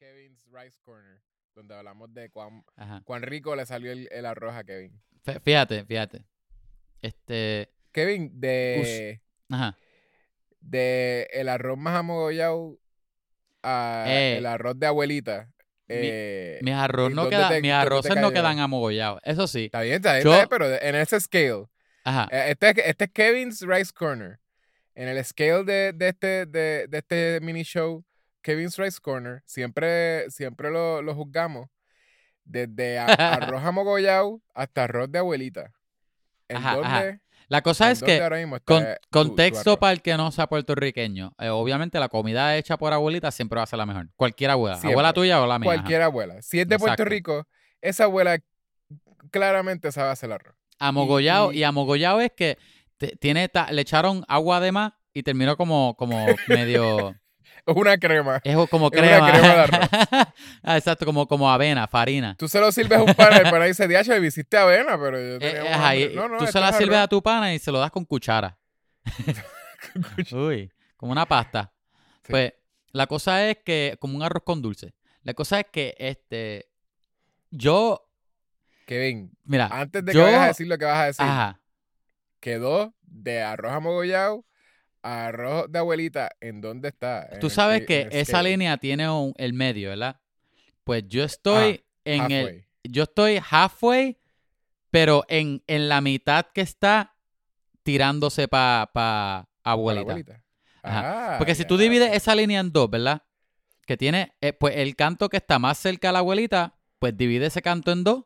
Kevin's Rice Corner, donde hablamos de cuán, cuán rico le salió el, el arroz a Kevin. Fí- Fíjate, fíjate. Este. Kevin, de, Ajá. de el arroz más amogollado a Eh, el arroz de abuelita. mi- eh, Mis arroz ¿y no te- mis arroces no quedan amogollados. Eso sí. Está bien, está bien, Yo- está bien, pero en ese scale. Ajá. Eh, Este, es- este es Kevin's Rice Corner. En el scale de, de este, de, de este mini show, Kevin's Rice Corner, siempre, siempre lo, lo juzgamos desde a- arroz amogollado hasta arroz de abuelita. ¿En Ajá. La cosa es que, con, tu- tu contexto para el que no sea puertorriqueño, eh, obviamente la comida hecha por abuelita siempre va a ser la mejor. Cualquier abuela. Siempre. Abuela tuya o la mía. ajá. Cualquier abuela. Si es de Puerto. Rico, esa abuela claramente sabe hacer arroz. Amogollado. y- Y, amogollado es que te- tiene ta- le echaron agua de más y terminó como, como medio. Es una crema. Es como Es una crema. de arroz. Ah, exacto, como, como avena, farina. Tú se lo sirves a un pana y el pana dice, diacho, me hiciste avena, pero yo Eh, tenía eh, ajá, hambre". y- No, no, tú se la es sirves arroz. a tu pana y se lo das con cuchara. Uy, como una pasta. Sí. Pues la cosa es que, como un arroz con dulce. La cosa es que, este, yo, Kevin, mira, antes de yo, que vayas a decir lo que vas a decir, ajá, quedó de arroz amogollado arroz de abuelita. ¿En dónde está? Tú el sabes que el esa línea tiene un- el medio, ¿verdad? Pues yo estoy en el, Halfway. yo estoy halfway, pero en, en la mitad que está tirándose para pa Para la abuelita. abuelita. Ajá. Ah, Porque si tú divides esa línea en dos, ¿verdad? Que tiene, eh, pues el canto que está más cerca a la abuelita, pues divide ese canto en dos.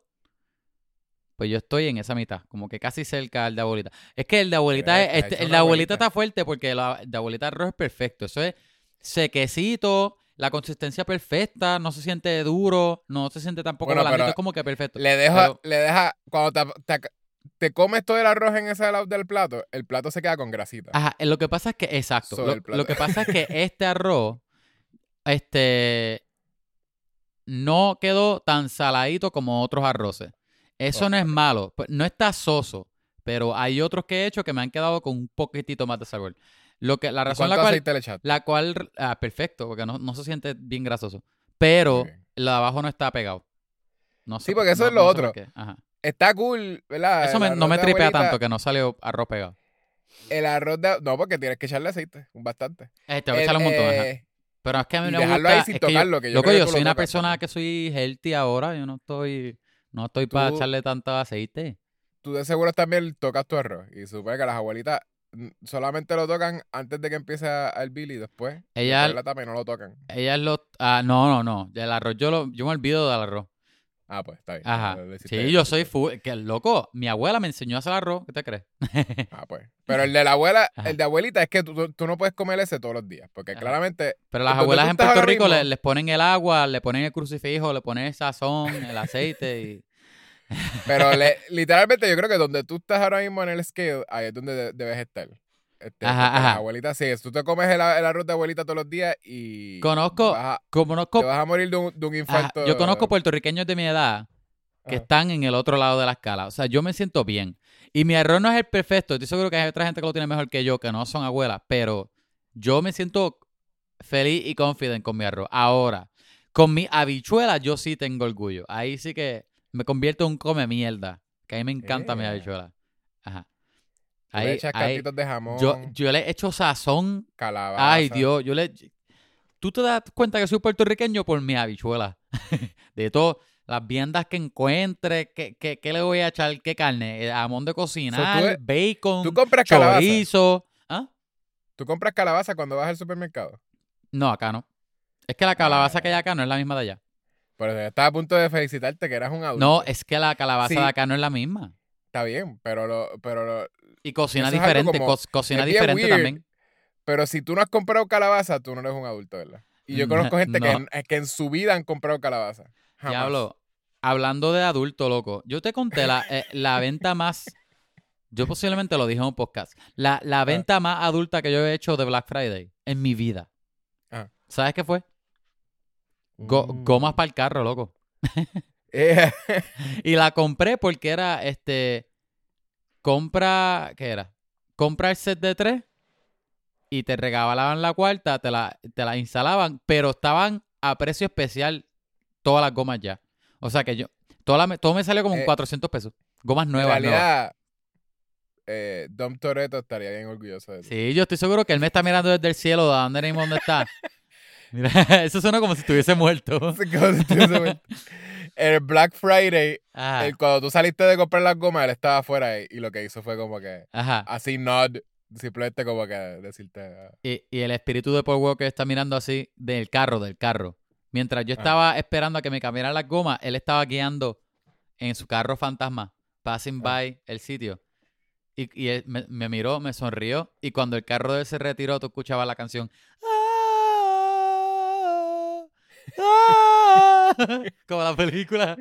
Pues yo estoy en esa mitad, como que casi cerca al de abuelita. Es que el de abuelita, es, está este, el de abuelita abuelita. está fuerte porque la, el de abuelita arroz es perfecto. Eso es sequecito, la consistencia perfecta, no se siente duro, no se siente tampoco Bueno, blandito, es como que perfecto. Le deja, Pero- le deja, cuando te, te- te comes todo el arroz en ese lado del plato, el plato se queda con grasita. Ajá, eh, lo que pasa es que, exacto, lo, lo que pasa es que este arroz, este, no quedó tan saladito como otros arroces. Eso no es malo, pues, no está soso, pero hay otros que he hecho que me han quedado con un poquitito más de sabor. Lo que, la ¿Y razón ¿Cuánto la cual, aceite le echaste? la cual, ah, perfecto, porque no, no se siente bien grasoso, pero lo de abajo no está pegado. No sé Sí, por- porque eso no- es lo otro. Ajá. Está cool, ¿verdad? Eso me- no me tripea abuelita- tanto que no salió arroz pegado. El arroz de... No, porque tienes que echarle aceite, bastante. Este, voy a echarle un montón. ajá. eh, Pero es que a mí no me dejarlo gusta. ahí sin es que yo- tocarlo, que yo loco, yo soy lo una persona que soy healthy ahora. Yo no estoy. No estoy para echarle tanto aceite. tú de seguro también tocas tu arroz. Y supone que las abuelitas mm, solamente lo tocan antes de que empiece a a hervir y después. Ella- después de la tapa y no lo tocan. Ella es lo. Ah, no, no, no. El arroz, yo, lo, yo me olvido del arroz. Ah, pues está bien. Ajá. Sí, yo soy full. Que loco, mi abuela me enseñó a hacer arroz. ¿Qué te crees? Ah, pues. Pero el de la abuela, Ajá. el de abuelita es que tú, tú- no puedes comer ese todos los días. Porque Ajá. claramente. Pero las ¿Dónde abuelas en Puerto Rico le- mismo? les ponen el agua, le ponen el crucifijo, le ponen el sazón, el aceite y. Pero le- literalmente yo creo que donde tú estás ahora mismo en el scale, ahí es donde de- debes estar. Este, Ajá, ajá. abuelitas, sí, tú te comes el, el arroz de abuelita todos los días y. Conozco- vas a- Conozco, te vas a morir de un, de un ajá, infarto. yo conozco puertorriqueños de mi edad que están en el otro lado de la escala. O sea, yo me siento bien. Y mi arroz no es el perfecto. Estoy seguro que hay otra gente que lo tiene mejor que yo, que no son abuelas. Pero yo me siento feliz y confident con mi arroz. Ahora, con mi habichuela yo sí tengo orgullo. Ahí sí que me convierto en un come mierda. Que a mí me encanta mi Eh. habichuela. Ajá. Tú le Ahí, echas ahí- de jamón, yo, yo le echo sazón. calabaza. Ay, Dios, yo le... Tú te das cuenta que soy puertorriqueño por mi habichuela. de todo, las viandas que encuentre, ¿qué, qué, qué le voy a echar? ¿Qué carne? Eh, Jamón de cocinar, So, tú- bacon, Tú compras calabaza. chorizo. ¿Ah? Tú compras calabaza cuando vas al supermercado. No, acá no. Es que la calabaza Ah. que hay acá no es la misma de allá. Pero estaba a punto de felicitarte que eras un adulto. No, es que la calabaza Sí. de acá no es la misma. Está bien, pero lo, pero lo- Y cocina Eso diferente, como- co- cocina diferente weird. también. pero si tú no has comprado calabaza, tú no eres un adulto, ¿verdad? Y yo Mm, conozco gente que, en, que en su vida han comprado calabaza. Jamás. Diablo, hablando de adulto, loco, yo te conté la, eh, la venta más. Yo posiblemente lo dije en un podcast. La, la Ah. venta más adulta que yo he hecho de Black Friday en mi vida. Ah. ¿Sabes qué fue? Go- Mm. Gomas para el carro, loco. Eh, Y la compré porque era este. Compra. ¿Qué era? Compra el set de tres y te regalaban la cuarta, te la, te la instalaban, pero estaban a precio especial todas las gomas ya. O sea que yo, toda la- todo me salió como en Eh, 400 pesos. Gomas En nuevas, nuevas. realidad, eh, Dom Toretto estaría bien orgulloso de ti. Sí, yo estoy seguro que él me está mirando desde el cielo, de dónde mismo dónde está. Mira, eso suena como si estuviese muerto. Como si estuviese muerto. El Black Friday, el- cuando tú saliste de comprar las gomas, él estaba afuera ahí, y lo que hizo fue como que ajá. así nod, simplemente como que decirte. ah, Y, y el espíritu de Paul Walker está mirando así del carro, del carro. Mientras yo Ah. estaba esperando a que me cambiaran las gomas, él estaba guiando en su carro fantasma, passing Ah. by el sitio. Y, y él me, me miró, me sonrió. Y cuando el carro de él se retiró, tú escuchabas la canción. "Ah, ah", Como la película.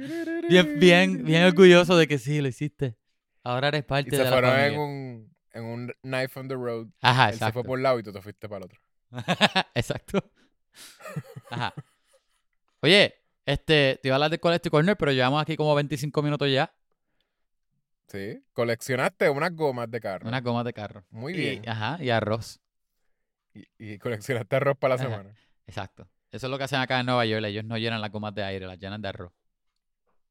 Bien, bien, bien orgulloso de que sí, lo hiciste. Ahora eres Y parte se de la fueron en un, en un knife on the road. Ajá, Él se exacto. fue por un lado y tú te fuiste para el otro. Exacto. Ajá. Oye, este, te iba a hablar de Collective Corner, pero llevamos aquí como 25 minutos ya. Sí. Coleccionaste unas gomas de carro. Unas gomas de carro. Muy Y- bien. ajá, y arroz. Y, y coleccionaste arroz para la Ajá. semana. Exacto. Eso es lo que hacen acá en Nueva York. Ellos no llenan las gomas de aire, las llenan de arroz.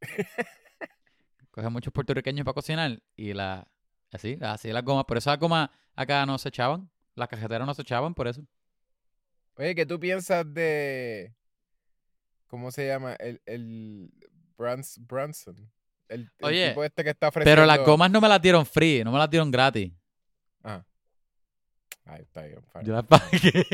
Cogen muchos puertorriqueños para cocinar y la, así, así las gomas. Por eso las gomas acá no se echaban. Las cajeteras no se echaban por eso. Oye, ¿qué tú piensas de. ¿Cómo se llama? El, el Brans- Branson. El, el Oye, tipo este que está ofreciendo. Pero las gomas no me las dieron free, no me las dieron gratis. Ah. Ahí está bien. Yo las pagué.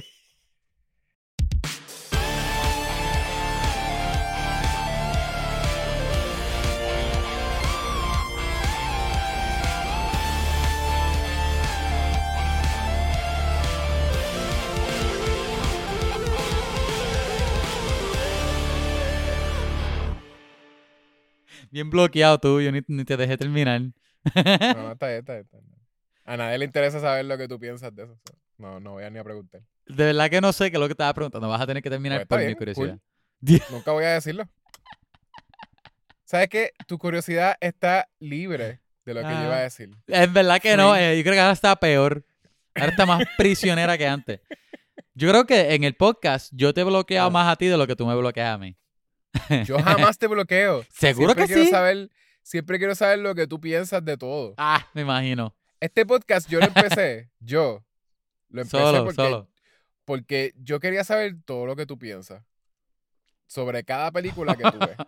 Bien bloqueado tú, yo ni, ni te dejé terminar. No, no, está bien, está bien, está bien. A nadie le interesa saber lo que tú piensas de eso. so, No, no voy a ni a preguntar. De verdad que no sé qué es lo que estaba preguntando. Vas a tener que terminar Pues por mi bien, curiosidad. Nunca voy a decirlo. ¿Sabes qué? Tu curiosidad está libre de lo que yo iba a Ajá. decir. Es verdad que no, eh, yo creo que ahora está peor. Ahora está más prisionera que antes. Yo creo que en el podcast yo te he bloqueado Ah. más a ti de lo que tú me bloqueas a mí. Yo jamás te bloqueo. ¿Seguro Siempre que quiero sí? Saber, siempre quiero saber lo que tú piensas de todo. Ah, me imagino. Este podcast yo lo empecé, yo. Lo empecé Solo, porque, solo. porque yo quería saber todo lo que tú piensas sobre cada película que tú ves.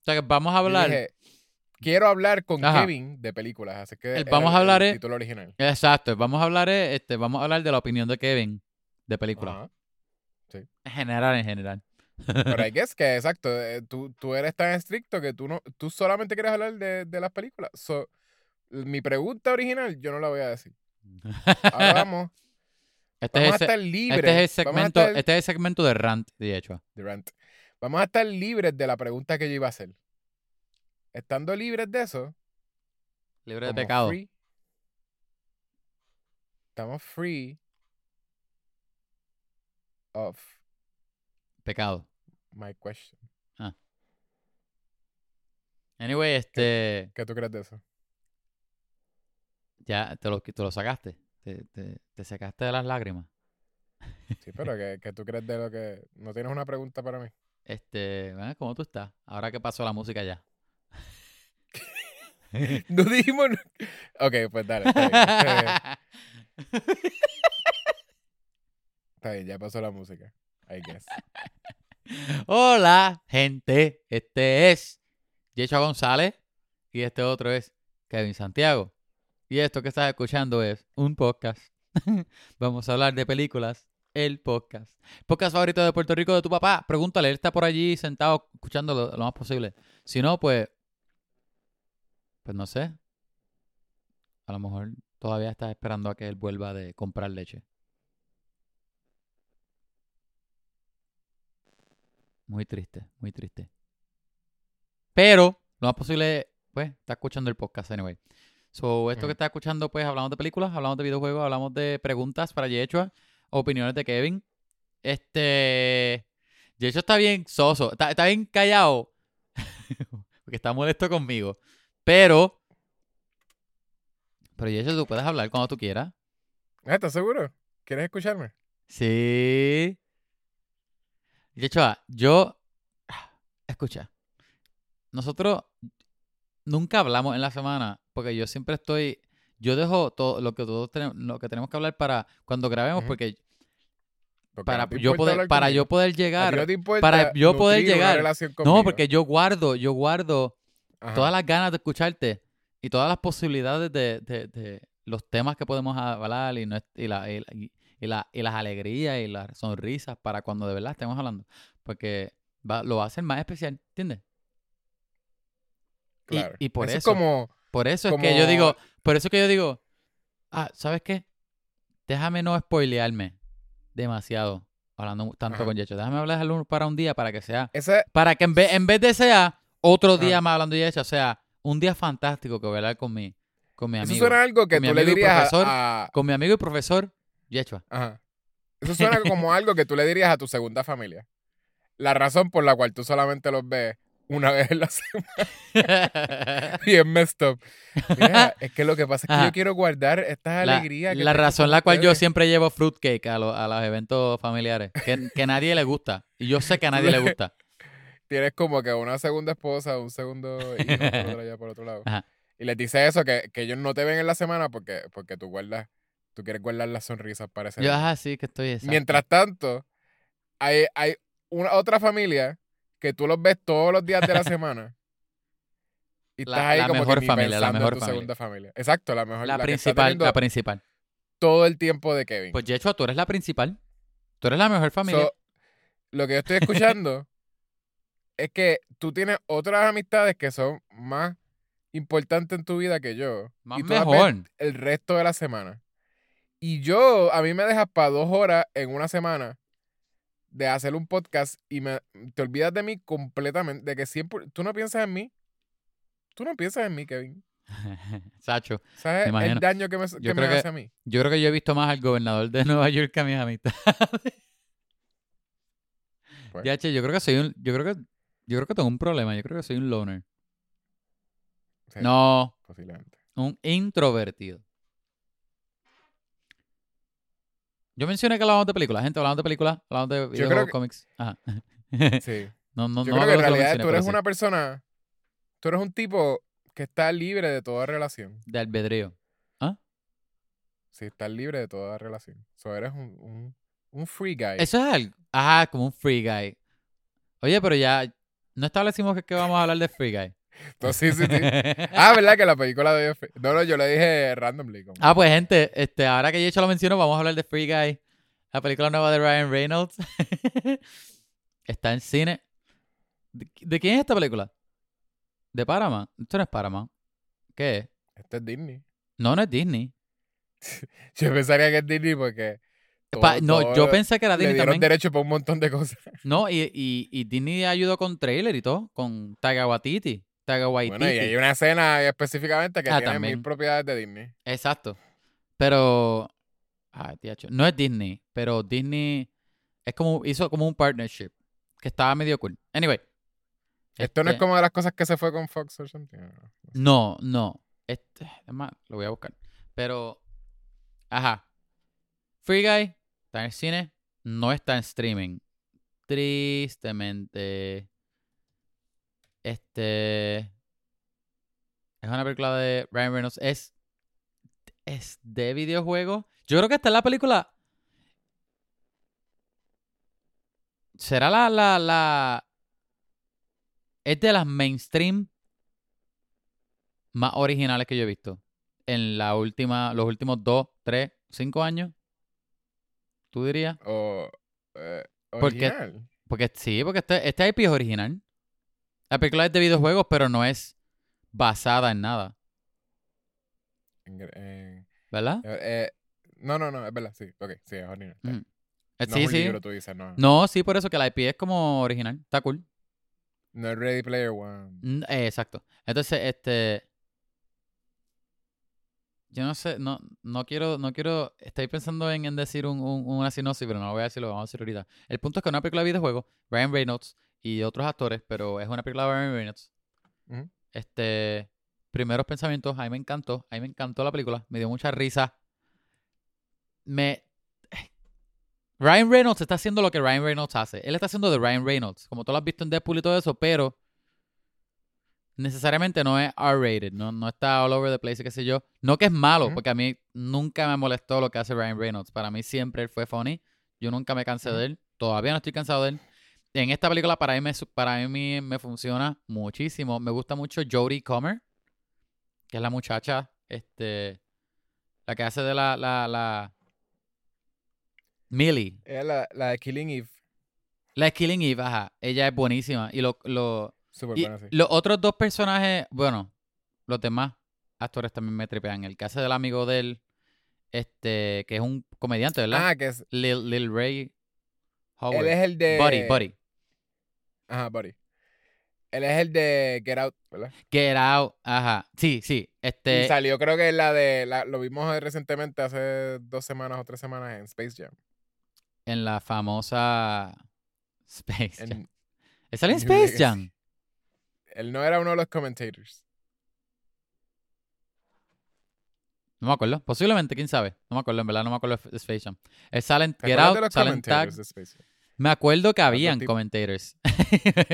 O sea que vamos a hablar. dije, quiero hablar con Ajá. Kevin de películas, así que El vamos a hablar el título original. Exacto, vamos a hablar, este, vamos a hablar de la opinión de Kevin de película. Ajá. En general, en general. Pero I guess que exacto, eh, tú, tú eres tan estricto que tú no, tú solamente quieres hablar de, de las películas. So, mi pregunta original yo no la voy a decir. Ahora vamos, Este vamos a es, estar libres. este es el segmento, estar- este es el segmento de rant, de hecho. de rant. Vamos a estar libres de la pregunta que yo iba a hacer. Estando libres de eso, Libre de pecado. free, estamos free of Pecado. my question. Anyway, este. ¿Qué tú crees de eso? Ya te lo, te lo sacaste. Te, te, te sacaste de las lágrimas. Sí, pero ¿qué, qué tú crees de lo que... ¿No tienes una pregunta para mí? Este, bueno, ¿cómo tú estás? Ahora que pasó la música ya. No dijimos... Ok, pues dale. Está bien, está bien, ya pasó la música. I guess. Hola, gente. Este es Yecho González y este otro es Kevin Santiago. Y esto que estás escuchando es un podcast. Vamos a hablar de películas, el podcast. Podcast favorito de Puerto Rico de tu papá. Pregúntale, él está por allí sentado escuchando lo, lo más posible. Si no, pues. Pues no sé. A lo mejor todavía estás esperando a que él vuelva de comprar leche. Muy triste, muy triste. Pero, lo más posible, pues, está escuchando el podcast anyway. So, esto que está escuchando, pues, hablamos de películas, hablamos de videojuegos, hablamos de preguntas para Yechua, opiniones de Kevin. Este. Yechua está bien soso, está, está bien callado. porque está molesto conmigo. Pero. Pero Yechua, tú puedes hablar cuando tú quieras. Ah, ¿Estás seguro? ¿Quieres escucharme? Sí. Yechua, yo. Escucha. Nosotros nunca hablamos en la semana porque yo siempre estoy. Yo dejo todo lo que todos tenemos, lo que tenemos que hablar para cuando grabemos porque Porque para no yo poder para yo poder llegar no te para yo poder llegar. no porque yo guardo yo guardo Ajá. todas las ganas de escucharte y todas las posibilidades de, de- de los temas que podemos hablar y, nues- y, la- y la- y- y la- y las alegrías y las sonrisas para cuando de verdad estemos hablando. Porque va- lo va a hacer más especial, ¿entiendes? y- Claro. y por es eso- como Por eso es que yo digo, por eso es que yo digo, ah, ¿sabes qué? Déjame no spoilearme demasiado hablando tanto Ajá. con Yecho. Déjame hablar para un día para que sea ese para que en vez, en vez de sea otro día más hablando de eso, sea un día fantástico que voy a hablar con mi, con mi eso amigo. suena algo que tú le dirías profesor. a, Con mi amigo y profesor Yechua. Ajá. Eso suena como algo que tú le dirías a tu segunda familia. La razón por la cual tú solamente los ves una vez en la semana y es messed up. Mira, es que lo que pasa es que Ajá. yo quiero guardar estas la alegrías. que la razón la cual yo siempre llevo fruitcake a, lo- a los eventos familiares. Que, que a nadie le gusta. Y yo sé que a nadie le gusta. Tienes como que una segunda esposa, un segundo hijo por otro lado. Ajá. Y les dice eso, que, que ellos no te ven en la semana porque, porque tú guardas, tú quieres guardar las sonrisas para ese Yo, día. ajá, sí, que estoy exacto. Mientras tanto, hay, hay una otra familia que tú los ves todos los días de la semana. Y La- estás ahí la como mejor que familia, la pensando en mejor tu familia. segunda familia. Exacto, la mejor. La está principal, la principal. todo el tiempo de Kevin. Pues Yechua, tú eres la principal. Tú eres la mejor familia. So, lo que yo estoy escuchando es que tú tienes otras amistades que son más importantes en tu vida que yo. Más y tú mejor. el resto de la semana. Y yo, a mí me dejas para dos horas en una semana de hacer un podcast y me, te olvidas de mí completamente, de que siempre, tú no piensas en mí. Tú no piensas en mí, Kevin. Sacho, ¿Sabes Me el daño que me, que me que- hace a mí? yo creo que yo he visto más al gobernador de Nueva York que a mis amistades. Pues, Ya, che, yo creo que soy un. Yo creo que. Yo creo que tengo un problema. Yo creo que soy un loner. sí, No, Posiblemente. un introvertido. Yo mencioné que hablábamos de películas. Gente, hablamos de películas, hablamos de videojuegos, que- cómics. Ajá. Sí. no, no, Yo no creo que en realidad mencioné, tú eres sí. una persona, tú eres un tipo que está libre de toda relación. De albedrío. Sí, estás libre de toda relación. So, eres un, un, un free guy. Eso es algo. Ajá, como un free guy. Oye, pero ya. No establecimos que, que vamos a hablar de free guy. Entonces, sí, sí, sí. Ah, ¿verdad? Que la película de. No, no, yo le dije randomly. como- Ah, pues gente, este, ahora que yo hecho lo menciono, vamos a hablar de Free Guy, la película nueva de Ryan Reynolds. Está en cine. ¿De, de quién es esta película? ¿De Paramount? Esto no es Paramount. ¿Qué es? Este es Disney. No, no es Disney. Yo pensaría que es Disney porque... todo- Pa- no, todo yo pensé que era Le Disney dieron también. derecho para un montón de cosas. No, y, y, y Disney ayudó con trailer y todo, con Taika Bueno, y hay una escena específicamente que Ah, tiene también. mil propiedades de Disney. Exacto. Pero. Ay, tiacho. No es Disney, pero Disney es como, hizo como un partnership que estaba medio cool. Anyway. Esto no es este, como de las cosas que se fue con Fox something. No, no. no. Este, es más, lo voy a buscar. Pero. Ajá. Free Guy está en el cine, no está en streaming. Tristemente. Este. Es una película de Ryan Reynolds. Es. Es de videojuego. Yo creo que esta es la película. ¿Será la, la, la. Es de las mainstream más originales que yo he visto. En la última, los últimos dos, tres, cinco años. ¿Tú dirías? O... eh, Porque- original. Porque sí, porque este, este IP es original. La película es de videojuegos, pero no es basada en nada. ¿Verdad? eh, eh, no, no, no, es verdad, sí. Ok, sí, es original. Mm. Eh, No sí, es un sí. libro, tú dices, no. No, sí, por eso que la IP es como original. Está cool. No es Ready Player One. Mm, eh, exacto. Entonces, este. Yo no sé, no, no quiero, no quiero. Estoy pensando en, en decir un, un- una sinopsis, pero no lo voy a decir, lo vamos a decir ahorita. El punto es que una película de videojuegos, Ryan Reynolds y otros actores, pero es una película de Ryan Reynolds. Este. Primeros pensamientos, a mí me encantó. A mí me encantó la película. Me dio mucha risa. Me. Ryan Reynolds está haciendo lo que Ryan Reynolds hace. Él está haciendo de Ryan Reynolds, como tú lo has visto en Deadpool y todo eso, pero necesariamente no es R-rated, no, no está all over the place, qué sé yo. No que es malo, porque a mí nunca me molestó lo que hace Ryan Reynolds. Para mí siempre él fue funny. Yo nunca me cansé de él. Todavía no estoy cansado de él. En esta película para mí para mí me funciona muchísimo. Me gusta mucho Jodie Comer, que es la muchacha, este, la que hace de la, la, la Millie. Es la, la de Killing Eve. La de Killing Eve, ajá. Ella es buenísima. Y lo, lo, Súper y buena, sí. los otros dos personajes, bueno, los demás actores también me tripean. El caso del amigo de él, este, que es un comediante, ¿verdad? Ah, que es. Lil, Lil Ray Howard. Él es el de. Buddy, Buddy. Ajá, Buddy. Él es el de Get Out, ¿verdad? Get Out, ajá. Sí, sí. Y Este, salió, creo que la de. La, lo vimos recientemente, hace dos semanas o tres semanas en Space Jam. en la famosa Space Jam. En- ¿Él sale en Space Jam? él no era uno de los commentators. No me acuerdo. Posiblemente, quién sabe. No me acuerdo, en verdad, no me acuerdo de Space Jam. Él sale en ¿Te Get Out, de los sale en Tag. Me acuerdo que habían commentators. Dos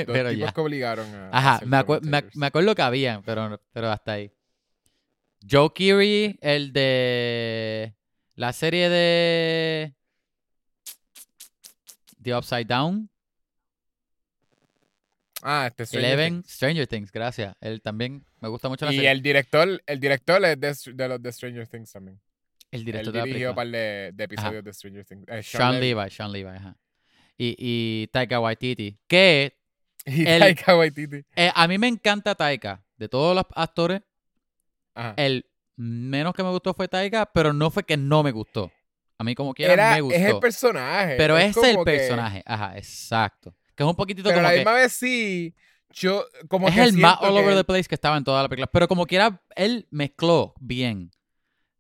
pero tipos ya. que obligaron a. Ajá, me, acue- me, me acuerdo que habían, pero, pero hasta ahí. Joe Keery, el de la serie de The Upside Down, Ah, este Stranger Eleven, Things. Stranger Things, gracias. Él también me gusta mucho la Y serie. el director, el director es de, de los de Stranger Things también. El, director Él de la dirigió un par de, de episodios de Stranger Things. Eh, Sean Levi, Sean Levi, ajá. Y, y Taika Waititi, que Y el- Taika Waititi. eh, a mí me encanta Taika. De todos los actores, Ajá. el menos que me gustó fue Taika, pero no fue que no me gustó. A mí como quiera Era, me gustó. es el personaje. Pero es, el como que- personaje. Ajá, exacto. Que es un poquitito Pero como la que. misma vez sí, yo como Es que el más all over the place que estaba en toda la película. Pero como quiera, él mezcló bien.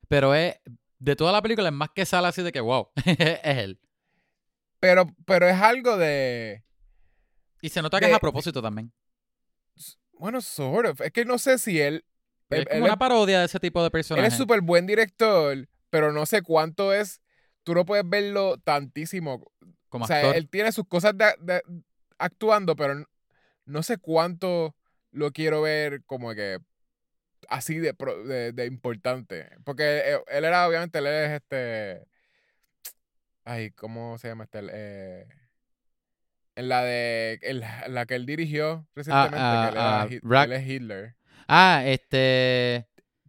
Pero es. De toda la película, es más que sale así de que wow. es él. Pero, pero es algo de... Y se nota que De- es a propósito también. Bueno, sort of. Es que no sé si él... Él, es como él una es- parodia de ese tipo de él personajes. es súper buen director, pero no sé cuánto es... Tú no puedes verlo tantísimo. como o sea, actor. él tiene sus cosas de, de- actuando, pero no sé cuánto lo quiero ver como que así de, pro- de, de importante. Porque él, él era, obviamente, él es este... Ay, ¿cómo se llama este? El, Eh, en la de... en la- que él dirigió recientemente, ah, que él, era ah, Hit- Ra- él es Hitler. Ah, este.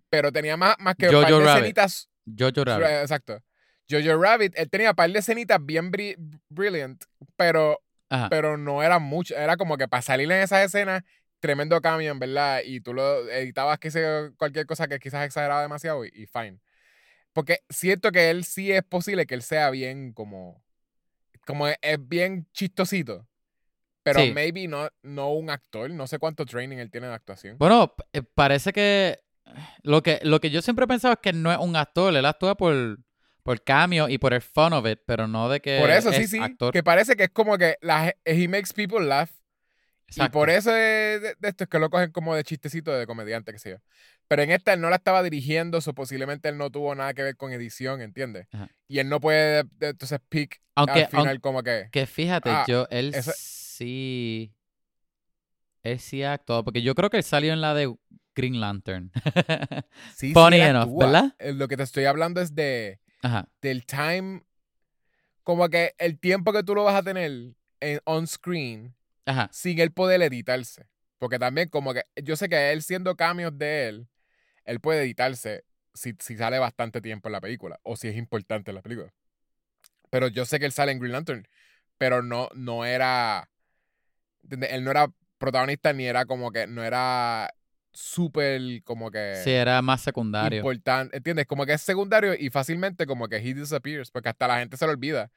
Pero tenía más, más que Jojo par de escenitas Jojo Rabbit. Exacto. Jojo Rabbit, él tenía un par de escenitas bien bri- brilliant, pero, Ajá. pero no eran mucho. Era como que para salir en esas escenas, tremendo cambio, en verdad. Y tú lo editabas que cualquier cosa que quizás exageraba demasiado y, y fine. Porque siento que él sí es posible que él sea bien como. Como es, es bien chistosito. Pero Sí. maybe no, no un actor. No sé cuánto training él tiene de actuación. Bueno, eh, parece que lo que lo que yo siempre he pensado es que no es un actor, él actúa por por cameo y por el fun of it, pero no de que Por eso, sí, es sí. actor. Que parece que es como que la, he makes people laugh. Y por eso de, de- de esto es que lo cogen como de chistecito de comediante, que sé yo. Pero en esta él no la estaba dirigiendo, o posiblemente él no tuvo nada que ver con edición, ¿entiendes? Ajá. Y él no puede, de- de- entonces, pick Aunque, al final aunque como que... que fíjate, Ah, yo él sí él sí ha actuado, porque yo creo que él salió en la de Green Lantern. Sí, funny enough. ¿verdad? Eh, Lo que te estoy hablando es de Ajá. del time, como que el tiempo que tú lo vas a tener en on screen Ajá. sin él poder editarse. Porque también como que yo sé que él siendo cambios de él, él puede editarse si, si sale bastante tiempo en la película o si es importante en la película. Pero yo sé que él sale en Green Lantern, pero no, no era, él no era protagonista ni era como que, no era súper como que Sí, era más secundario. importante, ¿entiendes? Como que es secundario y fácilmente como que he disappears, porque hasta la gente se lo olvida.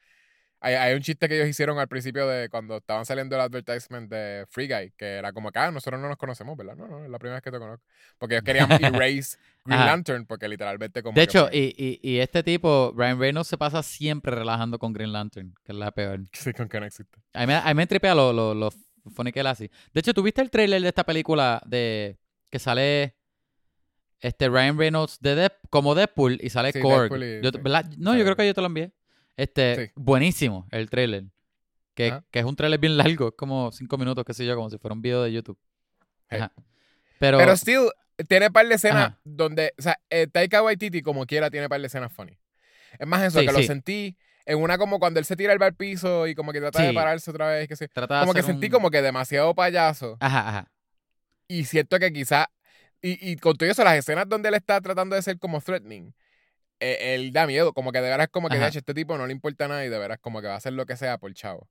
Hay, hay un chiste que ellos hicieron al principio de cuando estaban saliendo el advertisement de Free Guy, que era como que, ah, nosotros no nos conocemos, ¿verdad? No, no, es la primera vez que te conozco. Porque ellos querían erase Green Ajá. Lantern, porque literalmente como De hecho, y, y, y este tipo, Ryan Reynolds, se pasa siempre relajando con Green Lantern, que es la peor. Sí, con que no existe. A mí, me- a mí me tripea lo, lo, lo funny que él hace. De hecho, ¿tuviste el trailer de esta película de que sale este Ryan Reynolds de Depp- como Deadpool y sale Sí, Korg? Deadpool y- Yo- sí, ¿verdad? No, yo creo que yo te lo envié. Este, Sí. buenísimo el trailer. Que, Ajá. que es un trailer bien largo, es como cinco minutos, qué sé yo, como si fuera un video de YouTube. Ajá. Pero, Pero still, tiene par de escenas Ajá. donde, o sea, eh, Taika Waititi como quiera tiene par de escenas funny. Es más eso, Sí, que lo sí. sentí en una como cuando él se tira al piso y como que trata de Sí. pararse otra vez, que de Como que sentí un- como que demasiado payaso Ajá, ajá. y siento que quizá, y, y con todo eso, las escenas donde él está tratando de ser como threatening, eh, él da miedo, como que de veras como que, Ajá. de hecho, este tipo no le importa nada y de veras como que va a hacer lo que sea por chavo.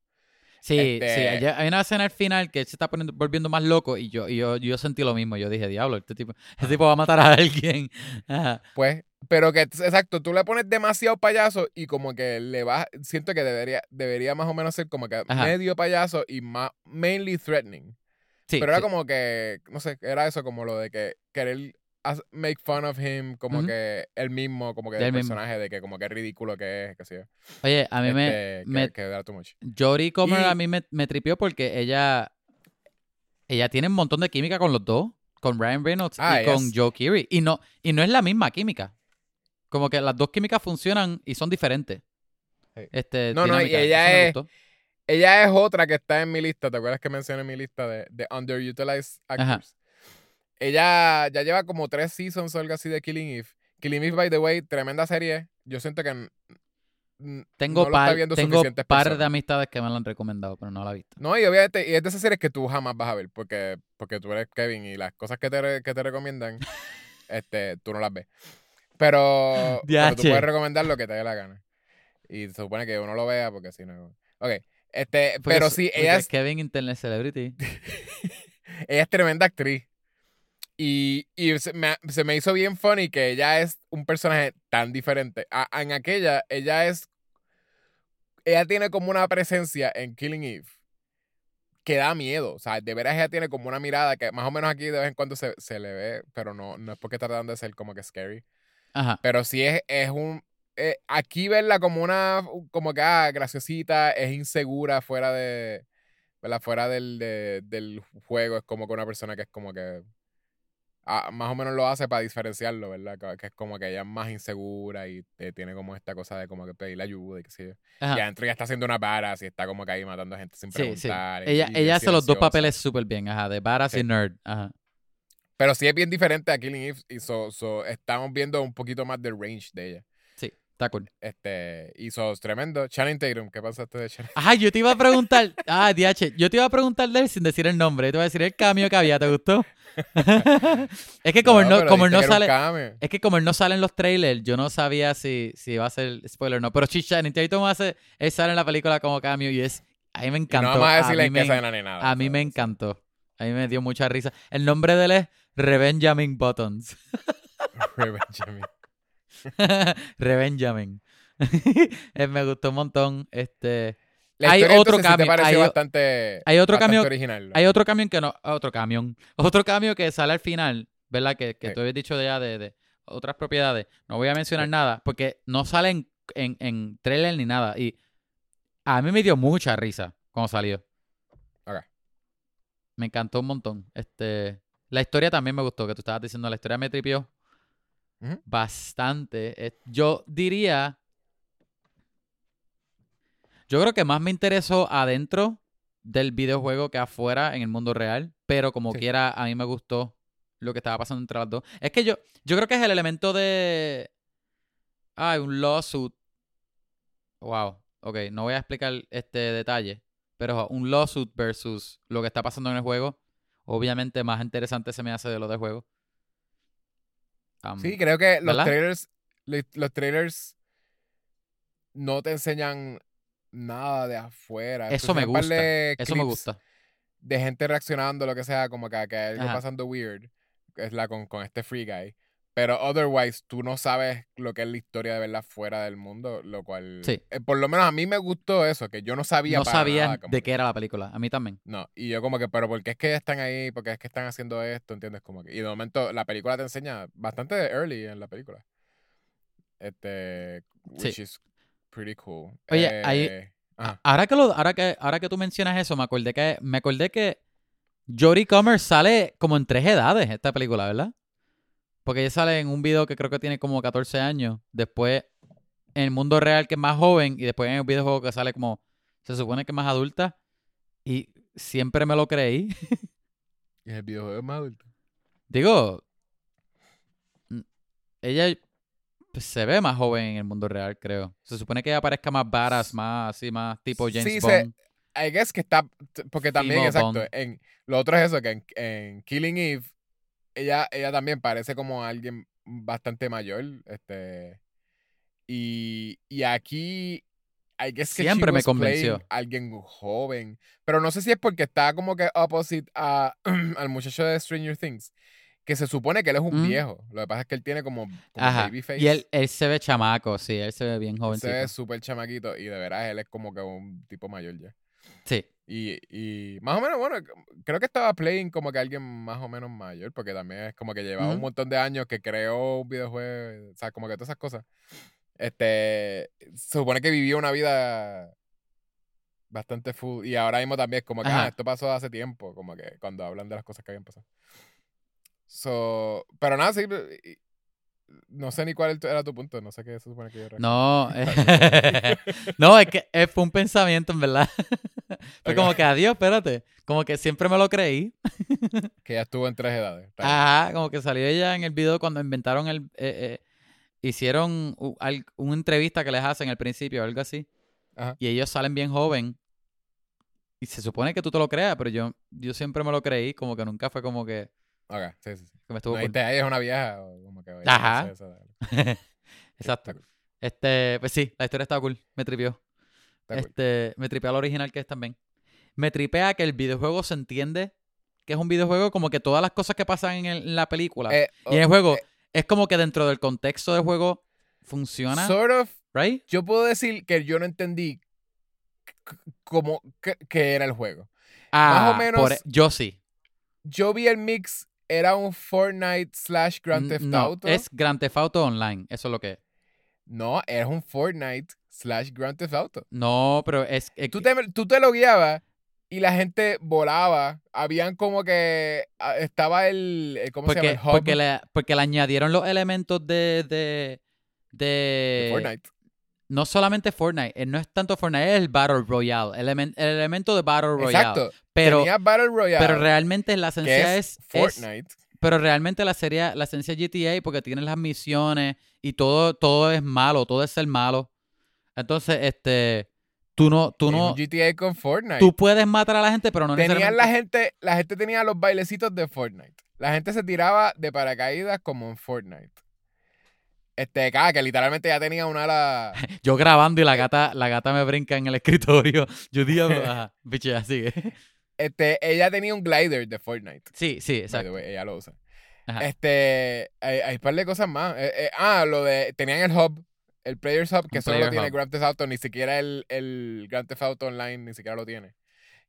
Sí, Este- sí, hay, hay una escena al final que él se está poniendo, volviendo más loco y yo, y yo, yo sentí lo mismo. Yo dije, diablo, este tipo, este tipo va a matar a alguien. Ajá. Pues, pero que, exacto, tú le pones demasiado payaso y como que le vas, siento que debería, debería más o menos ser como que Ajá. medio payaso y más, mainly threatening. Sí, pero era sí. como que, no sé, era eso como lo de que querer make fun of him, como que él mismo, como que Del el mismo. personaje, de que como que ridículo que es, que sí. Oye, a mí me, Este, que, me- que too much. Jodie Comer Y- a mí me, me tripió porque ella, ella tiene un montón de química con los dos, con Ryan Reynolds Ah, y con. Joe Keery. Y no, y no es la misma química. Como que las dos químicas funcionan y son diferentes. Sí. Este, No, no, y ella es-. Ella es otra que está en mi lista, ¿te acuerdas que mencioné en mi lista de, de underutilized actors? Ajá. Ella ya lleva como tres seasons o algo así de Killing Eve. Killing Eve, by the way, tremenda serie. Yo siento que Tengo, no par, viendo tengo suficientes par personas. de amistades que me lo han recomendado, pero no la he visto. No, y obviamente, y es de esas series que tú jamás vas a ver, porque, porque tú eres Kevin y las cosas que te, que te recomiendan, este, tú no las ves. Pero, pero tú puedes recomendar lo que te dé la gana. Y se supone que uno lo vea porque si no. Ok. Este, Porque pero sí, ella es, Kevin Internet Celebrity. ella es tremenda actriz. Y, y se, me, se me hizo bien funny que ella es un personaje tan diferente. A- en aquella, ella es. Ella tiene como una presencia en Killing Eve que da miedo. O sea, de veras ella tiene como una mirada que más o menos aquí de vez en cuando se, se le ve, pero no, no es porque está tratando de ser como que scary. Ajá. Pero sí es, es un. eh, aquí verla como una. Como que ah, graciosita, es insegura fuera de. ¿verdad? Fuera del, de- del juego. Es como que una persona que es como que. Ah, más o menos lo hace para diferenciarlo, ¿verdad? Que, que es como que ella es más insegura y eh, tiene como esta cosa de como que pedirle ayuda y que sé yo. Ajá. Y adentro ya está haciendo una varas y está como que ahí matando gente sin Sí, preguntar. Ella, y ella hace los dos papeles súper bien, ajá, de Sí. y nerd. Ajá. Pero sí es bien diferente a Killing Eve y so, so estamos viendo un poquito más del range de ella. Sí, está cool. Este, sos tremendo. Channing Tatum, ¿qué pasaste de Channing? Ajá, yo te iba a preguntar. Ah, DH, yo te iba a preguntar de él sin decir el nombre. Yo te iba a decir el cameo que había, ¿te gustó? es que como él no, como él no sale. Es que como él no sale en los trailers, yo no sabía si, si iba a ser spoiler o no. Pero Chicha, Tatum hace, él sale en la película como cameo y es. A mí me encantó. no a a decirle mí que me, ni nada. a mí me encantó. A mí me dio mucha risa. El nombre de él es Rebenjamin Buttons. Benjamin. Rebenjamin. Eh, me gustó un montón. Este, La Hay otro sí cambio, hay o- bastante, hay otro bastante cambio- original. ¿no? hay otro camión que no. Otro camión. Otro cambio que sale al final, ¿verdad? Que, que Sí. tú habías dicho de ya de, de otras propiedades. No voy a mencionar Sí. nada porque no salen en, en trailer ni nada. Y a mí me dio mucha risa cuando salió. Me encantó un montón. Este, la historia también me gustó, que tú estabas diciendo, la historia me tripió Bastante. Eh, Yo diría, yo creo que más me interesó adentro del videojuego que afuera en el mundo real, pero como Sí. quiera, a mí me gustó lo que estaba pasando entre las dos. Es que yo, yo creo que es el elemento de, ay, un lawsuit. Wow, ok, no voy a explicar este detalle, pero un lawsuit versus lo que está pasando en el juego, obviamente más interesante se me hace de lo del juego. Sí, creo que los ¿verdad? trailers, los trailers no te enseñan nada de afuera. Eso me gusta, Eso me gusta. De gente reaccionando, lo que sea, como que, que algo Ajá. pasando weird. Es la con, con este free guy. Pero otherwise, tú no sabes lo que es la historia de verla fuera del mundo, lo cual... Sí. eh, por lo menos a mí me gustó eso, que yo no sabía No para sabías nada, como de qué era la película. A mí también. No, y yo como que, pero ¿por qué es que están ahí? ¿Por qué es que están haciendo esto? ¿Entiendes? Como que, y de momento la película te enseña bastante early en la película. Este, which Sí. is pretty cool. Oye, ahí- Eh. Ahora que, lo, ahora, que, ahora que tú mencionas eso, me acordé que, me acordé que Jodie Comer sale como en tres edades esta película, ¿verdad? Porque ella sale en un video que creo que tiene como 14 años. Después en el mundo real que es más joven y después en el videojuego que sale como se supone que es más adulta y siempre me lo creí. Y el videojuego es más adulto. Digo, ella pues, se ve más joven en el mundo real, creo. Se supone que ella parezca más varas, más así, más tipo James Sí, se- Bond. I guess que está. Porque también, exacto. Bond. En, lo otro es eso, que en, en Killing Eve, ella, ella también parece como alguien bastante mayor. Este. Y, y aquí. I guess que Siempre me convenció. Alguien joven. Pero no sé si es porque está como que opposite a, al muchacho de Stranger Things. Que se supone que él es un Mm. viejo. Lo que pasa es que él tiene como, como Ajá. babyface. Y él, él se ve chamaco, sí, él se ve bien jovencito. se ve súper chamaquito. Y de veras él es como que un tipo mayor ya. Sí. Y, y más o menos, bueno, creo que estaba playing como que alguien más o menos mayor, porque también es como que llevaba un Ujú. montón de años que creó un videojuego, o sea, como que todas esas cosas. Este, se supone que vivió una vida bastante full. Y ahora mismo también es como que, ah, esto pasó hace tiempo, como que cuando hablan de las cosas que habían pasado. So, pero nada, sí, no sé ni cuál era tu punto, no sé qué se supone que yo. No, eh, no, es que eh, fue un pensamiento, en verdad. Fue como que, adiós, espérate. Como que siempre me lo creí. Que ya estuvo en tres edades. Ajá, como que salió ella en el video cuando inventaron el... eh, eh, hicieron u- al- una entrevista que les hacen al principio o algo así. Ajá. Y ellos salen bien joven. Y se supone que tú te lo creas, pero yo, yo siempre me lo creí, como que nunca fue como que, Ok, sí, sí, sí. que me estuvo No, cool. y te- ella es una vieja, como que... oye, Ajá. no sé, eso, dale. Exacto. Cool, Este, pues sí, la historia está cool, me tripió. está cool. Este, me tripea al original que es también. Me tripea que el videojuego se entiende que es un videojuego como que todas las cosas que pasan en, el- en la película Eh, y en el juego eh, es como que dentro del contexto del juego funciona, Sort of, ¿right? yo puedo decir que yo no entendí cómo que, que era el juego. Ah, o menos- por- e, yo sí. Yo vi el mix, era un Fortnite slash Grand Theft no, Auto. es Grand Theft Auto Online, eso es lo que es. No, era un Fortnite slash Grand Theft Auto. No, pero es, es Tú te, tú te lo guiabas y la gente volaba. Habían como que... ah, Estaba el... el- ¿Cómo se llama? El hub porque, le, porque le añadieron los elementos de, de, de, de Fortnite. No solamente Fortnite, eh, no es tanto Fortnite, es el Battle Royale, el elemento de Battle Royale. Exacto. Pero, Tenía Battle Royale, pero realmente la esencia es, es, es- Fortnite. pero realmente la serie, la esencia es GTA porque tienes las misiones y todo, todo es malo, todo es ser malo. Entonces, este, tú no, tú no, un GTA con Fortnite. tú puedes matar a la gente, pero no Tenían necesariamente. la gente, la gente tenía los bailecitos de Fortnite. La gente se tiraba de paracaídas como en Fortnite. Este, cada que literalmente ya tenía una ala. Yo grabando y la gata, la gata me brinca en el escritorio. Yo digo, ajá, bicho, ya sigue. Este, ella tenía un glider de Fortnite. Sí, sí, exacto. way, ella lo usa. Ajá. Este, hay, hay un par de cosas más. Eh, eh, ah, lo de. Tenían el hub, el Players Hub, que Un solo lo tiene. Grand Theft Auto, ni siquiera el, el Grand Theft Auto Online, ni siquiera lo tiene.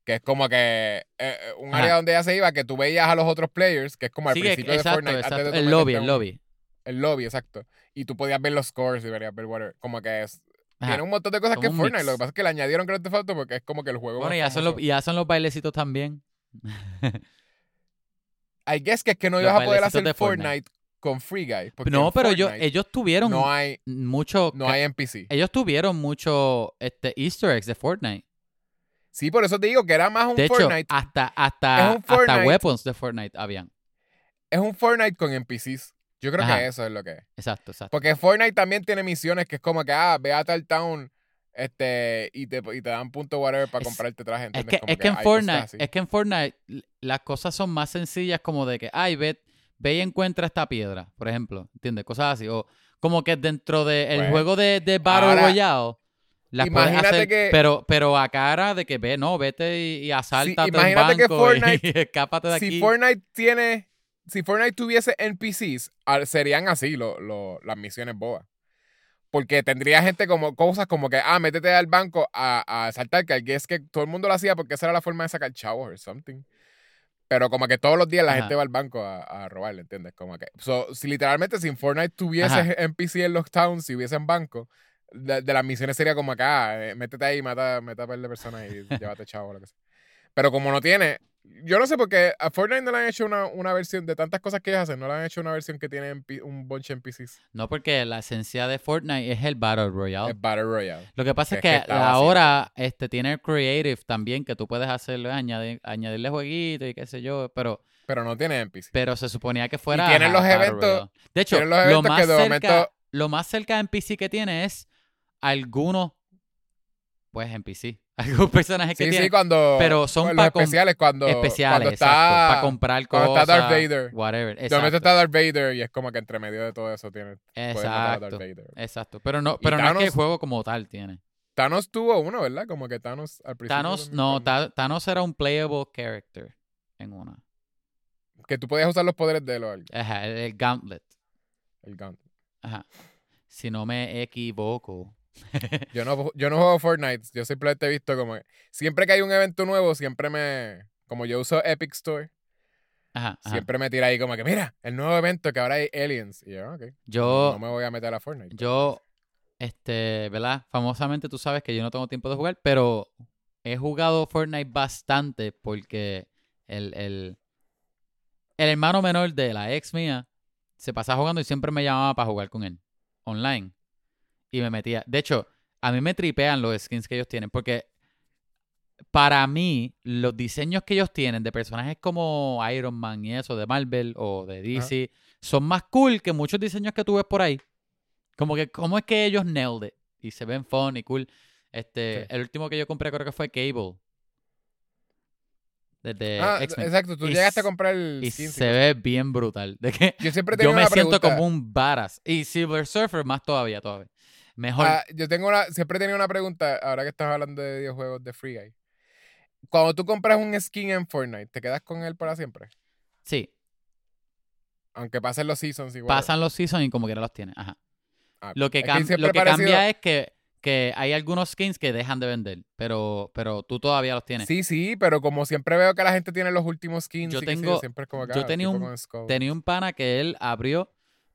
Que es como que eh, un Ajá. área donde ella se iba, que tú veías a los otros players, que es como al Sí, principio de exacto, Fortnite. antes exacto. de tú El lobby, el lobby. El lobby, exacto. Y tú podías ver los scores y verías ver whatever. Como que es. Ajá. Tiene un montón de cosas Como que es Fortnite. mix. Lo que pasa es que le añadieron Grand Theft Auto porque es como que el juego. Bueno, y hacen, los, y hacen los bailecitos también. I guess que es que no los ibas a poder hacer Fortnite, Fortnite. con Free Guy. No, pero ellos, Fortnite ellos tuvieron no hay, mucho. no hay NPC. Ellos tuvieron mucho este, Easter eggs de Fortnite. Sí, por eso te digo que era más un De hecho, Fortnite. hasta, hasta, un hasta Fortnite. weapons de Fortnite habían. Es un Fortnite con NPCs. Yo creo Ajá. que eso es lo que es. Exacto, exacto. Porque Fortnite también tiene misiones que es como que, ah, ve a tal town este, y, te, y te dan punto whatever para Es- comprarte traje. Es ¿entiendes? que, Como es que en Fortnite, es que en Fortnite las cosas son más sencillas como de que, ay, ve, ve y encuentra esta piedra, por ejemplo, ¿entiendes? Cosas así. O como que dentro del Pues, juego de, de Battle ahora, Royale, las puedes imagínate hacer, que- pero, pero a cara de que ve, no, vete y, y asalta imagínate que Fortnite- y escápate de si aquí. Fortnite tiene. Si Fortnite tuviese NPCs, ah, serían así lo- lo- las misiones bobas. Porque tendría gente como cosas como que, ah, métete al banco a, a saltar, que al es que todo el mundo lo hacía porque esa era la forma de sacar chavos o something. Pero como que todos los días la Ajá. gente va al banco a, a robarle, ¿entiendes? Como que. So, si literalmente si en Fortnite tuviese Ajá. NPC en los towns, si hubiesen banco, de, de las misiones sería como acá, ah, eh, métete ahí, mata, mata a par de personas y llévate chavo o lo que sea. Pero como no tiene, Yo no sé por qué a Fortnite no le han hecho una, una versión de tantas cosas que ellos hacen, no le han hecho una versión que tiene un bunch en PCs. No, porque la esencia de Fortnite es el Battle Royale. Es Battle Royale. Lo que pasa es que es que, ahora este, tiene el Creative también, que tú puedes hacerle, añadir, añadirle jueguitos y qué sé yo, pero, Pero no tiene en PC. pero se suponía que fuera. tienen los eventos-. De hecho, lo, más que de cerca, momento- lo más cerca en PC que tiene es algunos, pues en PC, algunos personajes que Sí, tiene. sí, cuando. pero son los pa' com- especiales, cuando. especiales, cuando exacto, para comprar cuando cosas. está Darth Vader. Whatever, De momento exacto. está Darth Vader y es como que entre medio de todo eso tiene. a Darth Exacto, Vader. exacto. Pero no, pero no es que el juego como tal tiene. Thanos tuvo uno, ¿verdad? Como que Thanos al principio. Thanos, no, cuando- Thanos era un playable character en una. Que tú podías usar los poderes de él o algo. Ajá, el, el Gauntlet. El Gauntlet. Ajá. Si no me equivoco. Yo no, yo no juego Fortnite. Yo simplemente he visto como. Siempre que hay un evento nuevo, siempre me. Como yo uso Epic Store, Ajá, ajá. siempre me tira ahí como que, mira, el nuevo evento que ahora hay aliens. Y yo, ok. Yo, No me voy a meter a Fortnite. yo, este, ¿verdad? Famosamente tú sabes que yo no tengo tiempo de jugar, pero he jugado Fortnite bastante porque el, el, el hermano menor de la ex mía se pasaba jugando y siempre me llamaba para jugar con él, online. Y me metía. De hecho, a mí me tripean los skins que ellos tienen porque para mí, los diseños que ellos tienen de personajes como Iron Man y eso, de Marvel o de DC, son más cool que muchos diseños que tú ves por ahí. Como que, ¿cómo es que ellos nailed it? Y se ven fun y cool. Este, Sí. el último que yo compré creo que fue Cable. Desde ah, exacto. Tú Y llegaste a comprar el Y skin. sí, se ve bien brutal. De que Yo siempre tengo yo me siento pregunta. como un badass. Y Silver Surfer más todavía, todavía. Mejor. Ah, yo tengo una, siempre he tenido una pregunta, ahora que estás hablando de videojuegos de Free Guy. Cuando tú compras un skin en Fortnite, ¿te quedas con él para siempre? sí, Aunque pasen los seasons igual. pasan los seasons y como quiera los tiene. Ajá. Ah, Lo que, cam- lo que parecido- cambia es que, que hay algunos skins que dejan de vender, pero, pero tú todavía los tienes. Sí, sí, pero como siempre veo que la gente tiene los últimos skins, Yo tengo- siempre es como que, yo ah, tenía un-. Tenía un pana que él abrió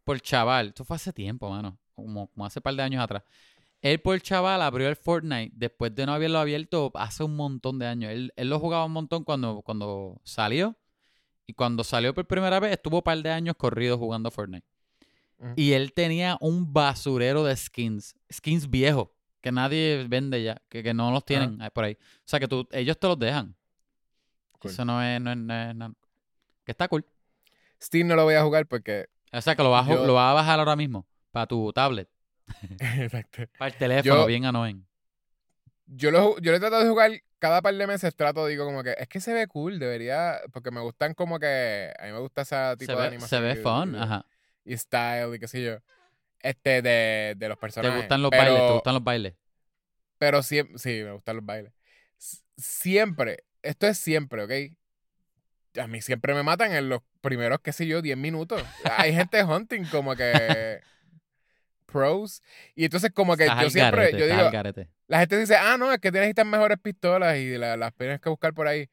por chaval. Esto fue hace tiempo, mano. Como, como hace un par de años atrás. Él por chaval abrió el Fortnite después de no haberlo abierto hace un montón de años. Él, él lo jugaba un montón cuando, cuando salió. Y cuando salió por primera vez, estuvo un par de años corrido jugando Fortnite. Y él tenía un basurero de skins. Skins viejos. Que nadie vende ya. Que, que no los tienen por ahí. O sea que tú, ellos te los dejan. Cool. Eso no es, no es- no es- no- Que está cool. Steam no lo voy a jugar porque... O sea que lo vas, a Yo- lo vas a bajar ahora mismo. Para tu tablet. Exacto. Para el teléfono, Yo- bien annoying. Yo lo, yo lo he tratado de jugar cada par de meses, trato, digo como que, es que se ve cool, debería, porque me gustan como que, a mí me gusta ese tipo Se de ve, animación. se ve y- fun, y- ajá. Y style y qué sé yo. Este, de, de los Te personajes. gustan los pero, bailes, te gustan los bailes. Pero siempre, sí, me gustan los bailes. Siempre, esto es siempre, ¿ok? A mí siempre me matan en los primeros, qué sé yo, 10 minutos. Hay gente hunting como que pros. Y entonces como que Estás yo siempre, garete, yo digo, la gente dice, ah, no, es que tienes estas mejores pistolas y la- las tienes que buscar por ahí.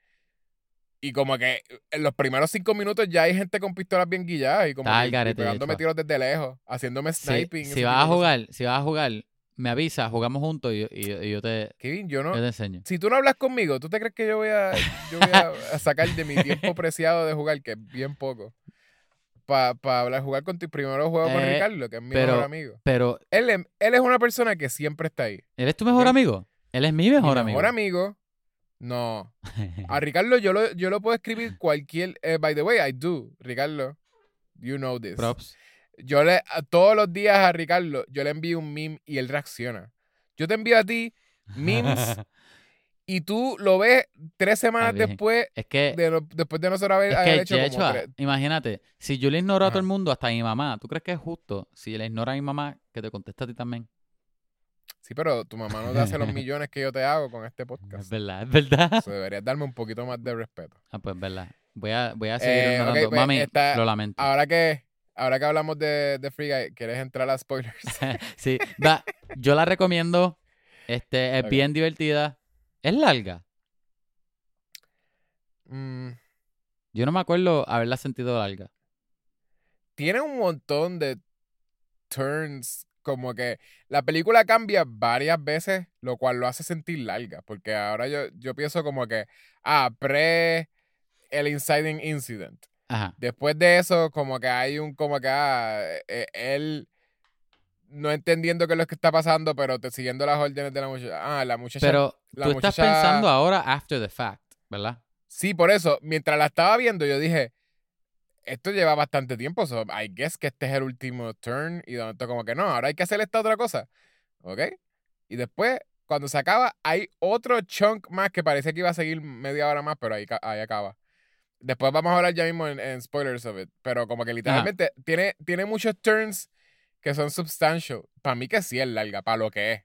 Y como que en los primeros cinco minutos ya hay gente con pistolas bien guilladas y como que- y garete, de pegándome tiros desde lejos, haciéndome Si, sniping. si ese vas a de cosas. jugar, si vas a jugar, me avisa, jugamos juntos y, y- y yo, te, Kevin, yo no... yo te enseño. Si tú no hablas conmigo, ¿tú te crees que yo voy a, yo voy a, a sacar de mi tiempo preciado de jugar, que es bien poco, para hablar, jugar contigo? Primero juego con Eh, Ricardo, que es mi pero- mejor amigo. Pero, Él, es- él es una persona que siempre está ahí. ¿él es tu mejor amigo? Él es mi Mi mejor amigo. mejor amigo, no. A Ricardo yo lo, yo lo puedo escribir cualquier... eh, by the way, I do. Ricardo, you know this. Props. Yo le... todos los días a Ricardo, yo le envío un meme y él reacciona. Yo te envío a ti memes y tú lo ves tres semanas después es que, de no- después de nosotros haber, es haber que hecho como tres. imagínate, si yo le ignoro a todo el mundo, hasta a mi mamá, ¿tú crees que es justo si le ignora a mi mamá que te contesta a ti también? Sí, pero tu mamá no te hace los millones que yo te hago con este Es podcast. verdad, es verdad. So, deberías darme un poquito más de respeto. Ah, pues es verdad. Voy a, voy a seguir Eh, pues, Mami, esta- lo lamento. Ahora que, ahora que hablamos de, de Free Guy, ¿quieres entrar a spoilers? sí, va, yo la recomiendo. Este, es bien divertida. Es larga. Mm, Yo no me acuerdo haberla sentido larga. tiene un montón de turns, como que la película cambia varias veces, lo cual lo hace sentir larga, porque ahora yo, yo pienso como que, ah, pre, el inciting incident. Ajá. Después de eso, como que hay un, como que, ah, eh, él no entendiendo qué es lo que está pasando, pero te siguiendo las órdenes de la muchacha. Ah, la muchacha. Pero la tú estás pensando ahora after the fact, ¿verdad? Sí, por eso, mientras la estaba viendo, yo dije, esto lleva bastante tiempo, so I guess que este es el último turn, y de momento como que no, ahora hay que hacer esta otra cosa, ¿ok? Y después, cuando se acaba, hay otro chunk más que parece que iba a seguir media hora más, pero ahí, ahí acaba. Después vamos a hablar ya mismo en, en spoilers of it, pero como que literalmente tiene, tiene muchos turns que son substantial. Para mí que sí es larga, para lo que es.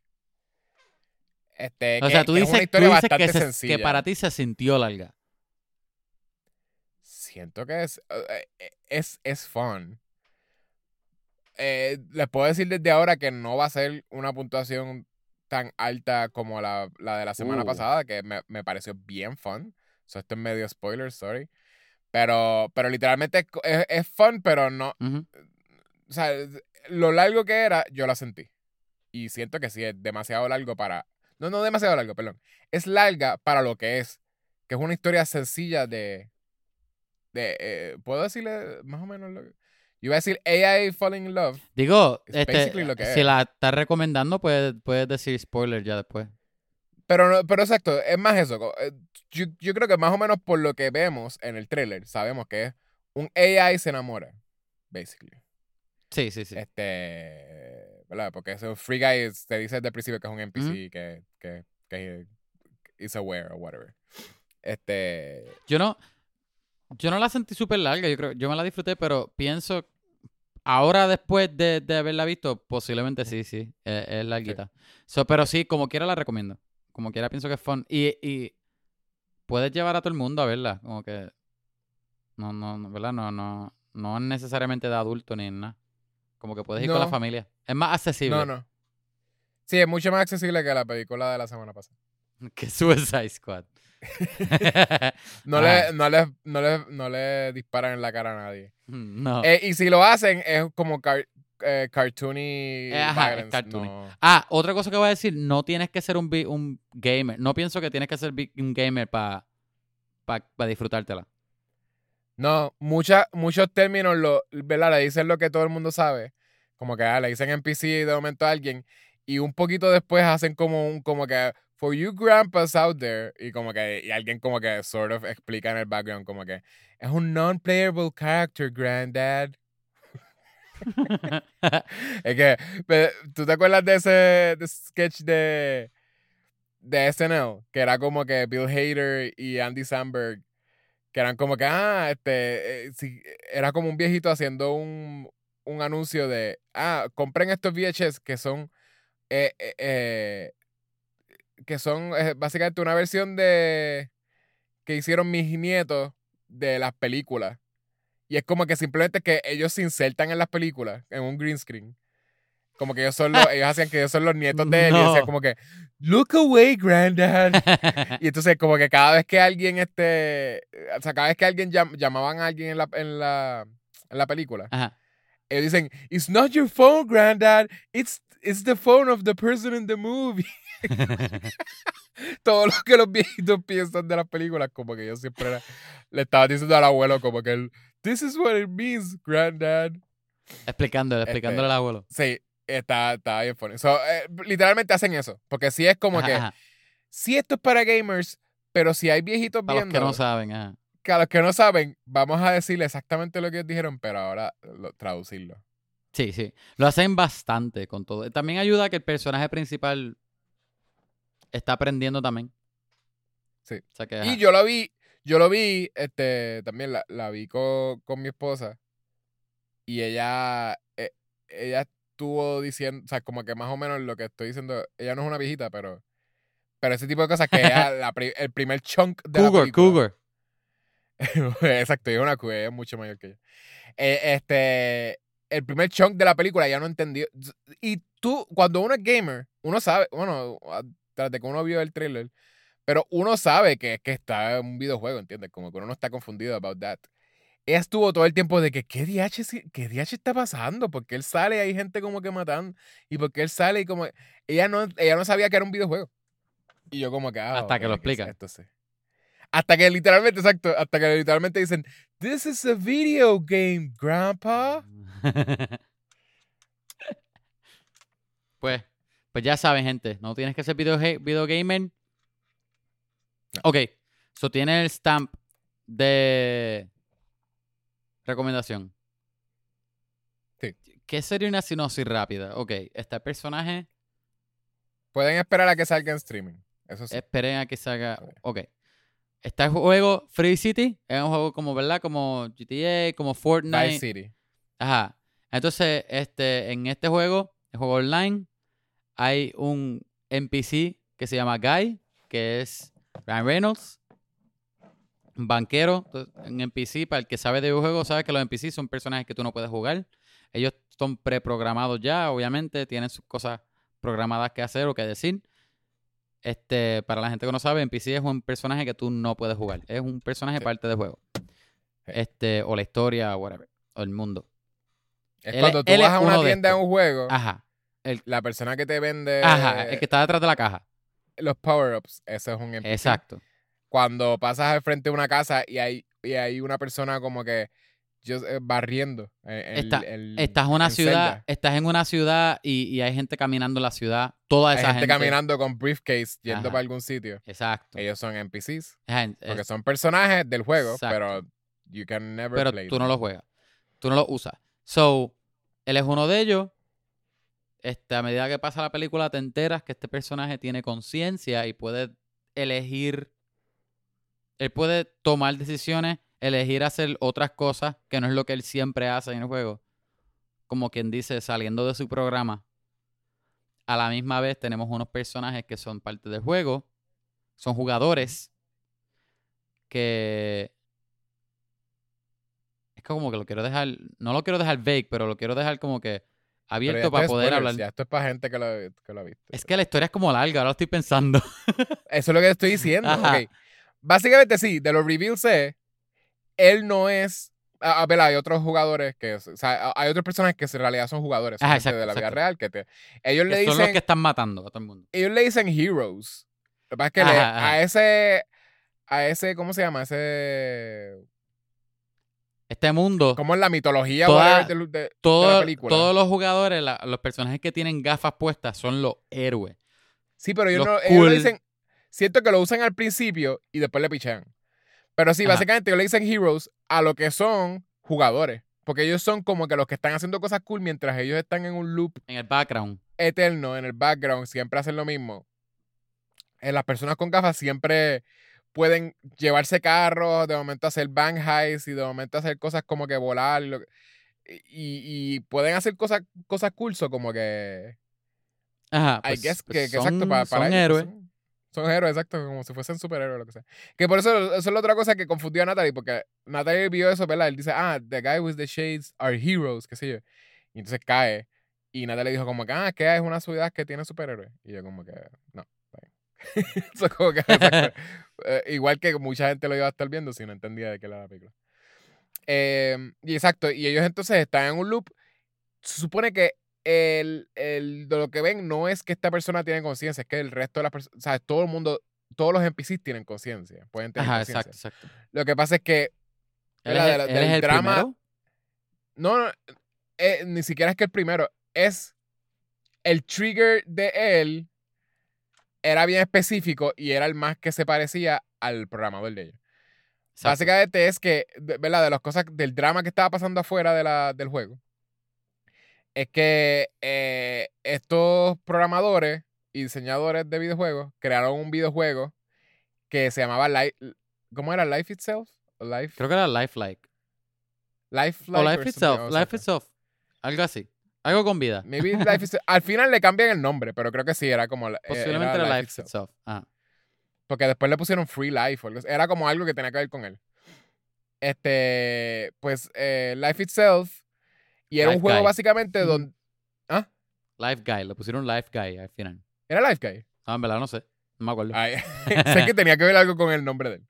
Este, O que- sea, tú es dices, tú dices que, se- que para ti se sintió larga. Siento que es, eh, eh, es, es fun. Eh, les puedo decir desde ahora que no va a ser una puntuación tan alta como la, la de la semana Uh. pasada, que me, me pareció bien fun. So, esto es medio spoiler, sorry. Pero, pero literalmente es, es, fun, pero no. O sea, lo largo que era, yo la sentí. Y siento que sí es demasiado largo para. No, no demasiado largo, perdón. Es larga para lo que es. Que es una historia sencilla de. de eh, ¿Puedo decirle más o menos lo que.? Yo iba a decir AI Falling in Love. Digo, Es este, basically lo que si es. la estás recomendando, puedes, puedes decir spoiler ya después. Pero, no- pero exacto, es más eso. eh, Yo, yo creo que más o menos por lo que vemos en el trailer, sabemos que es un AI se enamora. Basically. Sí, sí, sí. Este. ¿Verdad? Porque ese Free Guy es- te dice desde el principio que es un NPC que, que, que is aware o whatever. Este. Yo no, yo no la sentí súper larga, yo creo, yo me la disfruté, pero pienso, ahora después de, de haberla visto, posiblemente sí, sí, es, es larguita. So, pero sí, como quiera la recomiendo. Como quiera pienso que es fun. Y, y puedes llevar a todo el mundo a verla, como que, no, no, no, ¿verdad? No, no, no es necesariamente de adulto ni nada. Como que puedes ir con la familia. Es más accesible No, no. Sí, es mucho más accesible que la película de la semana pasada. que Suicide Squad. No, Ah. le, no, le, no, le, no le disparan en la cara a nadie. no. Eh, y si lo hacen, es como car- eh, cartoony. Eh, ajá, es cartoony. no. Ah, otra cosa que voy a decir, no tienes que ser un, un gamer. No pienso que tienes que ser un gamer para disfrutártela. No, mucha- muchos términos lo, ¿verdad? le dicen lo que todo el mundo sabe. Como que ah, le dicen NPC de momento a alguien. Y un poquito después hacen como un, como que, for you grandpas out there. Y como que, y alguien como que sort of explica en el background como que, es un non-playable character, granddad. Es que, ¿tú te acuerdas de ese de sketch de, de SNL? Que era como que Bill Hader y Andy Samberg, que eran como que, ah, este, eh, sí, era como un viejito haciendo un, un anuncio de, ah, compren estos VHS que son, eh, eh, eh, que son eh, básicamente una versión de, que hicieron mis nietos de las películas. Y es como que simplemente que ellos se insertan en las películas, en un green screen. Como que ellos son los, ellos hacían que ellos son los nietos de él y decían como que, look away, granddad. Y entonces como que cada vez que alguien, este, o sea, cada vez que alguien llam- llamaban a alguien en la, en la, en la película, Ajá. ellos dicen, it's not your phone, granddad, it's, it's the phone of the person in the movie. Todo lo que los viejitos piensan de las películas, como que yo siempre era- le estaba diciendo al abuelo como que, this is what it means, granddad. explicándole, explicándole al abuelo. Sí, está, está bien funny. So, eh, literalmente hacen eso, porque si es como Ajá, que, ajá. si esto es para gamers, pero si hay viejitos Para los viendo, que no saben, ajá. que a los que no saben, vamos a decirle exactamente lo que ellos dijeron, pero ahora lo- traducirlo. Sí, sí. Lo hacen bastante con todo. También ayuda a que el personaje principal está aprendiendo también. Sí. O sea que, Y yo lo vi, yo lo vi, este, también la, la vi con, con mi esposa. Y ella, eh, ella estuvo diciendo, o sea, como que más o menos lo que estoy diciendo, ella no es una viejita, pero, pero ese tipo de cosas que ella, la el primer chunk de la Cougar, película. Cougar. Exacto, ella es una ella es mucho mayor que yo. Eh, este, el primer chunk de la película ya no entendió. Y tú, cuando uno es gamer, uno sabe, bueno, tras de que uno vio el trailer, pero uno sabe que, que está en un videojuego, ¿entiendes? Como que uno no está confundido about that. Ella estuvo todo el tiempo de que, ¿qué DH, qué DH está pasando? Porque él sale y hay gente como que matando. Y porque él sale y como... Ella no, ella no sabía que era un videojuego. Y yo como que... ah, Hasta que lo ¿qué es explica. esto? Sí. Hasta que literalmente, exacto, hasta que literalmente dicen, This is a video game, grandpa. pues, pues ya saben, gente. No tienes que ser video, video gamer. Ok. So tiene el stamp de recomendación. Sí. ¿Qué sería una sinopsis rápida? Ok, este personaje. Pueden esperar a que salga en streaming. Eso sí. Esperen a que salga. Ok. Está el juego Free City. Es un juego como, ¿verdad? Como GTA, como Fortnite. Vice City. Ajá. Entonces, este, en este juego, el juego online, hay un NPC que se llama Guy, que es Ryan Reynolds, banquero, un NPC, para el que sabe de juego, sabe que los NPC son personajes que tú no puedes jugar. Ellos son preprogramados ya, obviamente, tienen sus cosas programadas que hacer o que decir. Este, para la gente que no sabe, NPC es un personaje que tú no puedes jugar. Es un personaje parte del juego. Este, o la historia, o whatever. O el mundo. Es cuando tú vas a una tienda de un juego. Ajá. la persona que te vende. Ajá, el que está detrás de la caja. Los power-ups, ese es un NPC. Exacto. Cuando pasas al frente de una casa y hay, y hay una persona como que yo, eh, barriendo. estás en una ciudad, estás en una ciudad y, hay gente caminando en la ciudad. Toda esa hay gente, caminando con briefcase yendo para algún sitio. Exacto. Ellos son NPCs. porque son personajes del juego, pero you can never pero tú no los juegas. Tú no los usas. So, él es uno de ellos. Este, a medida que pasa la película te enteras que este personaje tiene conciencia y puede elegir, él puede tomar decisiones elegir hacer otras cosas que no es lo que él siempre hace en el juego. Como quien dice, saliendo de su programa. A la misma vez tenemos unos personajes que son parte del juego. Son jugadores que... Es como que lo quiero dejar... No lo quiero dejar vague, pero lo quiero dejar como que abierto para poder hablar. esto es para gente que lo, que ha visto. Es que la historia es como larga, ahora lo estoy pensando. Eso es lo que estoy diciendo. Básicamente sí, de los reviews es él no es. A, ver, hay otros jugadores que. O sea, hay otras personas que en realidad son jugadores de la vida real. Que te, ellos le dicen. Son los que están matando a todo el mundo. Ellos le dicen heroes. Lo que pasa es que a ese. A ese. ¿Cómo se llama? Ese. Este mundo. Como en la mitología de, la película. Todos los jugadores, los personajes que tienen gafas puestas, son los héroes. Sí, pero ellos, no, ellos dicen. Siento que lo usan al principio y después le pichean. Pero sí, básicamente ellos le dicen heroes a lo que son jugadores. Porque ellos son como que los que están haciendo cosas cool mientras ellos están en un loop. En el background. Eterno, en el background, siempre hacen lo mismo. Eh, las personas con gafas siempre pueden llevarse carros, de momento hacer bang highs y de momento hacer cosas como que volar. Y, pueden hacer cosas, cosas cool, como que. Ajá. Pues, que, pues exacto, para, para son héroes. Son héroes, exacto, como si fuesen superhéroes o lo que sea. Que por eso, eso es la otra cosa que confundió a Natalie, porque Natalie vio eso, ¿verdad? Él dice, ah, the guy with the shades are heroes, qué sé yo. Y entonces cae. Y Natalie dijo como que, ah, que es una ciudad que tiene superhéroes. Y yo como que, no. eso como que, eh, igual que mucha gente lo iba a estar viendo si no entendía de qué era la película. Em, y exacto, y ellos entonces están en un loop. Se supone que el, el, de lo que ven no es que esta persona tiene conciencia, es que el resto de las personas, o sea, todo el mundo, todos los NPCs tienen conciencia, pueden tener. Exacto, exacto. Lo que pasa es que ¿Él es, el drama, primero? no, no eh, ni siquiera es que el primero, es el trigger de él era bien específico y era el más que se parecía al programador de ellos. Básicamente es que, ¿verdad? De las cosas, del drama que estaba pasando afuera de la, del juego es que eh, estos programadores y diseñadores de videojuegos crearon un videojuego que se llamaba Life. ¿Cómo era? Life Itself? Life? Creo que era Life Like. Life O Life Itself. Life Itself. Algo así. Algo con vida. Maybe Life Al final le cambian el nombre, pero creo que sí, era como. Eh, Posiblemente era, Life, Itself. Porque después le pusieron Free Life. Era como algo que tenía que ver con él. Este. Pues eh, Life Itself y era un juego básicamente donde. ¿Ah? Life Guy, le pusieron Life Guy al final. ¿Era Life Guy? Ah, en verdad no sé. No me acuerdo. sé que tenía que ver algo con el nombre de él.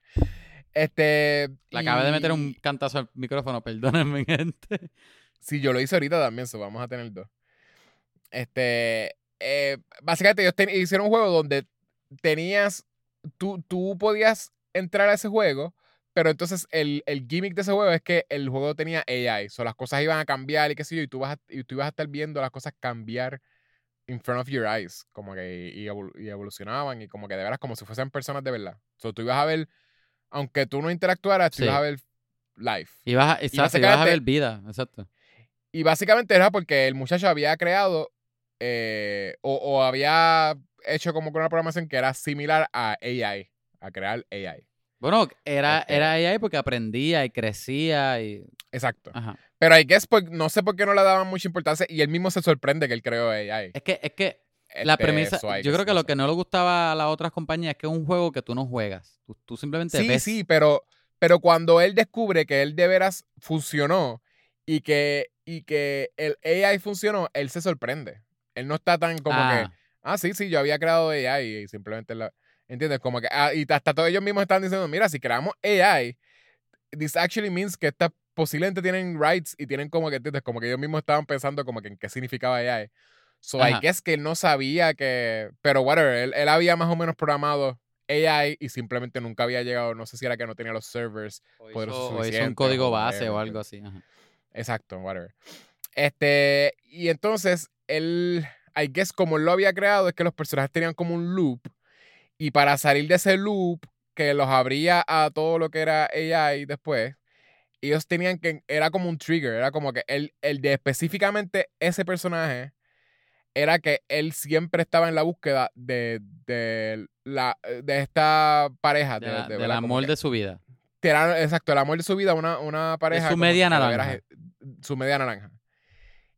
Este. Le acabé de meter un cantazo al micrófono, perdónenme, gente. Sí, yo lo hice ahorita también, so vamos a tener dos. Este. Eh, básicamente, ellos hicieron un juego donde tenías. Tú, tú podías entrar a ese juego, pero entonces el, el gimmick de ese juego es que el juego tenía AI, so las cosas iban a cambiar y qué sé yo, y tú, vas a- y tú ibas a estar viendo las cosas cambiar in front of your eyes, como que y, evol- y evolucionaban y como que de veras como si fuesen personas de verdad. So tú ibas a ver, aunque tú no interactuaras, tú Sí. ibas a ver live. Ibas a, exacto, ibas a ver vida, exacto. Y básicamente era porque el muchacho había creado eh, o, o había hecho como una programación que era similar a AI, a crear AI. Bueno, era, Este- era AI porque aprendía y crecía y... Exacto. Ajá. Pero I guess por- no sé por qué no le daban mucha importancia y él mismo se sorprende que él creó AI. Es que, es que la premisa, yo creo que lo que no le gustaba a las otras compañías es que es un juego que tú no juegas. Tú, tú simplemente Sí, ves. sí, pero, pero cuando él descubre que él de veras funcionó y que, y que el AI funcionó, él se sorprende. Él no está tan como que, Ah, ah, sí, sí, yo había creado AI y simplemente la... ¿Entiendes? Como que, ah, y hasta todos ellos mismos están diciendo, mira, si creamos AI, this actually means que estas posiblemente tienen rights y tienen como que, ¿entiendes? Como que ellos mismos estaban pensando como que en qué significaba AI. So I Ajá. guess que él no sabía que, pero whatever, él, él había más o menos programado AI y simplemente nunca había llegado, no sé si era que no tenía los servers. o hizo, o hizo un código base o algo así. ajá. Exacto, whatever. Este, y entonces, él, I guess como él lo había creado, es que los personajes tenían como un loop. Y para salir de ese loop, que los abría a todo lo que era AI después, ellos tenían que, era como un trigger, era como que el, el de específicamente ese personaje, era que él siempre estaba en la búsqueda de, de, la, de esta pareja. De la- de del amor de su vida. era, exacto, el amor de su vida, una, una pareja. su media naranja. su media naranja.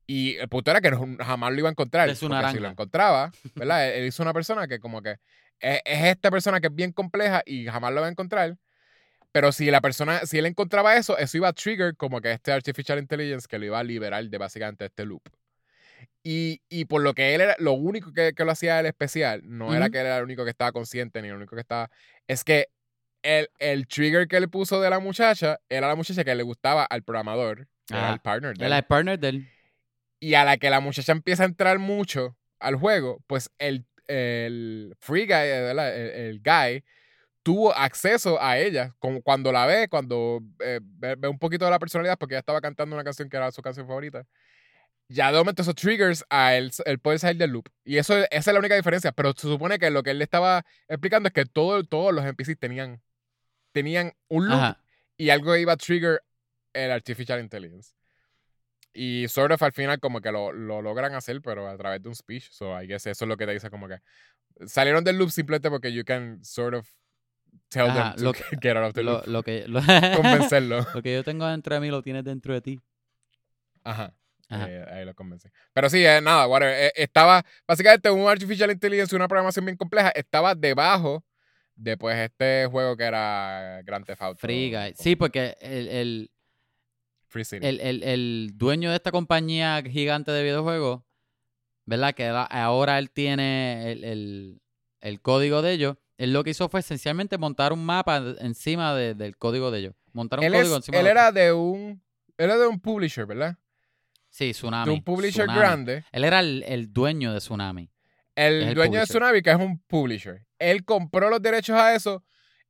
Y el punto era que jamás lo iba a encontrar. De su porque Si naranja. lo encontraba, ¿verdad? él, él hizo una persona que como que es, es esta persona que es bien compleja y jamás lo va a encontrar. Pero si la persona, si él encontraba eso, eso iba a trigger como que este artificial intelligence que lo iba a liberar de básicamente este loop. Y, y por lo que él era, lo único que, que lo hacía él especial, no era que él era el único que estaba consciente, ni el único que estaba, es que el, el trigger que él puso de la muchacha era la muchacha que le gustaba al programador, que era el partner de El él. partner de él. Y a la que la muchacha empieza a entrar mucho al juego, pues el, el free guy, ¿verdad? El, el guy, tuvo acceso a ella. Como cuando la ve, cuando eh, ve, ve un poquito de la personalidad, porque ella estaba cantando una canción que era su canción favorita. Ya de momento esos triggers a él, él puede salir del loop. Y eso, esa es la única diferencia. Pero se supone que lo que él le estaba explicando es que todo, todos los NPCs tenían, tenían un loop Ajá. y algo iba a trigger el artificial intelligence. Y sort of al final como que lo, lo logran hacer, pero a través de un speech. So I guess eso es lo que te dice como que salieron del loop simplemente porque you can sort of tell Ajá, them to lo get out of the Lo, loop. lo que, lo, Convencerlo. lo que yo tengo dentro de mí lo tienes dentro de ti. Ajá. Ajá. Eh, ahí lo convencí. Pero sí, eh, nada, whatever. Eh, estaba, básicamente, un artificial intelligence, una programación bien compleja, estaba debajo de pues este juego que era Grand Theft Auto. Free Guy. Sí, porque el, el, Free City. el, el, el dueño de esta compañía gigante de videojuegos, ¿verdad? Que ahora él tiene el, el- código de ellos. Él lo que hizo fue esencialmente montar un mapa encima de- del código de ellos. Montar un él código es- encima él de era de un él era de un publisher, ¿verdad? Sí, Tsunami. de un publisher Tsunami. grande. Él era el, el dueño de Tsunami. El, dueño de. Tsunami, que es un publisher. Él compró los derechos a eso,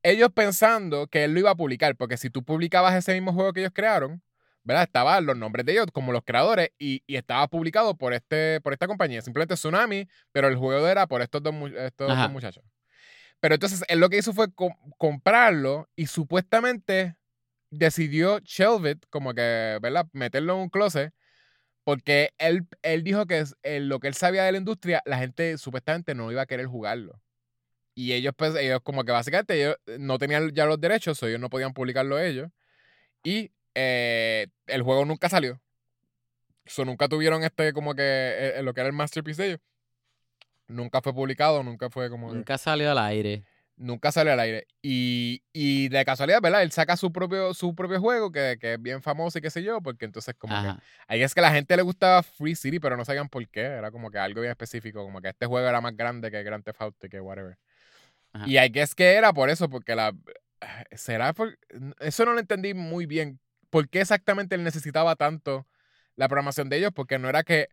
ellos pensando que él lo iba a publicar, porque si tú publicabas ese mismo juego que ellos crearon, ¿verdad? Estaban los nombres de ellos como los creadores y, y estaba publicado por, este, por esta compañía. Simplemente Tsunami, pero el juego era por estos dos, estos dos muchachos. Pero entonces él lo que hizo fue com- comprarlo y supuestamente decidió shelve it, como que, ¿verdad? Meterlo en un closet. Porque él, él dijo que es- eh, lo que él sabía de la industria, la gente supuestamente no iba a querer jugarlo. Y ellos, pues, ellos como que básicamente ellos no tenían ya los derechos, o ellos no podían publicarlo ellos. Y eh, el juego nunca salió. So, nunca tuvieron este como que eh, lo que era el masterpiece de ellos. Nunca fue publicado, nunca fue como que- Nunca salió al aire. nunca sale al aire. Y, y de casualidad, ¿verdad? Él saca su propio, su propio juego, que, que es bien famoso y qué sé yo, porque entonces como que Ajá. Ahí es que a la gente le gustaba Free City, pero no sabían por qué. Era como que algo bien específico, como que este juego era más grande que Grand Theft Auto y que whatever. Ajá. Y que es que era por eso, porque la... ¿Será por...? Eso no lo entendí muy bien. ¿Por qué exactamente él necesitaba tanto la programación de ellos? Porque no era que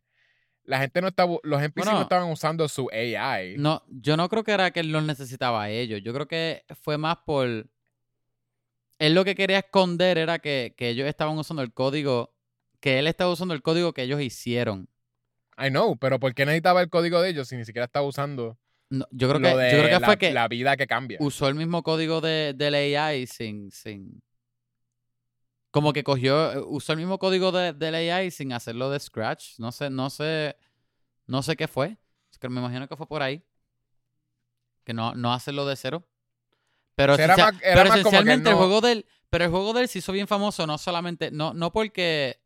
la gente no estaba... Los NPCs Bueno, no estaban usando su AI. No, yo no creo que era que él los necesitaba a ellos. Yo creo que fue más por él lo que quería esconder era que, que ellos estaban usando el código, que él estaba usando el código que ellos hicieron. I know, pero ¿por qué necesitaba el código de ellos si ni siquiera estaba usando No, yo creo lo que, de yo creo que la, fue que la vida que cambia? usó el mismo código de, del AI sin, sin. Como que cogió, eh, usó el mismo código de, del AI sin hacerlo de scratch. No sé, no sé, no sé qué fue. Es que me imagino que fue por ahí. Que no, no hacerlo de cero. Pero, Era esencia- más- era pero esencialmente el juego del, pero el juego del se hizo bien famoso, no solamente, no, no porque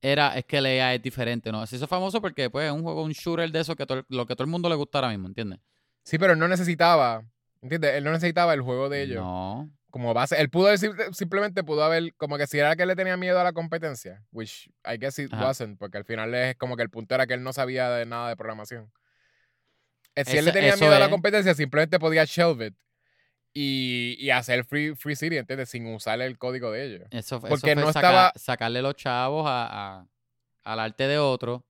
era, es que el AI es diferente, no. Se hizo famoso porque pues es un juego, un shooter de eso que todo- lo que todo el mundo le gusta ahora mismo, ¿entiendes? Sí, pero él no necesitaba, ¿entiendes? Él no necesitaba el juego de ellos No. Como base. Él pudo sim- simplemente pudo haber, como que si era que le tenía miedo a la competencia, which I guess it Ajá. wasn't, porque al final es como que el punto era que él no sabía de nada de programación. Eh, Si él le tenía miedo a la competencia, simplemente podía shelve it y, y hacer Free, free City, ¿entiendes? Sin usar el código de ellos. Eso, eso Porque fue no saca- estaba- sacarle los chavos a, a- al arte de otro.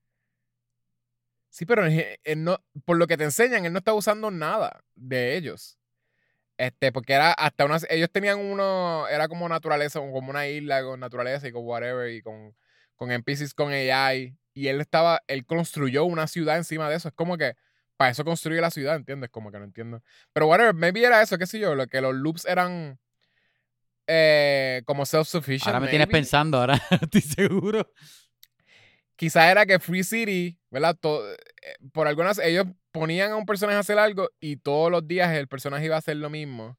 Sí, pero él- él no, por lo que te enseñan, él no está usando nada de ellos. Este, porque era hasta una. Ellos tenían uno. Era como naturaleza, como una isla con naturaleza y con whatever, y con, con NPCs con AI. Y él estaba. Él construyó una ciudad encima de eso. Es como que. Para eso construyó la ciudad, ¿entiendes? Como que no entiendo. Pero whatever, maybe era eso, qué sé yo, lo que los loops eran. eh, como self-sufficient. Ahora me tienes pensando, ahora estoy seguro. quizá era que Free City, ¿verdad? To- eh, por algunas, ellos ponían a un personaje a hacer algo y todos los días el personaje iba a hacer lo mismo.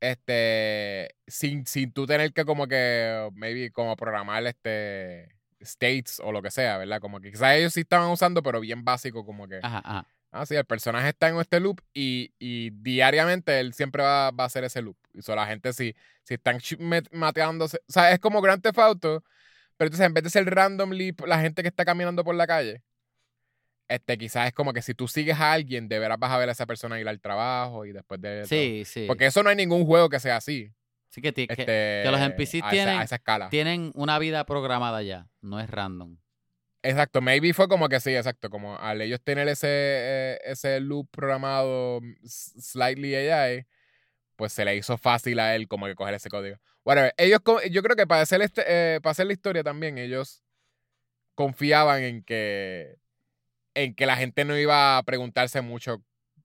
Este, sin, sin tú tener que como que, maybe como programar este, states o lo que sea, ¿verdad? Como que quizás ellos sí estaban usando, pero bien básico, como que, Ajá, ajá. ah, sí, el personaje está en este loop y, y diariamente él siempre va, va a hacer ese loop. Y so, la gente si, si están mateándose, o sea, es como Grand Theft Auto, pero entonces en vez de ser randomly la gente que está caminando por la calle, este quizás es como que si tú sigues a alguien, de veras vas a ver a esa persona ir al trabajo y después de... Sí, sí. Porque eso no hay ningún juego que sea así. Sí que, ti- que- Este, los NPCs a esa- tienen- a esa escala. tienen una vida programada ya, no es random. Exacto, maybe fue como que sí, exacto, como al ellos tener ese, eh, ese loop programado mm, slightly AI, pues se le hizo fácil a él como que coger ese código. Whatever, ellos, yo creo que para hacer, este, eh, para hacer la historia también, ellos confiaban en que, en que la gente no iba a preguntarse mucho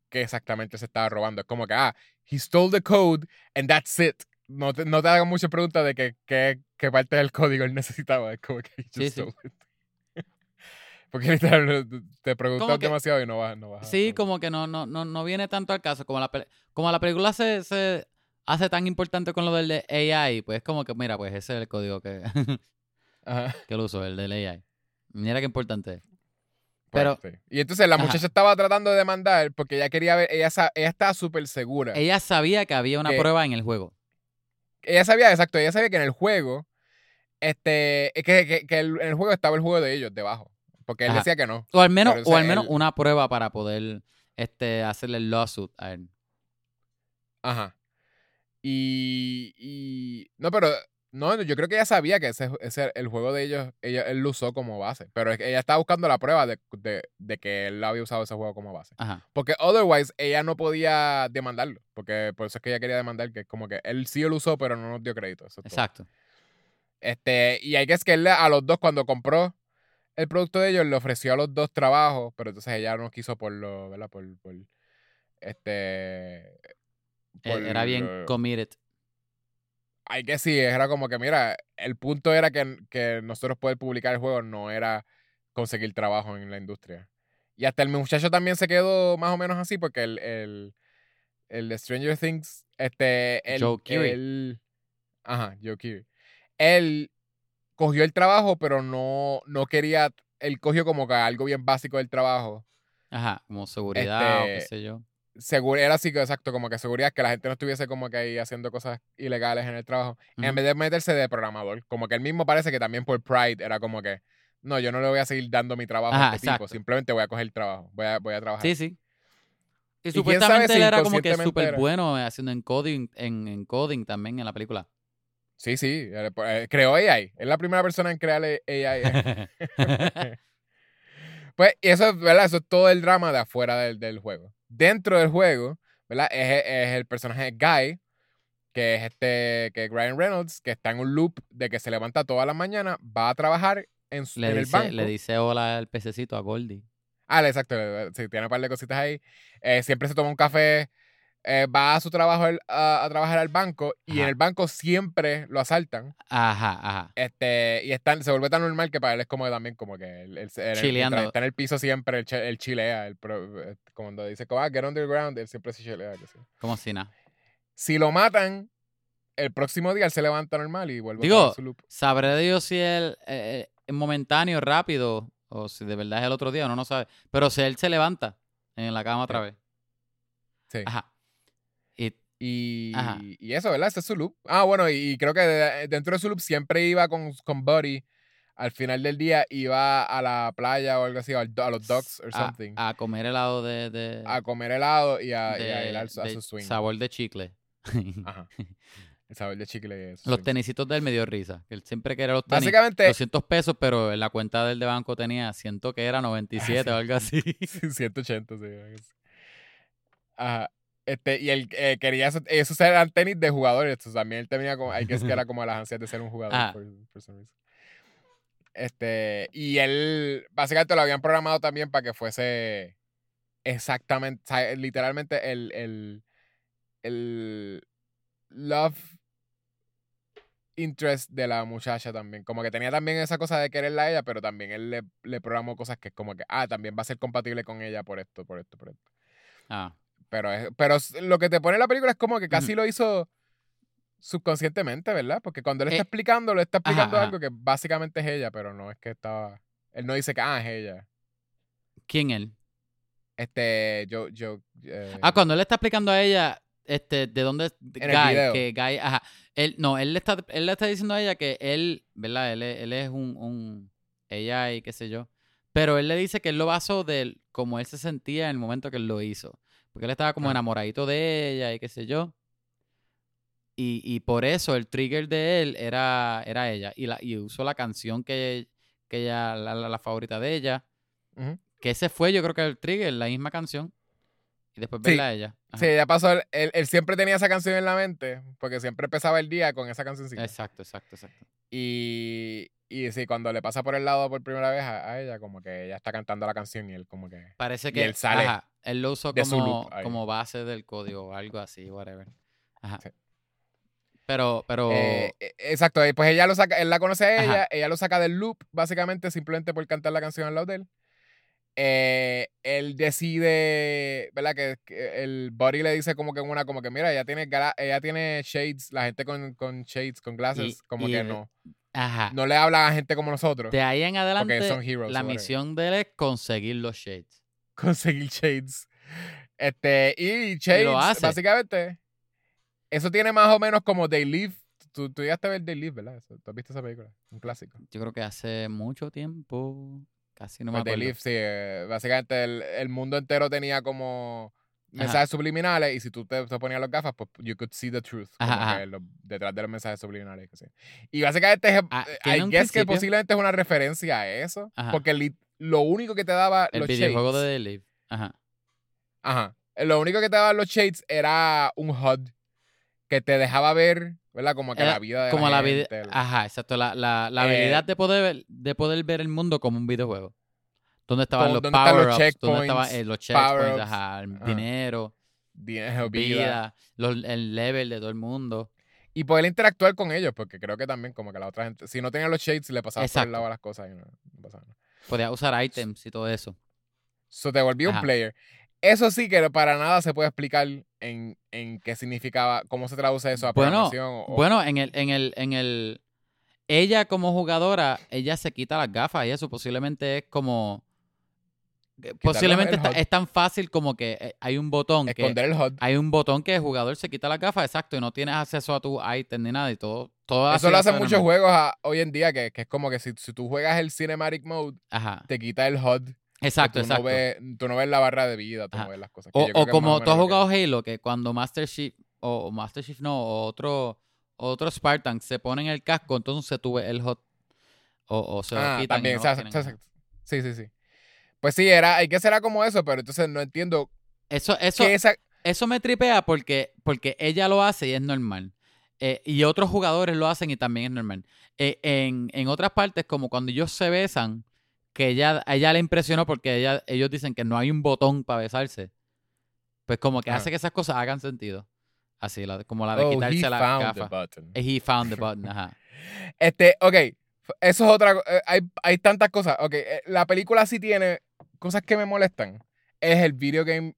qué exactamente se estaba robando. Es como que, ah, he stole the code and that's it. No te, no te hagan muchas preguntas de que, que- qué parte del código él necesitaba. Es como que he just Sí, sí. stole it. Porque literal, te que- demasiado y no vas, no vas Sí, como que no, no, no, no viene tanto al caso. Como la, como la película se, se hace tan importante con lo del de AI, pues es como que, mira, pues ese es el código que, Ajá, que lo uso, el del AI. Mira qué importante es. Pero-. Y entonces la Ajá. muchacha estaba tratando de demandar porque ella quería ver, ella, ella estaba súper segura. Ella sabía que había una Que- prueba en el juego. ella sabía, exacto, ella sabía que en el juego, este, que, que, que el- en el juego estaba el juego de ellos debajo. Porque él Ajá. decía que no. O al menos, Pero, o al menos él- una prueba para poder este, hacerle el lawsuit a él. Ajá. Y, y. No, pero. No, yo creo que ella sabía que ese, ese el juego de ellos, ella, él lo usó como base. Pero ella estaba buscando la prueba de, de, de que él había usado ese juego como base. Ajá. Porque otherwise ella no podía demandarlo. Porque por eso es que ella quería demandar, que es como que él sí lo usó, pero no nos dio crédito. Eso todo. Exacto. Este, y hay que es que él a los dos, cuando compró el producto de ellos, le ofreció a los dos trabajos, pero entonces ella no quiso por lo, ¿verdad? Por, por este. E- por Era bien committed. Hay que sí, era como que, mira, el punto era que, que nosotros poder publicar el juego no era conseguir trabajo en la industria. Y hasta el muchacho también se quedó más o menos así porque el, el, el de Stranger Things, este, él, Joe él- ajá, Joe Keery. Él cogió el trabajo, pero no, no quería, él cogió como que algo bien básico del trajo Ajá, como seguridad o qué Este, sé yo. Seguro, era así, exacto, como que seguridad, que la gente no estuviese como que ahí haciendo cosas ilegales en el trabajo, en vez de meterse de programador. Como que él mismo parece que también por Pride era como que, no, yo no le voy a seguir dando mi trabajo Ajá, a este tipo, simplemente voy a coger el trabajo, voy a, voy a trabajar. Sí, sí. Y sabe supuestamente él era como que súper bueno haciendo encoding, en, encoding también en la película. Sí, sí, eh, pues, eh, creó AI, es la primera persona en crear AI. Pues y eso, ¿verdad? Eso es todo el drama de afuera del, del juego. Dentro del juego, ¿verdad? Es, es el personaje Guy, que es este, que es Ryan Reynolds, que está en un loop de que se levanta todas las mañanas, va a trabajar en, su, Le en el dice, banco. le dice hola al pececito a Goldie. Ah, exacto, sí, tiene un par de cositas ahí. Eh, siempre se toma un café, eh, va a su trabajo al- a, a trabajar al banco y en Ajá. el banco siempre lo asaltan. Ajá, ajá. Este, y están, se vuelve tan normal que para él es como también como que él- él- Chileando. está en el piso siempre, che- él chilea, pro- eh, cuando dice como, ah, get underground, él siempre se chilea. que sí. Como si nada. Si lo matan, el próximo día él se levanta normal y vuelve Digo, a su loop. Sabré Dios si él eh, eh, momentáneo, rápido, o si de verdad es el otro día, uno no sabe. Pero si él se levanta en la cama otra Sí. vez. Sí. Ajá. Y Y, y eso, ¿verdad? Ese es su loop. Ah, bueno, y, y creo que de- dentro de su loop siempre iba con, con Buddy. Al final del día iba a la playa o algo así, a los docks or a, something. A, a comer helado de, de, comer helado y a, y a de- ir al- a, de su swing. sabor de chicle. Ajá. El sabor de chicle. y Los sí. tenisitos de él me dio risa. Él siempre quería los tenis. Básicamente, 200 pesos, pero en la cuenta del de banco tenía, siento que era 97 o algo así. 180, sí. algo así. Ajá. Este, y él eh, quería, eso- esos eran tenis de jugadores. entonces también él tenía como, hay que que era como las ansias de ser un jugador. Ajá. por- por some reason. Este, y él, básicamente lo habían programado también para que fuese exactamente, o sea, literalmente el, el, el love interest de la muchacha también. Como que tenía también esa cosa de quererla a ella, pero también él le, le programó cosas que es como que, ah, también va a ser compatible con ella por esto, por esto, por esto. Ah, Pero, es- pero lo que te pone la película es como que casi lo hizo subconscientemente, ¿verdad? Porque cuando él está Eh, explicando, le está explicando ajá. algo que básicamente es ella, pero no es que estaba... Él no dice que, ah, es ella. ¿Quién él? Este, yo, yo... eh, Ah, cuando él está explicando a ella, este, de dónde En el Guy, video. que Guy, ajá. Él, no, él le está, él le está diciendo a ella que él, ¿verdad? Él, es- él es un, un ella y qué sé yo. Pero él le dice que él lo basó de como él se sentía en el momento que él lo hizo. Porque él estaba como Ah. enamoradito de ella y qué sé yo. Y, y por eso el trigger de él era, era ella. Y, la, y usó la canción que, que ella, la, la- la favorita de ella. Que ese fue, yo creo que el trigger, la misma canción. Y después Sí. verla a ella. Ajá. Sí, ya pasó, él, él- él siempre tenía esa canción en la mente, porque siempre empezaba el día con esa canción. Exacto, exacto, exacto. Y, y sí, cuando le pasa por el lado por primera vez a, a ella, como que ella está cantando la canción y él como que... Parece Y que él sale ajá, él lo usó como, como base del código o algo así, whatever. Ajá. Sí. Pero, pero. Eh, eh, exacto, y pues ella lo saca, él la conoce a Ajá. ella, ella lo saca del loop, básicamente simplemente por cantar la canción al lado de él. Eh, él decide, ¿verdad? Que, que el buddy le dice como que en una, como que mira, ella tiene, ella tiene shades, la gente con, con shades, con glasses, como y que el- no. Ajá. No le habla a gente como nosotros. de ahí en adelante, son heroes, la misión de él es conseguir los shades. conseguir shades. Este, y shades, hace. básicamente, eso tiene más o menos como They Live. Tú, tú llegaste a ver They Live, ¿verdad? ¿Tú has visto esa película? Un clásico. Yo creo que hace mucho tiempo. Casi no me Pues They acuerdo. Live, sí. eh, básicamente el, el mundo entero tenía como mensajes subliminales y si tú te, te ponías las gafas, pues you could see the truth. Como Ajá, ajá. que lo- detrás de los mensajes subliminales. que sí. Y básicamente, es, Ah, eh, I guess que posiblemente es una referencia a eso. Porque li- lo único que te daba El los videojuego shades- de The Live. Ajá. Ajá. Lo único que te daban los shades era un HUD que te dejaba ver, ¿verdad? Como que Era la vida de Como la vida. Ajá, exacto. La, la, la Eh, habilidad de poder, de poder ver el mundo como un videojuego. ¿Dónde estaban los power-ups? ¿Dónde estaban eh, los checkpoints? Ajá, el ajá. dinero, dinero, vida. vida, los- el level de todo el mundo. Y poder interactuar con ellos, porque creo que también como que la otra gente, si no tenían los shades, le pasaba por el lado a las cosas y no, no pasaba nada. Podías usar items y todo eso. So te volvió un player. Eso sí que para nada se puede explicar en, en qué significaba, cómo se traduce eso a Bueno, programación. o- Bueno, en el, en el, en el. Ella como jugadora, ella se quita las gafas y eso posiblemente es como. Posiblemente está- es tan fácil como que eh, hay un botón que el HUD. hay un botón que el jugador se quita las gafas, exacto, y no tienes acceso a tu item ni nada y todo. todo Eso lo hacen hace muchos juegos a- hoy en día, que, que es como que si, si tú juegas el Cinematic Mode, Ajá. te quita el HUD. Exacto, tú, exacto. No ves, tú no ves la barra de vida, tú Ajá. no ves las cosas. que O, o como tú has lo que- jugado Halo, que cuando Master Chief, o, Master Chief no, o otro, otro Spartan se pone en el casco, entonces tú ves el hot. O, o se lo Ah, quitan. y también, no o sea, lo tienen, o sea, ajá. sí, sí, sí. Pues sí, era, hay que será como eso, pero entonces no entiendo Eso, eso, esa... eso me tripea porque, porque ella lo hace y es normal. Eh, y otros jugadores lo hacen y también es normal. Eh, en, en otras partes, como cuando ellos se besan, que ella, a ella le impresionó porque ella, ellos dicen que no hay un botón para besarse. Pues como que hace que esas cosas hagan sentido. Así, la, como la de Oh, quitarse he la found the gafa. button. He found the button, ajá. Este, ok. Eso es otra. eh, hay, hay tantas cosas. Ok. eh, La película sí tiene cosas que me molestan. Es el video game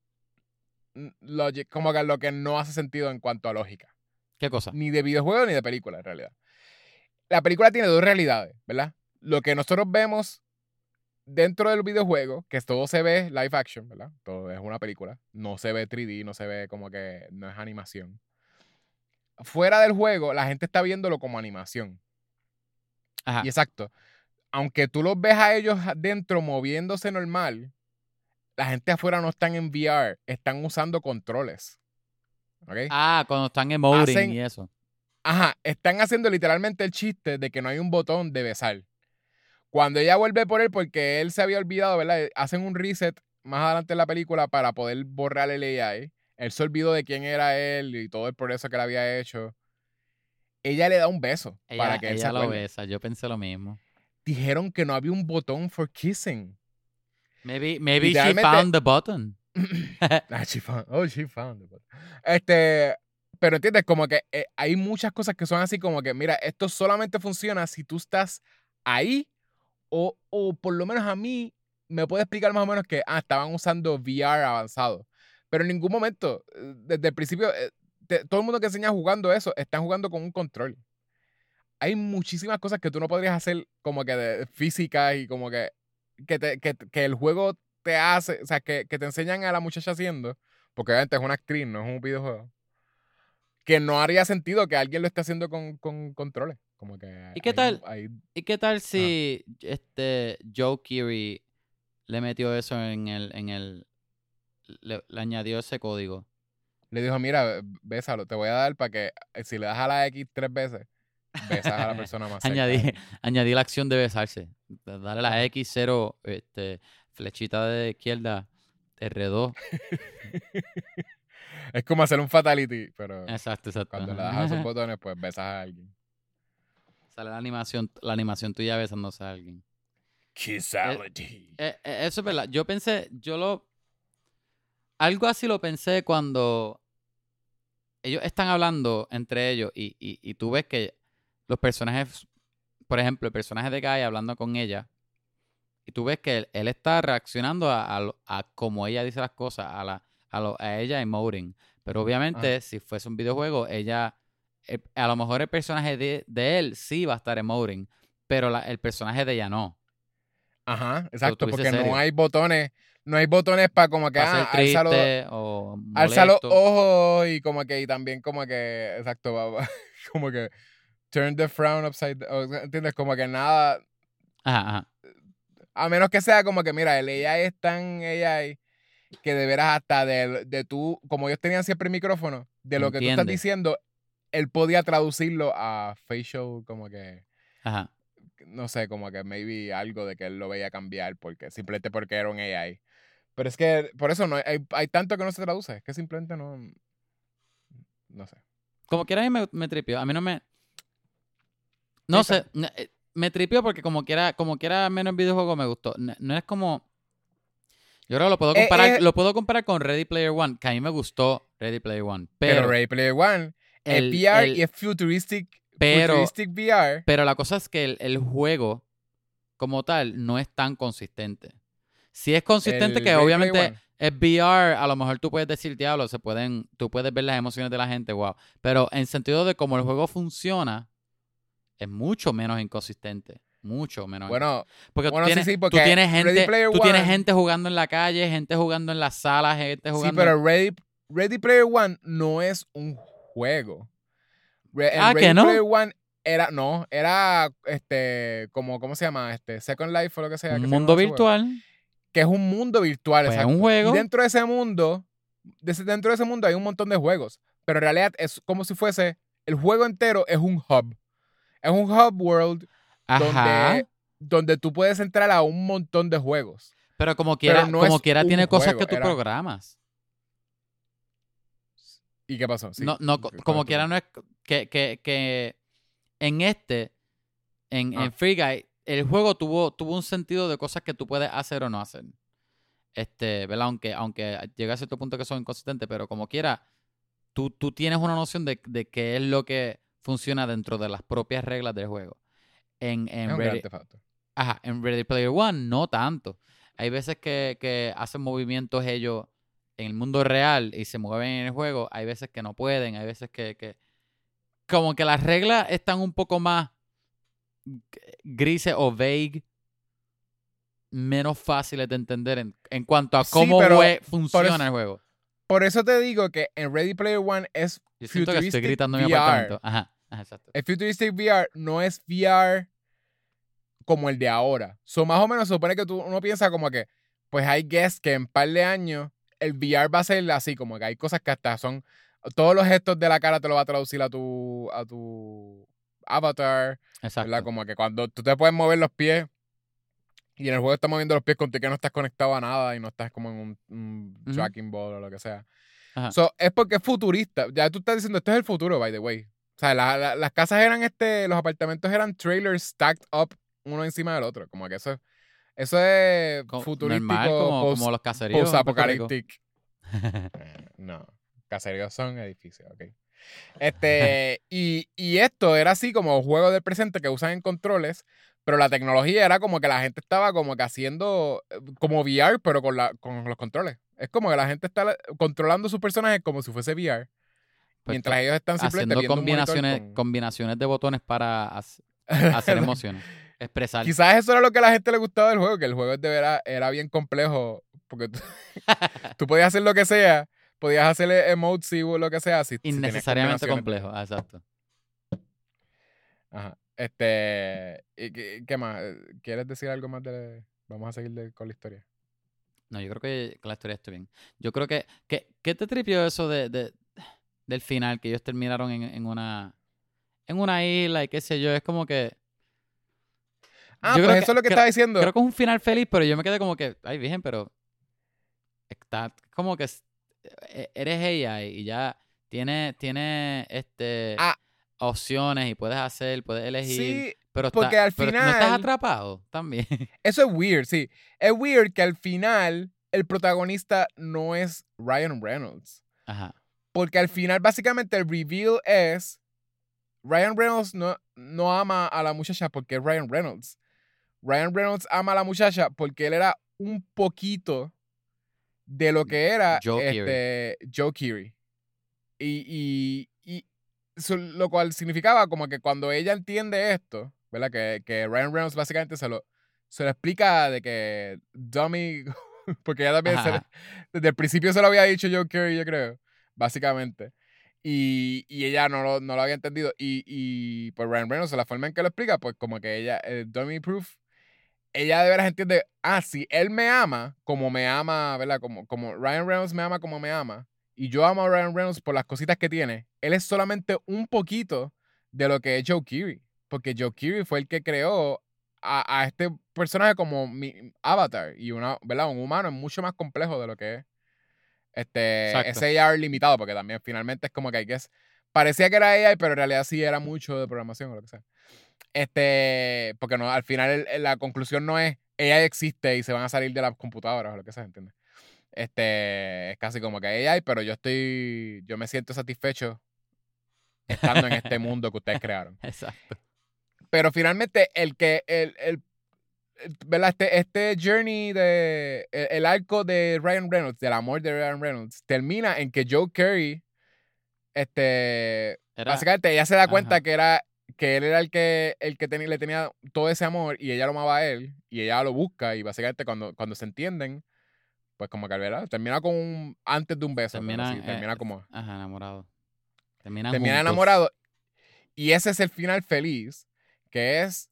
logic. Como que lo que no hace sentido en cuanto a lógica. ¿Qué cosa? Ni de videojuego ni de película, en realidad. La película tiene dos realidades, ¿verdad? Lo que nosotros vemos dentro del videojuego, que todo se ve live action, ¿verdad? Todo es una película. No se ve 3D, no se ve como que no es animación. Fuera del juego, la gente está viéndolo como animación. Ajá. Y exacto. Aunque tú los ves a ellos dentro moviéndose normal, la gente afuera no están en VR, están usando controles. ¿Ok? Ah, cuando están emoting Hacen- y eso. Ajá, están haciendo literalmente el chiste de que no hay un botón de besar. Cuando ella vuelve por él, porque él se había olvidado, ¿verdad? Hacen un reset más adelante en la película para poder borrar el AI. Él se olvidó de quién era él y todo el progreso que le había hecho. Ella le da un beso Ella, para que él se ella lo acuerde. besa, yo pensé lo mismo. Dijeron que no había un botón for kissing. Maybe, maybe she found the button. Ah, she found, oh, she found it. Este, pero entiendes, como que eh, hay muchas cosas que son así como que, mira, esto solamente funciona si tú estás ahí o, o por lo menos a mí me puede explicar más o menos que, ah, estaban usando VR avanzado. Pero en ningún momento, eh, desde el principio, eh, te- todo el mundo que enseña jugando eso, están jugando con un control. Hay muchísimas cosas que tú no podrías hacer como que de física y como que, que, te- que, que el juego te hace, o sea, que, que te enseñan a la muchacha haciendo, porque obviamente es una actriz, no es un videojuego, que no haría sentido que alguien lo esté haciendo con, con controles. Como que ¿Y qué hay- tal? hay- ¿Y qué tal si este Joe Keery le metió eso en el, en el, le, le añadió ese código? le dijo, mira, bésalo, te voy a dar para que si le das a la X tres veces, besas a la persona más cerca. Añadí, añadí la acción de besarse. Dale la X0, este, flechita de izquierda, R2. Es como hacer un fatality, pero Exacto, exacto. cuando le das a esos botones, pues besas a alguien. Sale la animación, la animación tuya besándose a alguien. Kissality. Eh, eh, eso es verdad. Yo pensé, yo lo. Algo así lo pensé cuando ellos están hablando entre ellos y, y, y tú ves que los personajes, por ejemplo, el personaje de Guy hablando con ella, y tú ves que él, él está reaccionando a, a, cómo ella dice las cosas, a, la, a, lo- a ella emoting. Pero obviamente, si fuese un videojuego, ella, el- a lo mejor el personaje de, de él sí va a estar emoting, pero la- el personaje de ella no. Ajá, exacto, porque serio. no hay botones, no hay botones para como que, Va a ah, ser alza los, triste o alza los ojos y como que, y también como que, exacto, como que turn the frown upside down, ¿entiendes? Como que nada, Ajá, ajá. a menos que sea como que, mira, el AI es tan AI que de veras hasta de, de tú, como ellos tenían siempre el micrófono, de lo que tú estás Entiende. diciendo, él podía traducirlo a facial, como que, Ajá. no sé, como que maybe algo de que él lo veía cambiar porque simplemente porque era un AI. Pero es que por eso no hay, hay tanto que no se traduce, es que simplemente no no sé. Como quiera a mí me, me tripió. A mí no me... No sé, eh, me tripió porque como quiera, como quiera menos videojuego me gustó. No, es como... Yo creo que lo puedo Eh, comparar, eh. lo puedo comparar con Ready Player One, que a mí me gustó Ready Player One. Pero, Pero, Ready Player One el- es VR el- y es futuristic pero, futuristic VR. pero la cosa es que el, el juego como tal no es tan consistente. Si es consistente El que Ready obviamente es VR, a lo mejor tú puedes decir, diablo, se pueden, tú puedes ver las emociones de la gente, wow. Pero en sentido de cómo el juego funciona, es mucho menos inconsistente. Mucho menos. Bueno, porque bueno, tú sí, tienes, sí, tú porque tienes Ready gente, tú tienes gente jugando en la calle, gente jugando en las salas, gente sí, jugando. pero Ready, Ready Player One no es un juego. Re- Ah, ¿que Ready no? Player One era no, era este como ¿cómo se llama? Este Second Life o lo que sea, que un se mundo juego. virtual. que es un mundo virtual, Pues es un juego. Y dentro de ese mundo, dentro de ese mundo hay un montón de juegos, pero en realidad es como si fuese el juego entero es un hub. Es un hub world Ajá. donde donde tú puedes entrar a un montón de juegos. Pero como quiera, no como quiera tiene cosas juego, que tú era- programas. ¿Y qué pasó? Sí, no, no, ¿cuál es como quiera no es que, que, que en este, en, Ah. en Free Guy, el juego tuvo, tuvo un sentido de cosas que tú puedes hacer o no hacer. Este, ¿verdad? Aunque, aunque llega a cierto punto que son inconsistentes, pero como quiera, tú, tú tienes una noción de, de qué es lo que funciona dentro de las propias reglas del juego. En, Es en un Ready. Ajá, en Ready Player One no tanto. Hay veces que, que hacen movimientos ellos en el mundo real y se mueven en el juego. Hay veces que no pueden, hay veces que... que- como que las reglas están un poco más grises o vague, menos fáciles de entender en, en cuanto a cómo funciona eso- el juego. Por eso te digo que en Ready Player One es Yo siento que estoy gritando en mi apartamento. Ajá, ajá, exacto. el Futuristic VR no es VR como el de ahora. So, más o menos supone que tú, uno piensa como que, pues hay guess que en un par de años el VR va a ser así, como que hay cosas que hasta son, todos los gestos de la cara te lo va a traducir a tu, a tu avatar, Exacto. ¿verdad? Como que cuando tú te puedes mover los pies y en el juego estás moviendo los pies contigo que no estás conectado a nada y no estás como en un, tracking ball o lo que sea. Ajá. So, es porque es futurista. Ya tú estás diciendo, esto es el futuro, by the way. O sea, la- la- las casas eran este, los apartamentos eran trailers stacked up uno encima del otro. Como que eso, eso es Co- futurístico, Normal, como, post- como los caseríos. Rico. post-apocalyptic. Eh, no, caseríos son edificios, ok. Este, y, y esto era así como juego del presente que usan en controles, pero la tecnología era como que la gente estaba como que haciendo eh, como VR, pero con, la, con los controles. Es como que la gente está la- controlando sus personajes como si fuese VR. Pues mientras ellos están simplemente haciendo combinaciones, con- combinaciones de botones para hac- hacer emociones. Expresar. Quizás eso era lo que a la gente le gustaba del juego, que el juego de verdad era bien complejo, porque tú, tú podías hacer lo que sea, podías hacer emotes y lo que sea. Si, si Innecesariamente combinaciones. complejo. ah, Exacto. Ajá. Este, ¿y qué, qué más? ¿Quieres decir algo más de... Vamos a seguir de- con la historia. No, yo creo que, la historia está bien. Yo creo que. que ¿Qué te tripió eso de, de- del final? Que ellos terminaron en, en una. En una isla y qué sé yo. Es como que. Ah, Yo pues creo que- eso es lo que estaba diciendo. Creo que es un final feliz, pero yo me quedé como que. Ay, virgen, pero. Está como que. e- Eres ella y ya tiene, tiene este Ah. opciones y puedes hacer, puedes elegir. Sí, pero porque está- al pero no estás final- atrapado también. eso es weird, sí. Es weird que al final el protagonista no es Ryan Reynolds. Ajá. Porque al final, básicamente, el reveal es. Ryan Reynolds no, no ama a la muchacha porque es Ryan Reynolds. Ryan Reynolds ama a la muchacha porque él era un poquito de lo que era Joe este, Joe Keery. Y, y, y lo cual significaba como que cuando ella entiende esto, ¿verdad? Que, que Ryan Reynolds básicamente se lo, se lo explica de que Dummy, porque ella también se- desde el principio se lo había dicho Joe Keery, yo creo, básicamente. Y, y ella no lo, no lo había entendido. Y, y pues Ryan Reynolds, la forma en que lo explica, pues como que ella, el Dummy Proof, ella de veras entiende, ah, si él me ama como me ama, ¿verdad? Como, como Ryan Reynolds me ama como me ama, y yo amo a Ryan Reynolds por las cositas que tiene, él es solamente un poquito de lo que es Joe Keery. Porque Joe Keery fue el que creó a, a este personaje como mi avatar. Y una, ¿verdad? un humano es mucho más complejo de lo que es este, Exacto. ese AR limitado, porque también finalmente es como que hay que... Parecía que era AI, pero en realidad sí era mucho de programación o lo que sea. Este, porque no, al final el- la conclusión no es AI existe y se van a salir de las computadoras o lo que sea, ¿entiendes? Este, es casi como que AI, pero yo estoy, yo me siento satisfecho estando en este mundo que ustedes crearon. Exacto. Pero finalmente el que, el, el- ¿verdad? Este, este journey de, el, el arco de Ryan Reynolds, del amor de Ryan Reynolds, termina en que Joe Carey, este, Era, Básicamente ella se da cuenta Ajá. que era que él era el que el que tenía, le tenía todo ese amor y ella lo amaba a él y ella lo busca y básicamente cuando, cuando se entienden pues como que ¿verdad? termina con un antes de un beso pero Terminan, sí, termina eh, como Ajá, enamorado. Termina juntos. enamorado y ese es el final feliz que es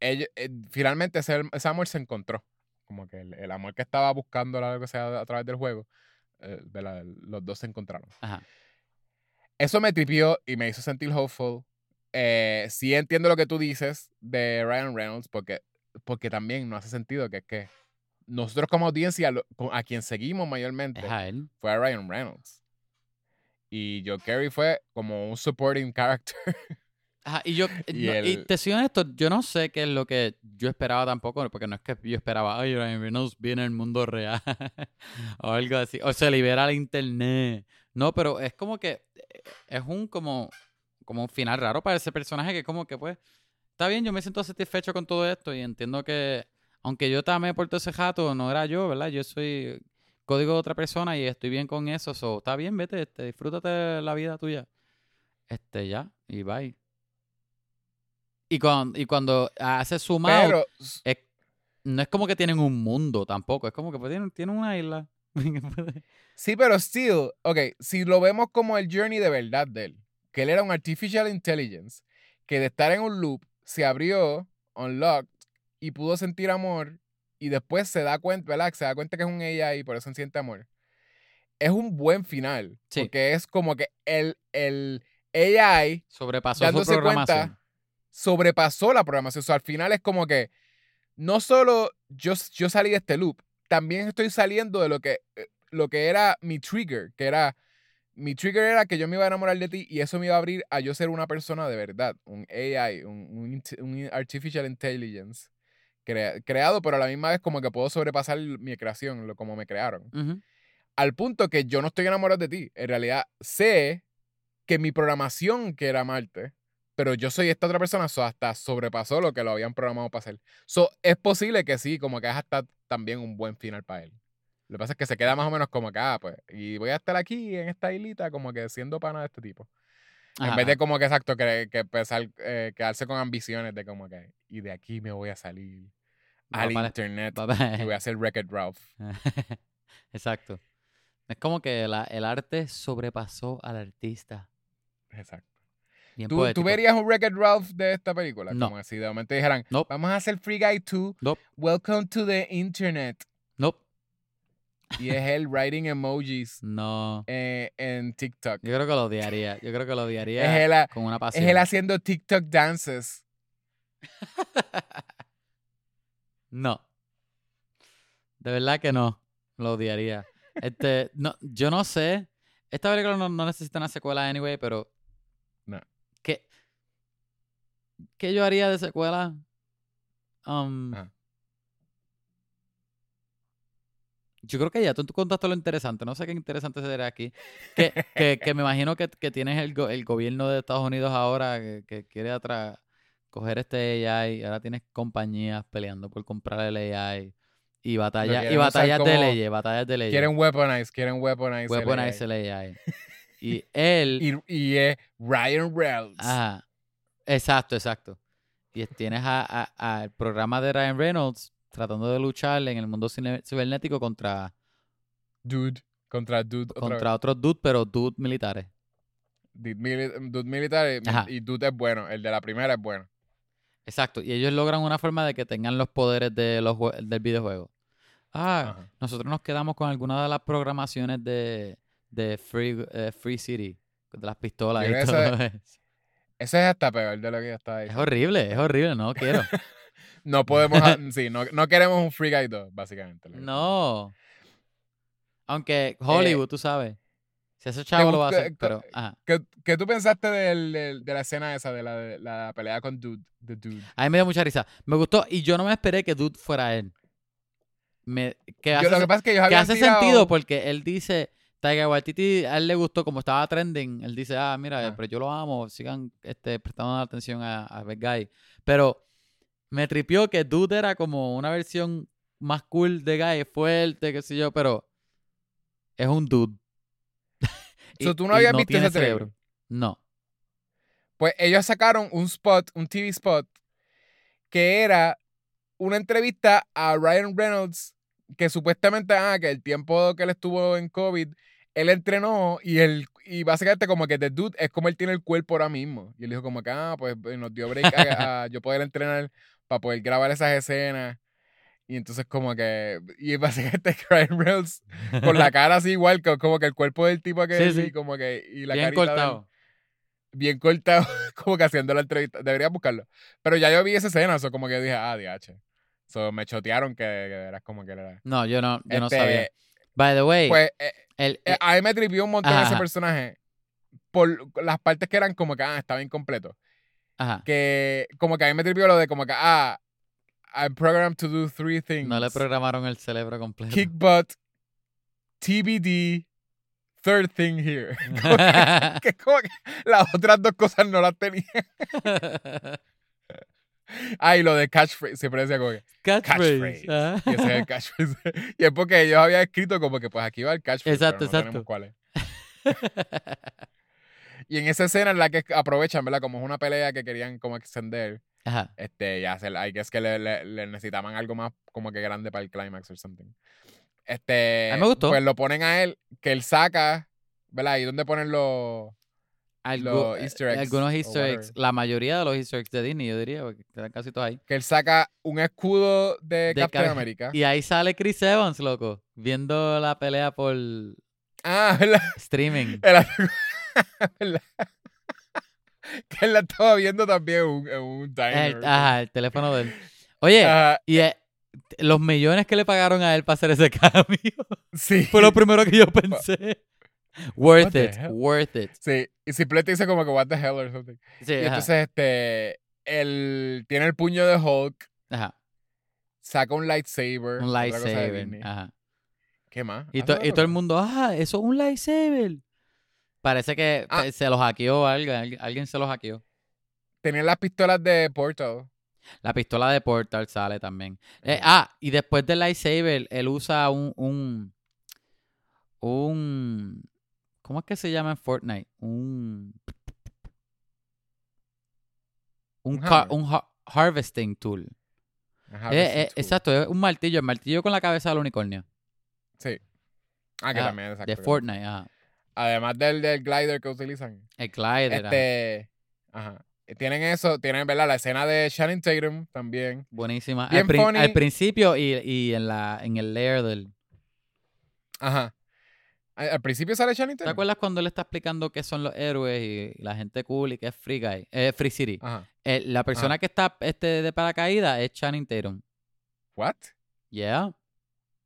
ellos, eh, finalmente amor se encontró como que el, el amor que estaba buscando lo que sea a través del juego eh, ¿verdad? los dos se encontraron Ajá. eso me tripió y me hizo sentir hopeful. Eh, sí entiendo lo que tú dices de Ryan Reynolds, porque, porque también no hace sentido que es que nosotros como audiencia, lo- a quien seguimos mayormente, a fue a Ryan Reynolds. Y Joe Carey fue como un supporting character. Ajá, y yo, Y no- y el- te soy honesto, yo no sé qué es lo que yo esperaba tampoco, porque no es que yo esperaba, ay, Ryan Reynolds viene al mundo real, o algo así, o se libera el internet. No, pero es como que eh, es un como, como un final raro para ese personaje que como que pues, está bien, yo me siento satisfecho con todo esto y entiendo que, aunque yo amé por todo ese jato, no era yo, ¿verdad? Yo soy código de otra persona y estoy bien con eso, so, está bien, vete, este, disfrútate la vida tuya. Este, ya, y bye. Y cuando, y cuando hace zoom out, Pero es- no es como que tienen un mundo tampoco, es como que pues, tienen, tienen una isla. Sí, pero still, ok, si lo vemos como el journey de verdad de él, que él era un artificial intelligence, que de estar en un loop se abrió, unlocked, y pudo sentir amor, y después se da cuenta, ¿verdad? Se da cuenta que es un AI y por eso siente amor. Es un buen final, Sí. porque es como que el, el AI Sobrepasó su programación. cuenta, sobrepasó la programación. O sea, al final es como que no solo yo, yo salí de este loop, también estoy saliendo de lo que, eh, lo que era mi trigger, que era, mi trigger era que yo me iba a enamorar de ti y eso me iba a abrir a yo ser una persona de verdad, un AI, un, un artificial intelligence crea- creado, pero a la misma vez como que puedo sobrepasar mi creación, lo como me crearon al punto que yo no estoy enamorado de ti. En realidad, sé que mi programación que era Marte, pero yo soy esta otra persona, so hasta sobrepasó lo que lo habían programado para hacer. So, es posible que sí, como que es hasta también un buen final para él. Lo que pasa es que se queda más o menos como que, ah, pues, y voy a estar aquí en esta islita como que siendo pana de este tipo. En vez de como que exacto, que, que empezar, eh, quedarse con ambiciones de como que, y de aquí me voy a salir al internet y voy a hacer Wreck-It Ralph. Exacto. Es como que la- el arte sobrepasó al artista. Exacto. Bien ¿Tú, poético. ¿Tú verías un Wreck-It Ralph de esta película? No. Como si de momento dijeran, Nope. vamos a hacer Free Guy 2, Nope. Welcome to the Internet. Nope. Y es él writing emojis No. eh, en TikTok. Yo creo que lo odiaría. Yo creo que lo Es odiaría él, a- con una es pasión. él haciendo TikTok dances. No. De verdad que no. Lo odiaría. Este, no, yo no sé. Esta película no, no necesita una secuela anyway, pero. No. ¿Qué, ¿Qué yo haría de secuela? Um, yo creo que ya tú, tú contaste lo interesante. No sé qué interesante sería aquí. Que, que, que me imagino que, que tienes el, go- el gobierno de Estados Unidos ahora que, quiere atra- coger este AI. y Ahora tienes compañías peleando por comprar el AI. Y batallas, y batallas de leyes, batallas de leyes. Quieren weaponize, quieren weaponize. el weaponize AI. el AI. Y él. Y, y es Ryan Reynolds. Ajá. Exacto, exacto. Y tienes a- a- al programa de Ryan Reynolds tratando de luchar en el mundo cibernético contra, Dude. Contra Dude. contra otros dudes, pero dudes militares. Dude, mili- dude militar y, Ajá. y Dude es bueno. El de la primera es bueno. Exacto. Y ellos logran una forma de que tengan los poderes de los del videojuego. Ah, Ajá. nosotros nos quedamos con alguna de las programaciones de, de Free, eh, Free City, de las pistolas y todo eso. Ese es hasta peor de lo que yo estaba Es diciendo. horrible, es horrible, no quiero. No podemos, sí, no, no queremos un Free Guy 2, básicamente. No. Aunque Hollywood, tú sabes. Si ese chavo lo va a hacer, pero. Ajá. ¿Qué, qué tú pensaste del- del- de la escena esa, de la, de la pelea con Dude? The Dude? A mí me dio mucha risa. Me gustó y yo no me esperé que Dude fuera él. Me, que Yo, hace, lo que pasa es que ellos que hace tirado- sentido porque él dice. Taika Waititi, a él le gustó como estaba trending. Él dice, ah, mira, Ah. pero yo lo amo. Sigan este, prestando atención a, a Bad Guy. Pero me tripió que Dude era como una versión más cool de Guy, fuerte, qué sé yo, pero es un Dude. So, ¿tú no habías visto ese trailer? cerebro. No. Pues ellos sacaron un spot, un TV spot, que era una entrevista a Ryan Reynolds, que supuestamente, ah, que el tiempo que él estuvo en COVID, él entrenó y él, y básicamente como que The Dude es como él tiene el cuerpo ahora mismo. Y él dijo como que, ah, pues pues, nos dio break a, a yo poder entrenar para poder grabar esas escenas. Y entonces como que, y básicamente Ryan Reynolds con la cara así igual, co- como que el cuerpo del tipo que Sí, sí. y como que, y la Bien carita cortado. bien cortado, como que haciendo la entrevista. Debería buscarlo. Pero ya yo vi esa escena, eso como que dije, ah, DH. So, me chotearon que, que eras como que era. No, yo no, yo no Este, sabía. By the way, Pues eh, el, eh, a mí me tripió un montón Ajá, ese personaje. por las partes que eran como que, ah, estaba incompleto. Ajá. Que como que a mí me tripió lo de como que, ah, I'm programmed to do three things. No le programaron el cerebro completo. Kick butt, TBD, third thing here. que es como que las otras dos cosas no las tenía. Ah, y lo de catchphrase, siempre decía como que Catchphrase. catchphrase. ah. Y ese es el catchphrase. y es porque ellos habían escrito como que pues aquí va el catchphrase. Exacto, pero no exacto. cuál es. Y en esa escena en la que aprovechan, ¿verdad? Como es una pelea que querían como extender, Ajá. este, ya se, I guess que le, le- le necesitaban algo más como que grande para el climax or something. Este, A mí me gustó. Pues lo ponen a él, que él saca, ¿verdad? Ahí donde ponen los... Algu- Los easter eggs Algunos easter eggs. La mayoría de los easter eggs de Disney, yo diría, porque están casi todos ahí. Que él saca un escudo de, De Captain ca- America. Y ahí sale Chris Evans, loco, viendo la pelea por Ah, ¿verdad? streaming. ¿verdad? que él la estaba viendo también en un, un diner. El- ajá, el teléfono de él. Oye, y eh, los millones que le pagaron a él para hacer ese cambio sí. fue lo primero que yo pensé. Worth it, worth it. Sí, y simplemente dice como que what the hell or something. Sí, Y ajá, entonces, este, él tiene el puño de Hulk, ajá, saca un lightsaber. un lightsaber. Ajá. ¿Qué más? Y, Hace to- y todo el mundo, ah, eso es un lightsaber. Parece que Ah. se lo hackeó alguien, alguien- se lo hackeó. Tenía las pistolas de Portal. La pistola de Portal sale también. Eh, ah, y después del lightsaber, él usa un, un. Un. ¿Cómo es que se llama en Fortnite? Un. Un, Un harvesting tool. Ajá, Eh, Harvesting eh, Tool. exacto, es un martillo, el martillo con la cabeza del unicornio. Sí. Ah, que Ah, también, exacto. De Fortnite, ajá. Además del, del glider que utilizan. El glider, ajá. Este. Ajá. Tienen eso, tienen, ¿verdad? La escena de Shannon Tatum también. Buenísima. Al, bien prin- funny. al principio y, y en, la, en el layer del. Ajá. Al, principio sale Shannon ¿Te acuerdas cuando él está explicando qué son los héroes y la gente cool y qué es Free Guy? Eh, Free City. Ajá. Eh, la persona Ajá. que está este, de paracaídas es Channing Tatum. ¿What? Yeah.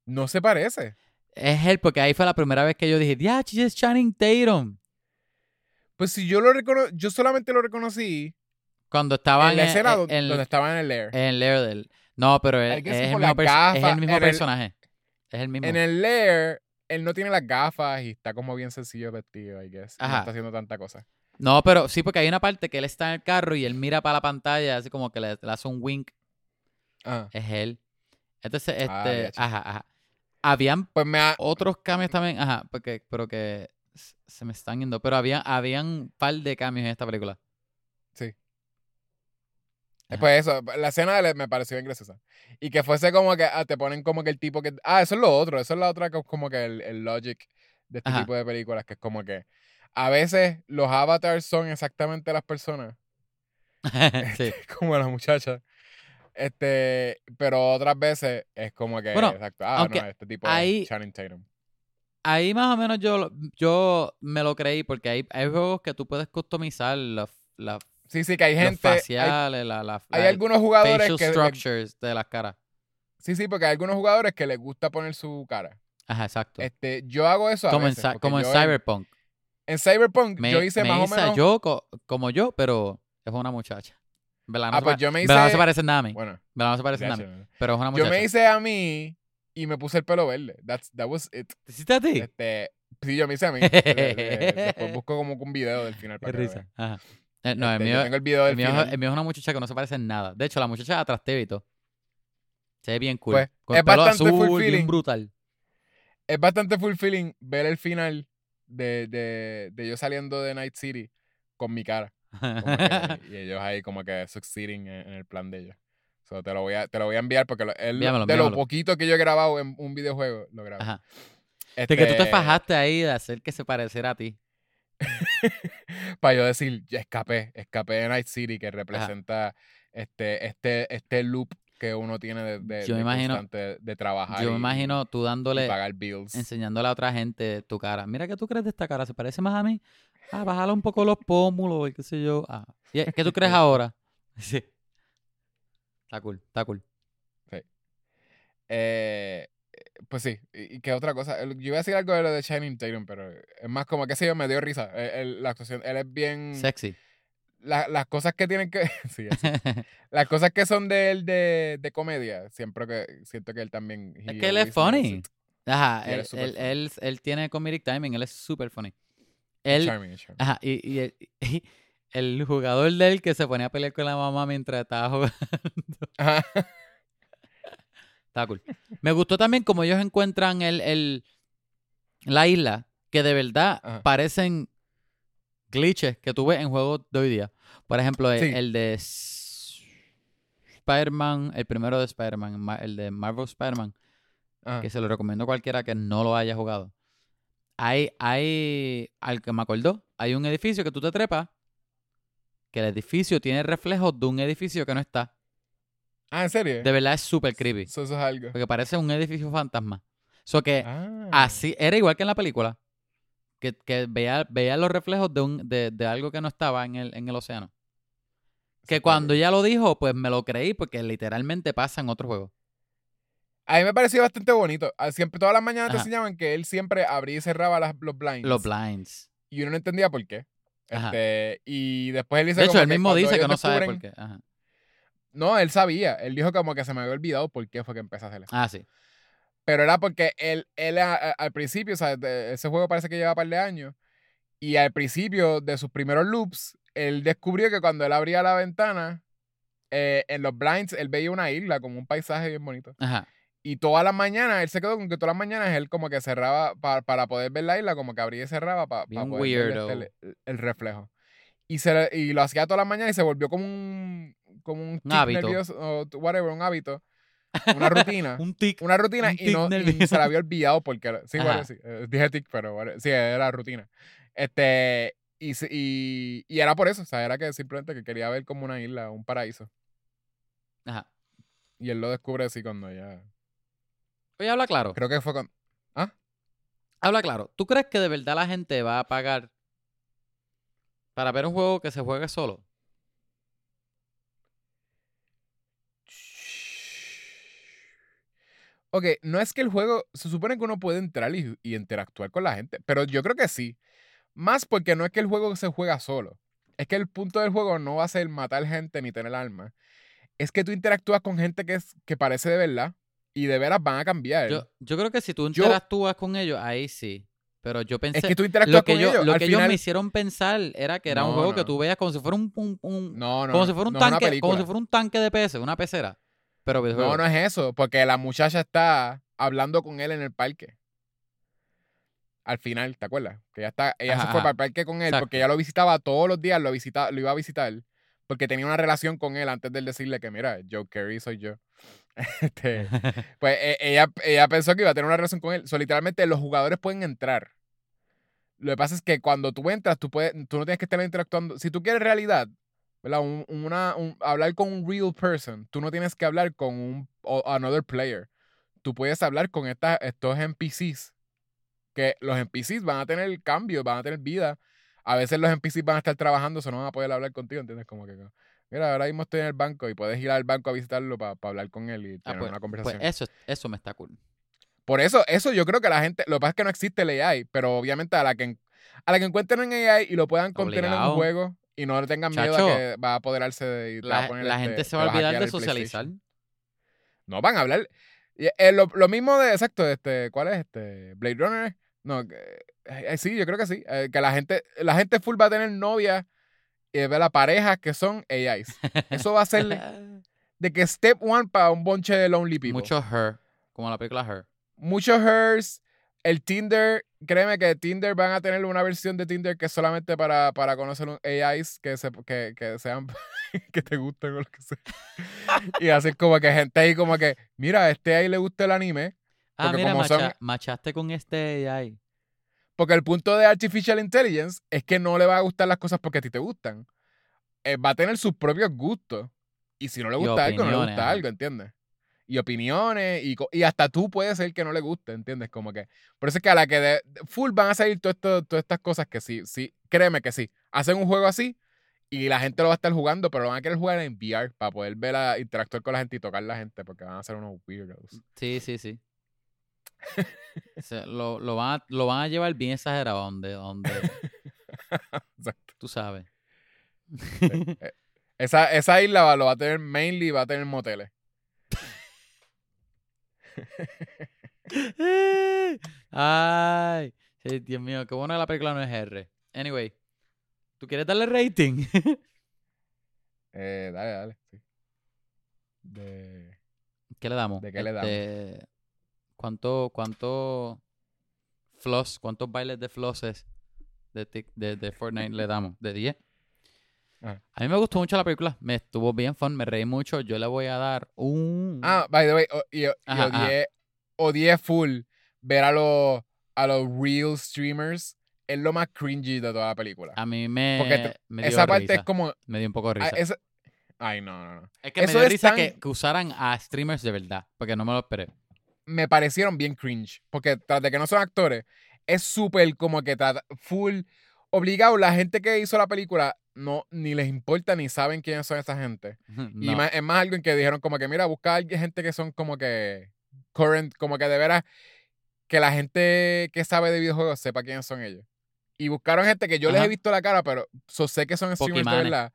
No se parece. Es él, porque ahí fue la primera vez que yo dije, yeah, es Channing Tatum. Pues si yo lo recono yo solamente lo reconocí Cuando estaba en la escena en, donde, en- donde estaba en el lair. en el lair del... No, pero él- es, el mismo es el mismo personaje. Es el mismo. En el lair, él no tiene las gafas y está como bien sencillo vestido, I guess. y No Ajá. está haciendo tanta cosa. No, pero sí, porque hay una parte que él está en el carro y él mira para la pantalla, así como que le, le hace un wink. Ajá. Es él. Entonces, este... Ah, chico. ajá, ajá. Habían Pues me ha... otros cambios también, ajá, porque, pero que se me están yendo. Pero había, habían un par de cambios en esta película. Sí. Ajá. Pues eso, la escena de me pareció bien graciosa. Y que fuese como que ah, te ponen como que el tipo que. Ah, eso es lo otro. Eso es la otra como que el, el logic de este Ajá. tipo de películas, que es como que a veces los avatars son exactamente las personas, sí. como la muchacha. Este, pero otras veces es como que, Bueno, exacto, ah, no, este tipo ahí- es Channing Tatum. Ahí más o menos yo, yo me lo creí porque hay, hay juegos que tú puedes customizar los, la- Sí, sí, que hay los gente, hay, faciales, la, la, hay la- algunos jugadores facial que, structures de las caras. sí, sí, porque hay algunos jugadores que les gusta poner su cara. Ajá, exacto. Este, yo hago eso a como en, veces, porque como en Cyberpunk. En Cyberpunk Me, yo hice me más o hice menos. yo co- como yo, pero es una muchacha. ¿Verdad? No, ah, pues yo me hice. no se parecen nada a mí. Bueno, ¿Verdad? No se parecen ya, nada a mí. Pero es una muchacha. yo me hice a mí y me puse el pelo verde. That's, that was it. ¿Te hiciste a ti? Este, sí, yo me hice a mí. Después busco como un video del final Qué para risa. Ajá. Eh, no, el Este, mío, yo tengo el video del el, mío, es- final. el mío es una muchacha que no se parece en nada. De hecho, la muchacha es atractiva y todo. Se ve bien cool. Pues, Con es el pelo bastante azul, bien brutal. Es bastante fulfilling ver el final de, de, de yo saliendo de Night City con mi cara. que- y ellos ahí como que succeeding en, en el plan de ellos. So, te, lo voy a, te lo voy a enviar porque lo- lo- Envíamelo, de lo envíamelo. poquito que yo he grabado en un videojuego, lo grabé. Ajá. De que tú te Este, fajaste ahí de hacer que se pareciera a ti. para yo decir, ya escapé, escapé de Night City, que representa este, este, este loop que uno tiene de, de, Yo de imagino- de trabajar. Yo me imagino tú dándole, pagar bills. enseñándole a otra gente tu cara. Mira, ¿qué tú crees de esta cara? ¿Se parece más a mí? Ah, bájale un poco los pómulos y qué sé yo. Ah. ¿y ¿Qué tú crees ahora? Sí. Está cool, está cool. Eh, pues sí, y, que otra cosa. Yo iba a decir algo de lo de Shining Tatum, pero es más como que yo, me dio risa. El- el- la actuación, él es bien. Sexy. la- las cosas que tienen que. sí. Las cosas que son de él de, de comedia, siempre que siento que él también. Es que él es funny. Ajá, él él, él, él, él tiene comedic timing, él es súper funny. Él, charming, charming. ajá, y, y el, y el jugador de él que se ponía a pelear con la mamá mientras estaba jugando. Ajá. Está cool. Me gustó también como ellos encuentran el, el, la isla, que de verdad Ajá. parecen glitches que tú ves en juegos de hoy día. Por ejemplo, el, Sí. el de Spider-Man, el primero de Spider-Man, ma- el de Marvel Spider-Man, que se lo recomiendo a cualquiera que no lo haya jugado. Hay, hay, al que me acordó, hay un edificio que tú te trepas, que el edificio tiene reflejos de un edificio que no está. Ah, ¿en serio? De verdad es súper creepy. Eso, eso es algo. Porque parece un edificio fantasma. So que Ah. así, era igual que en la película. Que, que veía, veía los reflejos de, un, de, de algo que no estaba en el, en el océano. Eso Que cuando ella lo dijo, pues me lo creí porque literalmente pasa en otro juego. A mí me pareció bastante bonito. Ah, Siempre, todas las mañanas te enseñaban que él siempre abría y cerraba las- los blinds. Los blinds. Y uno no entendía por qué. Este, y después él dice De hecho, él mismo dice que no sabe por qué. Ajá. No, él sabía. Él dijo como que se me había olvidado por qué fue que empecé a hacer eso. Ah, sí. Pero era porque él, él a- a- al principio, o sea, de- ese juego parece que lleva un par de años. Y al principio de sus primeros loops, él descubrió que cuando él abría la ventana, eh, en los blinds, él veía una isla como un paisaje bien bonito. Ajá. Y todas las mañanas, él se quedó con que todas las mañanas él como que cerraba, pa- para poder ver la isla, como que abría y cerraba para poder ver weirdo. este, el, el reflejo. Y, se, y lo hacía todas las mañanas y se volvió como un, como un, tic hábito. nervioso, o whatever, un hábito, una rutina. Un tic. una rutina un y, no, y se la había olvidado porque, era- sí, bueno, sí, eh, dije tic, pero bueno, sí, era rutina. Este, y, y, y era por eso, o sea, era que simplemente que quería ver como una isla, un paraíso. Ajá. Y él lo descubre así cuando ya, Oye, habla claro. creo que fue con, Habla claro. ¿Tú crees que de verdad la gente va a pagar para ver un juego que se juegue solo? Ok, no es que el juego, se supone que uno puede entrar y, y interactuar con la gente, pero yo creo que sí. Más porque no es que el juego se juega solo. Es que el punto del juego no va a ser matar gente ni tener armas. Es que tú interactúas con gente que, es, que parece de verdad y de veras van a cambiar. Yo, yo creo que si tú Yo- interactúas con ellos, ahí sí. Pero yo pensé. es que tú interactúas lo que, con yo, ellos. lo que ellos final, me hicieron pensar era que era un No, juego que tú veías como si fuera un, un- un- No, no. como si fuera un tanque, como si fuera un tanque de PC, una pecera. Pero videojuego. No, no es eso, porque la muchacha está hablando con él en el parque. Al final, ¿te acuerdas? Que ella, está, ella Ajá, se fue ajá. para el parque con él Exacto. porque ella lo visitaba todos los días, lo, visita, lo iba a visitar, porque tenía una relación con él antes de él decirle que, mira, Joe Carey soy yo. Este, pues e- ella, ella pensó que iba a tener una relación con él. So, literalmente los jugadores pueden entrar. Lo que pasa es que cuando tú entras, tú, puedes, tú no tienes que estar interactuando. Si tú quieres realidad, ¿verdad? Un- una, un- hablar con un real person, tú no tienes que hablar con un o- another player. Tú puedes hablar con esta- estos NPCs. Que los NPCs van a tener cambios, van a tener vida. A veces los NPCs van a estar trabajando, eso no van a poder hablar contigo, ¿entiendes? Como que, mira, ahora mismo estoy en el banco y puedes ir al banco a visitarlo para hablar con él y Ah, tener pues, una pues conversación. eso, eso me está cool. Por eso, eso yo creo que la gente, lo que pasa es que no existe el AI, pero obviamente a la que, a la que encuentren en AI y lo puedan contener en un juego y no le tengan miedo a que va a apoderarse de y La, la este, gente se va a olvidar de socializar. No, van a hablar. eh, lo, lo mismo de, exacto, este, ¿cuál es este? Blade Runner. No, que- eh, sí, yo creo que sí. eh, que la gente, la gente full va a tener novias y ver parejas que son AIs. Eso va a ser de que step one para un bonche de lonely people. Mucho her, como la película Her. muchos hers. El Tinder, créeme que Tinder van a tener una versión de Tinder que es solamente para, para conocer un AIs que, se, que, que sean que te gusten o lo que sea. y así como que gente ahí como que, mira, a este AI le gusta el anime. Ah, mira, como son- macha- machaste con este AI. Porque el punto de Artificial Intelligence es que no le va a gustar las cosas porque a ti te gustan. Eh, va a tener sus propios gustos. Y si no le gusta algo, no le gusta ajá. algo, ¿entiendes? Y opiniones, y, y hasta tú puedes ser que no le guste, ¿entiendes? Como que. Por eso es que a la que de, full van a salir todo esto- todas estas cosas que sí, sí, créeme que sí. Hacen un juego así y la gente lo va a estar jugando, pero lo van a querer jugar en VR para poder ver a, interactuar con la gente y tocar a la gente, porque van a ser unos weirdos. Sí, sí, sí. Se- lo, lo, van a, lo van a llevar bien exagerado donde, donde Exacto. tú sabes. Esa, esa isla va- lo va a tener mainly, va a tener moteles. Ay, sí, Dios mío, qué bueno que la película no es R. Anyway, ¿tú quieres darle rating? Eh, dale, dale. sí. De... ¿Qué le damos? ¿De qué le damos? Este, ¿Cuánto, cuánto floss, cuántos bailes de flosses de, tic- de, de Fortnite le damos? ¿De 10? Ajá. A mí me gustó mucho la película, me estuvo bien fun, me reí mucho. Yo le voy a dar un. Ah, by the way, o- y, y Ajá, ajá. odié, odié full ver a los, a los real streamers. Es lo más cringy de toda la película. a mí me, porque te- me dio Esa parte risa. es como... Me dio un poco de ah, risa. esa- ay, no, no, no. es que me dio risa tan- que, que usaran a streamers de verdad, porque no me lo esperé. me parecieron bien cringe. Porque tras de que no son actores, es súper como que trata, full obligado. La gente que hizo la película no ni les importa ni saben quiénes son esa gente. Y más, es más algo en que dijeron como que, mira, busca a alguien- gente que son como que current, como que de veras que la gente que sabe de videojuegos sepa quiénes son ellos. Y buscaron gente que yo les he visto la cara, pero so, sé que son streamers de verdad.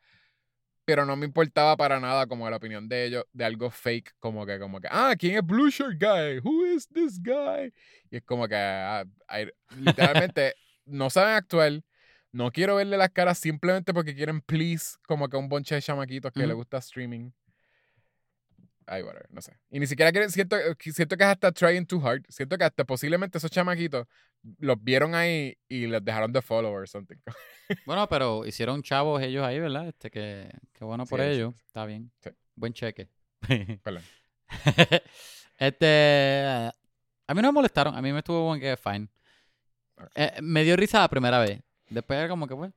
Pero no me importaba para nada como la opinión de ellos, de algo fake, como que, como que, ah, ¿quién es Blue Shirt Guy? Who is this guy? Y es como que, ah, I- literalmente, no saben actuar. No quiero verle las caras simplemente porque quieren please, como que un bonche de chamaquitos que le Ujú. gusta streaming. Ay, whatever, no sé. Y ni siquiera quieren, siento, que- siento que es hasta trying too hard. Siento que hasta posiblemente esos chamaquitos los vieron ahí y los dejaron de follow or something. Bueno, pero hicieron chavos ellos ahí, ¿verdad? Este, que, que bueno por Sí, ellos. sí. Está bien. Sí. Buen cheque. Perdón. este. A mí no me molestaron. A mí me estuvo buen que fine. Eh, me dio risa la primera vez. Después era como que, pues,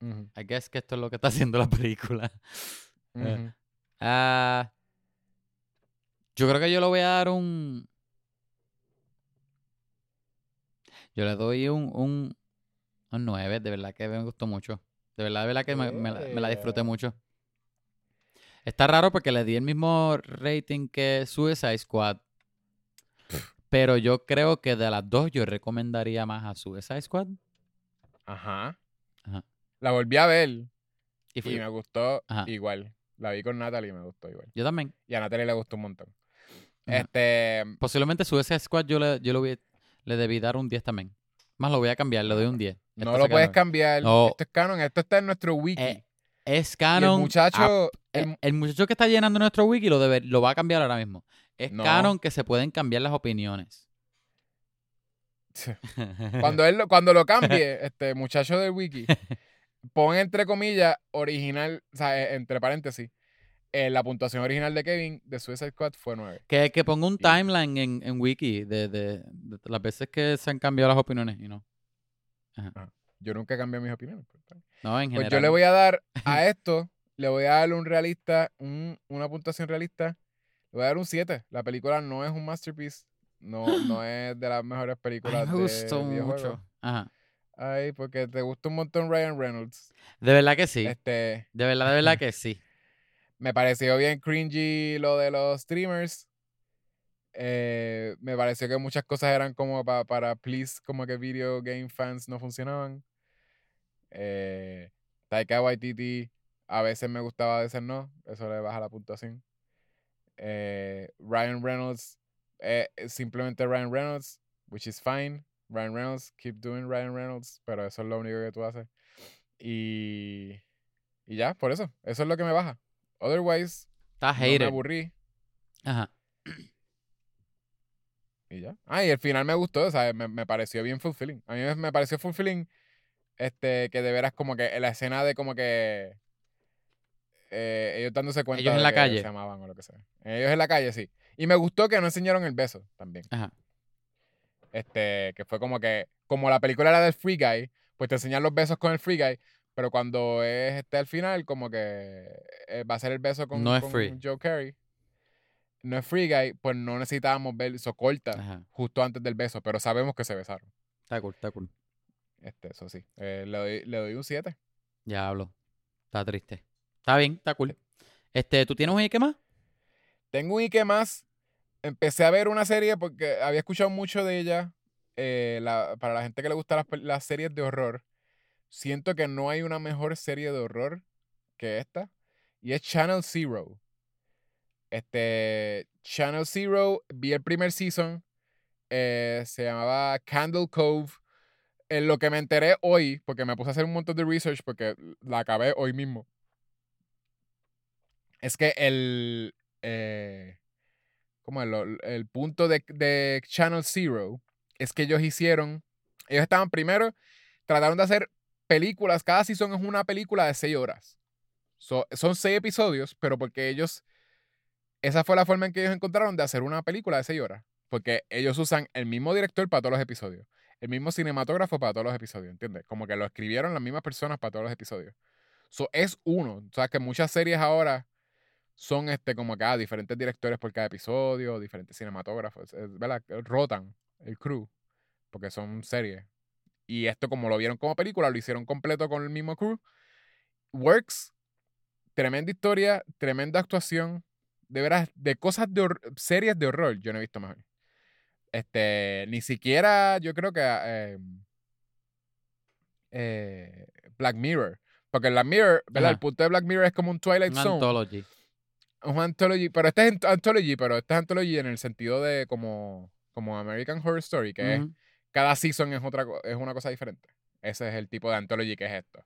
Ujú, I guess que esto es lo que está haciendo la película. Ah, yo creo que yo le voy a dar un. Yo le doy un, un, un 9. De verdad que me gustó mucho. De verdad, de verdad que me, me la, me la disfruté mucho. Está raro porque le di el mismo rating que Suicide Squad. Pero yo creo que de las dos yo recomendaría más a Suicide Squad. Ajá. Ajá. La volví a ver Y me gustó Ajá. igual. La vi con Natalie y me gustó igual. yo también. Y a Natalie le gustó un montón. Ajá. Este, Posiblemente Suicide Squad yo le, yo le, voy- le debí dar un 10 también. Más lo voy a cambiar, le doy un 10. no lo puedes cambiar. No. Esto es canon. Esto está en nuestro wiki. Eh, Es y el canon. muchacho... ah, el- el, el muchacho que está llenando nuestro wiki lo, debe, lo va a cambiar ahora mismo. Es No. canon que se pueden cambiar las opiniones. cuando él lo- cuando lo cambie, este muchacho del wiki, pon entre comillas original, o sea, eh, entre paréntesis, eh, la puntuación original de Kevin de Suicide Squad fue 9. que, que ponga un timeline en, en wiki de, de- de las veces que se han cambiado las opiniones y no. Yo nunca cambié mis opiniones. No, en Pues general. yo le voy a dar a esto, le voy a dar un realista, un- una puntuación realista, le voy a dar un 7. La película no es un masterpiece, no, no es de las mejores Ay, películas me de gustó mucho. Ajá. Ay, porque te gusta un montón Ryan Reynolds. De verdad que sí. Este, De verdad, de verdad que sí. Me pareció bien cringy lo de los streamers. Eh, me pareció que muchas cosas eran como pa- para please, como que video game fans no funcionaban. Eh, Taika Waititi a veces me gustaba, a veces no. Eso le baja la puntuación. Eh, Ryan Reynolds, eh, es simplemente Ryan Reynolds, which is fine. Ryan Reynolds, keep doing Ryan Reynolds, pero eso es lo único que tú haces. Y, y ya, por eso. Eso es lo que me baja. Otherwise, Está no me aburrí Ajá. y ya. Ah, y el final me gustó, o sea, me, me pareció bien fulfilling. A mí me, me pareció fulfilling este, que de veras como que la escena de como que eh, ellos dándose cuenta Ellos en de la que calle. se amaban o lo que sea. Ellos en la calle, sí. Y me gustó que no enseñaron el beso también. Ajá. Este, que fue como que, como la película era del Free Guy, pues te enseñan los besos con el Free Guy, pero cuando es este al final, como que eh, va a ser el beso con, No es con free. Joe Carey. No es Free Guy, pues no necesitábamos ver eso corta Ajá. justo antes del beso, pero sabemos que se besaron. Está cool, está cool. Este, eso sí. Eh, le, doy, le doy un 7. Ya hablo. Está triste. Está bien, está cool. Este, ¿tú tienes un Ike más? Tengo un Ike más, empecé a ver una serie porque había escuchado mucho de ella. eh, la- para la gente que le gusta las, las series de horror, siento que no hay una mejor serie de horror que esta. Y es Channel Zero. Este, Channel Zero, vi el primer season. eh, se llamaba Candle Cove. En lo que me enteré hoy, porque me puse a hacer un montón de research porque la acabé hoy mismo. Es que el. eh, ¿Cómo es? Lo- el punto de, de Channel Zero es que ellos hicieron. Ellos estaban primero. Trataron de hacer películas. Cada season es una película de seis horas. So- son seis episodios, pero porque ellos. Esa fue la forma en que ellos encontraron de hacer una película de seis horas. Porque ellos usan el mismo director para todos los episodios. El mismo cinematógrafo para todos los episodios, ¿entiendes? Como que lo escribieron las mismas personas para todos los episodios. So, es uno. O sea, que muchas series ahora son este como que ah, diferentes directores por cada episodio, diferentes cinematógrafos, ¿verdad? Rotan el crew, porque son series. Y esto como lo vieron como película, lo hicieron completo con el mismo crew. Works, tremenda historia, tremenda actuación, de veras, de cosas de series de horror, yo no he visto mejor. Este, ni siquiera yo creo que eh, eh, Black Mirror. Porque Black Mirror, ¿verdad? El punto de Black Mirror es como un Twilight Zone. anthology. Un anthology, pero este es ant- anthology, pero este es anthology en el sentido de como, como American Horror Story, que es cada season es otra es una cosa diferente. Ese es el tipo de anthology que es esto.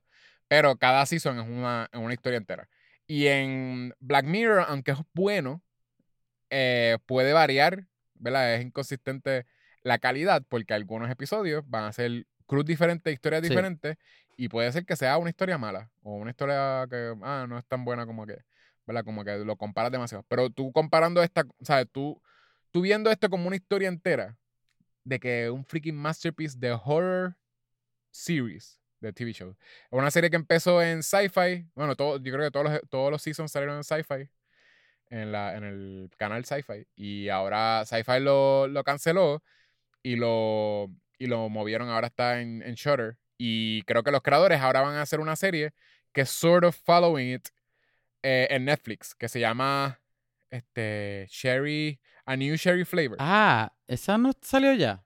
Pero cada season es una, es una historia entera. Y en Black Mirror, aunque es bueno, eh, puede variar, ¿verdad? Es inconsistente la calidad porque algunos episodios van a ser cruz diferentes, historias Sí. diferentes, y puede ser que sea una historia mala o una historia que ah, no es tan buena como que, ¿verdad? Como que lo comparas demasiado. Pero tú comparando esta, ¿sabes? Tú, tú viendo esto como una historia entera de que un freaking masterpiece de horror series de TV show. Una serie que empezó en Sci-Fi. Bueno, todo, yo creo que todos los, todos los seasons salieron en Sci-Fi. En, la, en el canal Sci-Fi. Y ahora Sci-Fi lo, lo canceló y lo, y lo movieron. Ahora está en, en Shutter. Y creo que los creadores ahora van a hacer una serie que sort of following it eh, en Netflix. Que se llama este, Sherry, A New Sherry Flavor. Ah, esa no salió ya.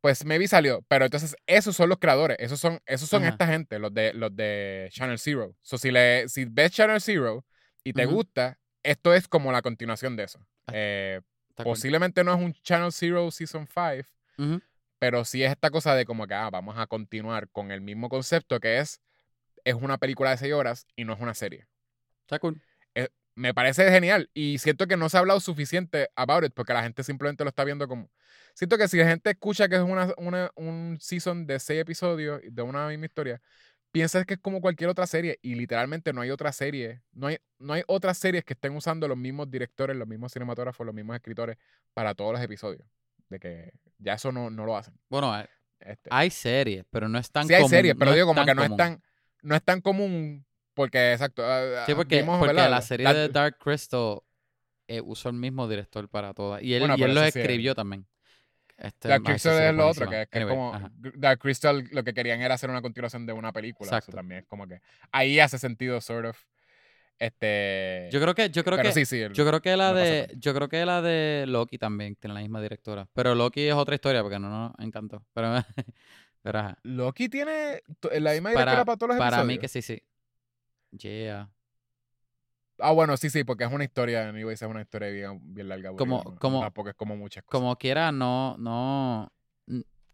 Pues maybe salió, pero entonces esos son los creadores, esos son, esos son Ajá. esta gente, los de, los de Channel Zero. So, si, le, si ves Channel Zero y te gusta, esto es como la continuación de eso. Ah, Eh, posiblemente no es un Channel Zero Season 5, Ujú. pero sí es esta cosa de como que ah, vamos a continuar con el mismo concepto que es, es una película de 6 horas y no es una serie. Está cool. Me parece genial y siento que no se ha hablado suficiente about it porque la gente simplemente lo está viendo como... Siento que si la gente escucha que es una, una- un season de seis episodios de una misma historia, piensas que es como cualquier otra serie y literalmente no hay otra serie, no hay, no hay otras series que estén usando los mismos directores, los mismos cinematógrafos, los mismos escritores para todos los episodios. De que ya eso no, no lo hacen. Bueno, eh, Este, hay series, pero no es tan sí hay común. series, pero no digo como que no es tan, no es tan común porque, exacto. ah, Sí, ah, porque, vimos, porque la serie de Dark Crystal eh, usó el mismo director para todas. Y él, Bueno, y él lo sí es- escribió también. Este, Dark Crystal es lo otro, que, que es como ajá. Dark Crystal lo que querían era hacer una continuación de una película. Eso Exacto. también es como que ahí hace sentido, sort of. Este. Yo creo que, yo creo pero que, sí, sí. el- yo creo que la no de, yo creo que la de Loki también tiene la misma directora. Pero Loki es otra historia porque no nos encantó. Pero, pero ajá. Loki tiene la misma Para- directora para todos los Para mí episodios. que sí, sí. Yeah. Ah, bueno, sí, sí, porque es una historia, anyways, es una historia bien, bien larga. Como- no- como- Tampoco es como muchas cosas. Como quiera, no, no.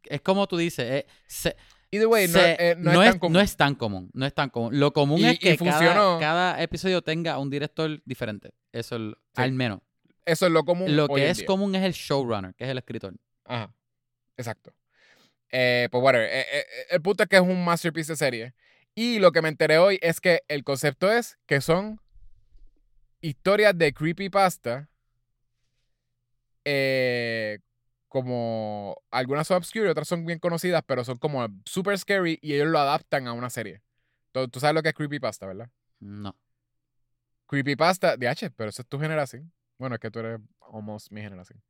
Es como tú dices, eh, se- Either way, no, se- eh, no no es es, tan común. no es tan común. No es tan común. Lo común Y- es que cada, cada episodio tenga un director diferente. Eso es, Sí. al menos. Eso es lo común. Lo hoy que en es día. común es el showrunner, que es el escritor. Ajá. Exacto. Eh, pues bueno, el punto es que es un masterpiece de serie. Y lo que me enteré hoy es que el concepto es que son historias de creepypasta. Eh, como algunas son obscure y otras son bien conocidas, pero son como super scary y ellos lo adaptan a una serie. Tú, tú sabes lo que es creepypasta, ¿verdad? No. Creepypasta, DH, pero eso es tu generación. Bueno, es que tú eres almost mi generación.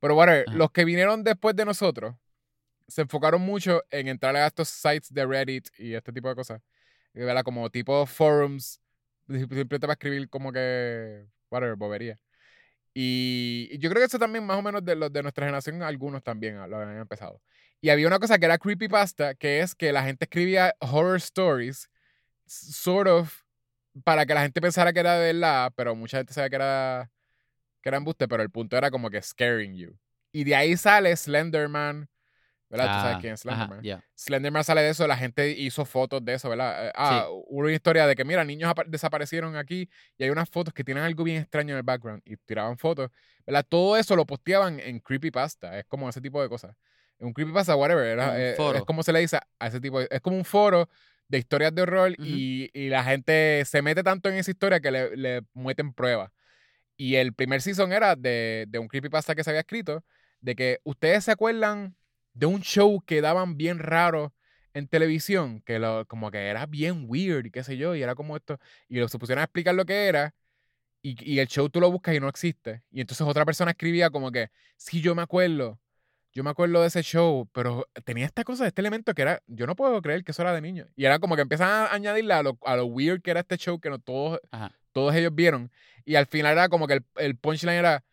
Pero Ajá. los que vinieron después de nosotros se enfocaron mucho en entrar a estos sites de Reddit y este tipo de cosas. Y, ¿verdad? Como tipo forums, simplemente para escribir como que, whatever, bobería. Y yo creo que eso también, más o menos, de los de nuestra generación, algunos también lo habían empezado. Y había una cosa que era creepypasta, que es que la gente escribía horror stories, sort of, para que la gente pensara que era de verdad, pero mucha gente sabía que era, que era embuste, pero el punto era como que scaring you. Y de ahí sale Slenderman, ¿verdad? Tú sabes Ah, quién es ajá, Slenderman. Slenderman sale de eso, la gente hizo fotos de eso, ¿verdad? Eh, Ah, hubo una historia de que, mira, niños apa- desaparecieron aquí y hay unas fotos que tienen algo bien extraño en el background y tiraban fotos, ¿verdad? Todo eso lo posteaban en Creepypasta, es como ese tipo de cosas. Un Creepypasta, whatever, era, Un eh, foro. es como se le dice a ese tipo de, Es como un foro de historias de horror y, y la gente se mete tanto en esa historia que le, le meten pruebas. Y el primer season era de, de un creepypasta que se había escrito, de que ustedes se acuerdan de un show que daban bien raro en televisión, que lo, como que era bien weird y qué sé yo, y era como esto, y lo, se pusieron a explicar lo que era, y, y el show tú lo buscas y no existe. Y entonces otra persona escribía como que, sí, yo me acuerdo, yo me acuerdo de ese show, pero tenía esta cosa, este elemento que era, yo no puedo creer que eso era de niño. Y era como que empiezan a añadirle a lo, a lo weird que era este show que no todos, Ajá. todos ellos vieron. Y al final era como que el, el punchline era,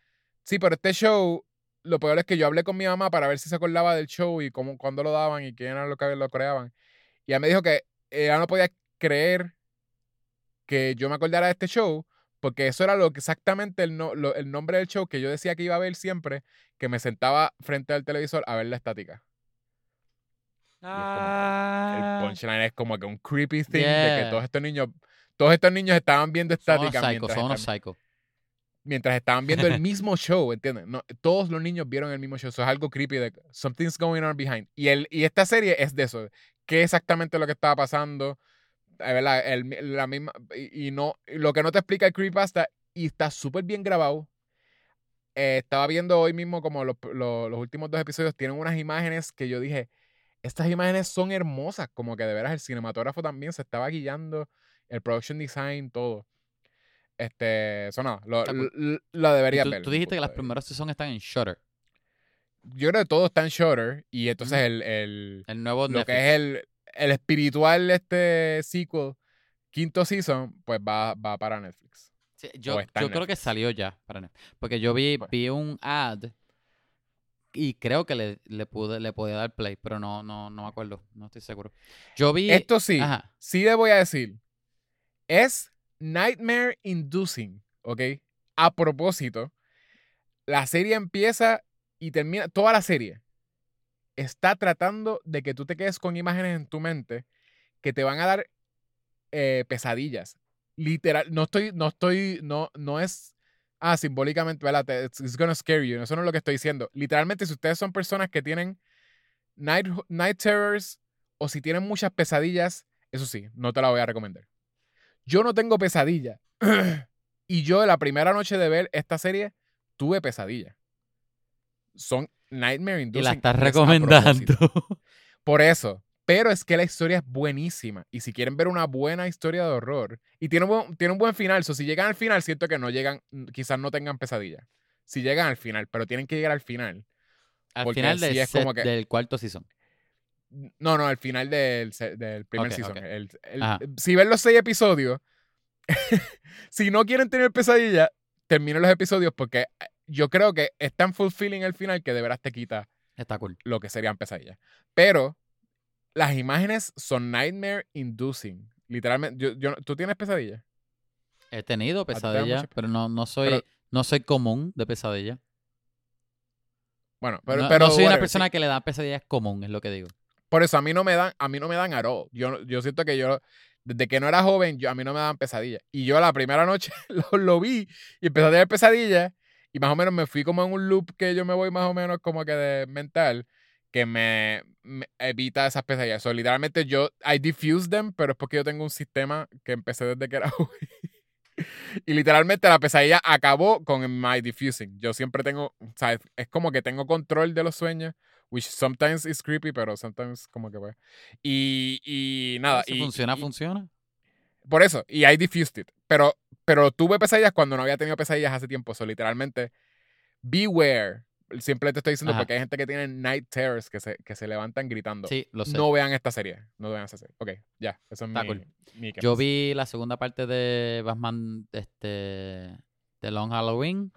sí, pero este show, lo peor es que yo hablé con mi mamá para ver si se acordaba del show y cómo, cuándo lo daban y quién era lo que lo creaban. Y ella me dijo que ella no podía creer que yo me acordara de este show porque eso era lo que exactamente el, no- lo- el nombre del show que yo decía que iba a ver siempre, que me sentaba frente al televisor a ver la estática. como que El Ah, punchline es como que un creepy thing de Yeah. que todos estos niños, todos estos niños estaban viendo son unos estática mientras son unos psychos. Mientras estaban viendo el mismo show, ¿entiendes? No, todos los niños vieron el mismo show. Eso es algo creepy de something's going on behind. Y, el, y esta serie es de eso. ¿Qué exactamente lo que estaba pasando? Eh, ¿verdad? El- la misma, y, y no, lo que no te explica el creepypasta y está súper bien grabado. Eh, estaba viendo hoy mismo como los, los- los últimos dos episodios tienen unas imágenes que yo dije, estas imágenes son hermosas, como que de veras el cinematógrafo también se estaba guiando, el production design, todo. Este, eso no, lo, lo- lo debería tú, ver. tú dijiste que las primeras seasons están en Shutter. Yo creo que todo está en Shutter y entonces el, el- El nuevo lo Netflix. que es el, el espiritual este sequel, quinto season, pues va, va para Netflix. Sí, yo creo que salió ya. Para Netflix. Porque yo vi, Pues. vi un ad y creo que le, le pude le podía dar play, pero no, no, no me acuerdo. No estoy seguro. Yo vi. Esto sí, Ajá. sí le voy a decir, es nightmare inducing, ¿ok? A propósito, la serie empieza y termina, toda la serie está tratando de que tú te quedes con imágenes en tu mente que te van a dar eh, pesadillas. Literal, no estoy, no estoy, no, no es, ah, simbólicamente, ¿verdad? It's, it's gonna scare you. Eso no es lo que estoy diciendo. Literalmente, si ustedes son personas que tienen night, night terrors o si tienen muchas pesadillas, eso sí, no te la voy a recomendar. Yo no tengo pesadilla. y yo la primera noche de ver esta serie tuve pesadilla. Son nightmare Y inducing. la estás recomendando. Por eso. Pero es que la historia es buenísima. Y si quieren ver una buena historia de horror, y tiene un buen, tiene un buen final, so, si llegan al final, siento que no llegan, quizás no tengan pesadilla. Si llegan al final, pero tienen que llegar al final. Al final del, set- que- del cuarto season. No, no, al final del, del primer season. El- el- Ajá. si ven los seis episodios, si no quieren tener pesadilla, terminen los episodios porque eh, yo creo que es tan fulfilling el final que de veras te quita Está cool. lo que serían pesadillas. Pero las imágenes son nightmare inducing. Literalmente, yo, yo- ¿tú tienes pesadillas? He tenido pesadillas, pero no, no soy, Pero- no soy común de pesadilla. Bueno, pero, no, pero no soy una persona sí. que le da pesadillas común, es lo que digo. Por eso a mí no me dan, a mí no me dan all. Yo, yo siento que yo, desde que no era joven, yo, a mí no me dan pesadillas. Y yo la primera noche lo, lo vi y empecé a tener pesadillas y más o menos me fui como en un loop que yo me voy más o menos como que de mental que me, me evita esas pesadillas. So, literalmente yo, I diffuse them, pero es porque yo tengo un sistema que empecé desde que era joven. Y literalmente la pesadilla acabó con my diffusing. Yo siempre tengo, o sea, es como que tengo control de los sueños, which sometimes is creepy, pero sometimes como que pues. Y, y nada. si y, funciona, y- funciona. Por eso, y I diffused it. Pero, pero tuve pesadillas cuando no había tenido pesadillas hace tiempo. So, literalmente, beware. Siempre te estoy diciendo Ajá. porque hay gente que tiene night terrors que se, que se levantan gritando. Sí, lo sé. No vean esta serie. No vean esta serie. Ok, ya. Eso es Está mi, cool. mi Yo vi la segunda parte de Batman este, de Long Halloween.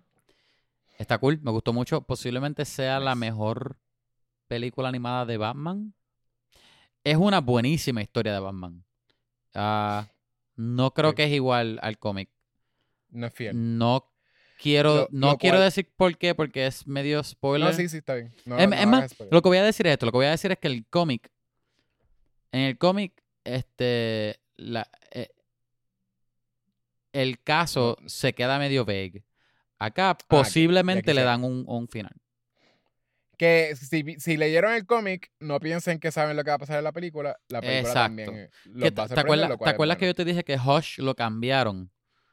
Está cool, me gustó mucho. Posiblemente sea la mejor película animada de Batman. Es una buenísima historia de Batman. Ah, no creo Sí. que es igual al cómic. No es fiel. No quiero, Lo- no lo quiero cual- decir por qué, porque es medio spoiler. No, sí, sí, está bien. No, Es, no es hagas más, spoiler. lo que voy a decir es esto. Lo que voy a decir es que el cómic, en el cómic, este, la, eh, el caso se queda medio vague. Acá aquí- posiblemente le dan un, un final. Que si, si leyeron el cómic, no piensen que saben lo que va a pasar en la película. La película Exacto. también eh, los va a te- ¿Te sorprender, acuerdas, te que yo te dije que Hush lo cambiaron?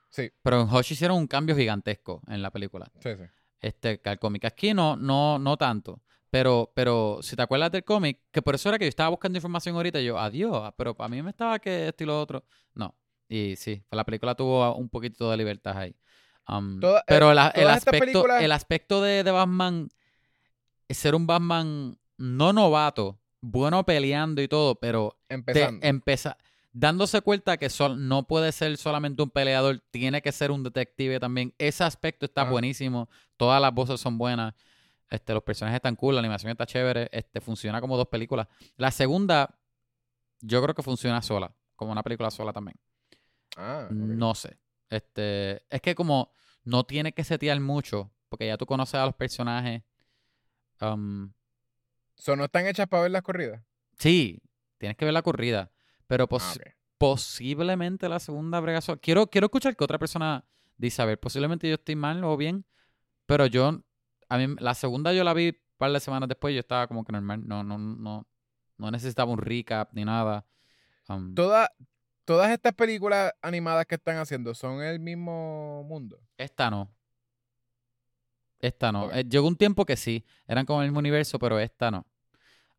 Sí. Pero en Hush hicieron un cambio gigantesco en la película. Sí, sí. Este, que al cómic. Aquí no, no, no tanto. Pero, pero si te acuerdas del cómic, que por eso era que yo estaba buscando información ahorita, y yo, adiós, pero para mí me estaba que esto y lo otro. No. Y sí, la película tuvo un poquito de libertad ahí. Um, Toda- eh, pero la- el, aspecto, películas- el aspecto de, de Batman, ser un Batman no novato, bueno peleando y todo, pero te Empezando. empeza- dándose cuenta que sol- no puede ser solamente un peleador, tiene que ser un detective también. Ese aspecto está buenísimo, todas las voces son buenas, este, los personajes están cool, la animación está chévere, este, funciona como dos películas. La segunda, yo creo que funciona sola, como una película sola también. Ah. No sé. Este, es que como no tiene que setear mucho, porque ya tú conoces a los personajes. Um, So, ¿No están hechas para ver las corridas? sí, tienes que ver la corrida. Pero pos- Ah, ok. posiblemente la segunda brega sola. Quiero, quiero escuchar que otra persona dice, a ver, posiblemente yo estoy mal o bien, pero yo, a mí, la segunda yo la vi un par de semanas después, yo estaba como que normal, no, no, no, no necesitaba un recap ni nada. Um, Toda- todas estas películas animadas que están haciendo son el mismo mundo. esta no. Esta no. Ok. Eh, llegó un tiempo que sí, eran como el mismo universo, pero esta no.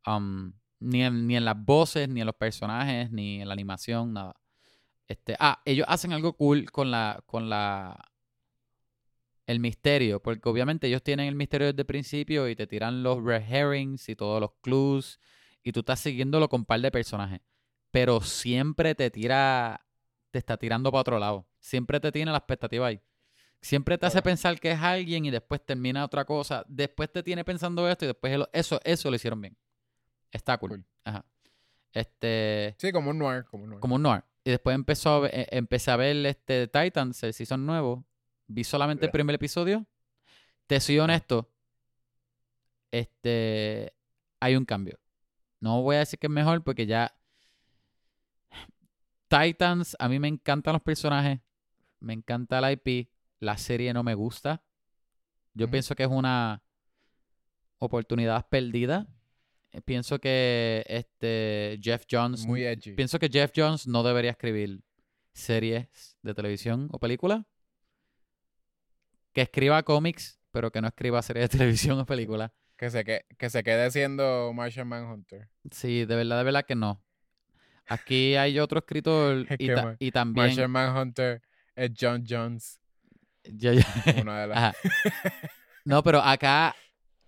Um, ni, en, ni en las voces, ni en los personajes, ni en la animación, nada. Este, ah, ellos hacen algo cool con la, con la, el misterio, porque obviamente ellos tienen el misterio desde el principio y te tiran los red herrings y todos los clues y tú estás siguiéndolo con un par de personajes, pero siempre te tira, te está tirando para otro lado, siempre te tiene la expectativa ahí. Siempre te hace pensar que es alguien y después termina otra cosa. Después te tiene pensando esto y después eso, eso lo hicieron bien. Está cool. Cool. Ajá. Este, Sí, como un noir. Como un noir. como un noir. Y después empezó a eh, empecé a ver este Titans, el season nuevo. Vi solamente el primer episodio. Te soy honesto. Este, hay un cambio. No voy a decir que es mejor porque ya Titans, a mí me encantan los personajes, me encanta la IP, la serie no me gusta. Yo pienso que es una oportunidad perdida. Eh, Pienso que este Jeff Jones Muy edgy. Pienso que Jeff Jones no debería escribir series de televisión o películas. Que escriba cómics, pero que no escriba series de televisión o películas. Que se, que, que se quede siendo Martian Manhunter. Sí, de verdad, de verdad que no. Aquí hay otro escritor Es y, ta- y también... Martian Manhunter es John Jones. Una de las... Ajá. No, pero acá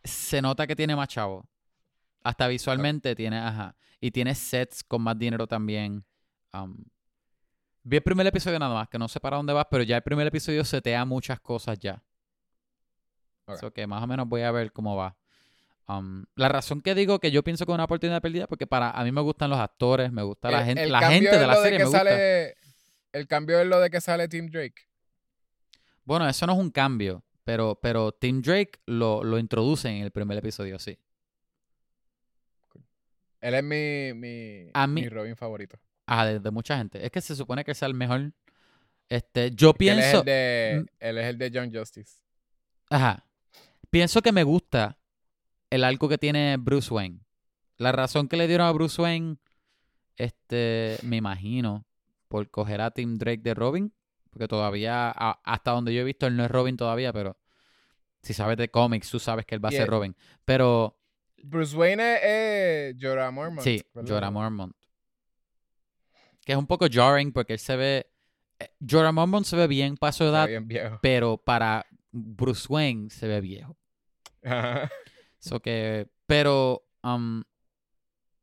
se nota que tiene más chavo. Hasta visualmente tiene, ajá. Y tiene sets con más dinero también. Um, vi el primer episodio nada más, que no sé para dónde vas, pero ya el primer episodio setea muchas cosas ya. Ok. So que más o menos voy a ver cómo va. Um, la razón que digo que yo pienso que es una oportunidad perdida, porque para a mí me gustan los actores, me gusta la gente, la gente de la serie que me gusta. sale, El cambio es lo de que sale Tim Drake. Bueno, eso no es un cambio, pero, pero Tim Drake lo, lo introduce en el primer episodio, sí. Él es mi, mi, A mí- mi Robin favorito. Ah, de, de mucha gente. Es que se supone que sea el mejor. Este, yo Que Él es, pienso. el de, él es el de John Justice. Ajá. Pienso que me gusta el arco que tiene Bruce Wayne. La razón que le dieron a Bruce Wayne, este, me imagino, por coger a Tim Drake de Robin. Porque todavía, a- hasta donde yo he visto, él no es Robin todavía, pero si sabes de cómics, tú sabes que él va a ser Robin. Pero Bruce Wayne es, Jorah Mormont. Sí, ¿verdad? Jorah Mormont. Que es un poco jarring porque él se ve. eh, Jorah Mormont se ve bien para su edad, bien viejo. pero para Bruce Wayne se ve viejo. Ajá. So que, pero um,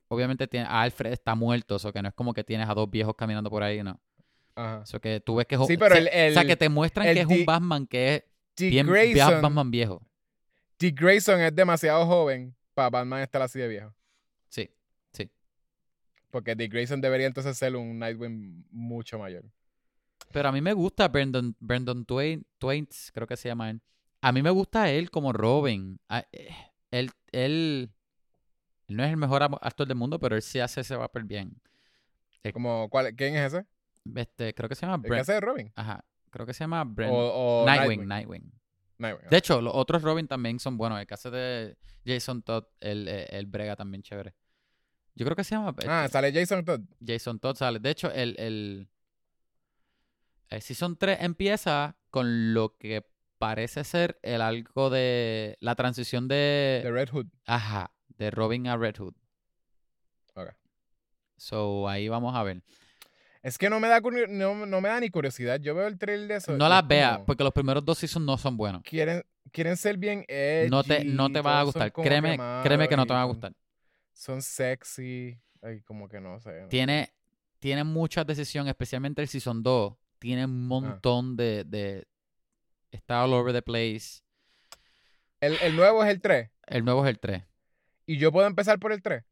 obviamente tiene, Alfred está muerto, so que no es como que tienes a dos viejos caminando por ahí, no. Ajá. So que tú ves que es Sí, pero o el- sea, o sea, el- que te muestran que es un Batman que es bien, Grayson, Batman viejo. Dick Grayson es demasiado joven para Batman estar así de viejo. Sí, sí. Porque Dick Grayson debería entonces ser un Nightwing mucho mayor. Pero a mí me gusta Brandon, Brandon Twain, Twains, creo que se llama él. A mí me gusta él como Robin. Ah, eh, Él, él, él no es el mejor actor del mundo, pero él sí hace ese papel bien. Como, ¿cuál, ¿Quién es ese? Este, creo que se llama ¿El que Brent. hace de Robin? Ajá, creo que se llama Brent. O, o Nightwing, Nightwing. Nightwing, De hecho, los otros Robin también son buenos. El que hace de Jason Todd, el, el, el brega también chévere. Yo creo que se llama Ah, este, sale Jason Todd. Jason Todd sale. De hecho, el, el, el Season 3 empieza con lo que parece ser el algo de la transición de, De Red Hood. ajá, de Robin a Red Hood. Ok. So, ahí vamos a ver. Es que no me da no, no me da ni curiosidad. Yo veo el trailer de eso. No las veas, porque los primeros dos seasons no son buenos. Quieren, quieren ser bien edgy. No te, no te va a gustar. Créeme, créeme que no te va a gustar. Son, sexy. Ay, como que no sé. no. Tiene, tiene muchas decisiones, especialmente el Season 2. Tiene Ah. un montón de, de... Está all over the place. El, el nuevo es el 3. El nuevo es el 3. Y yo puedo empezar por el 3.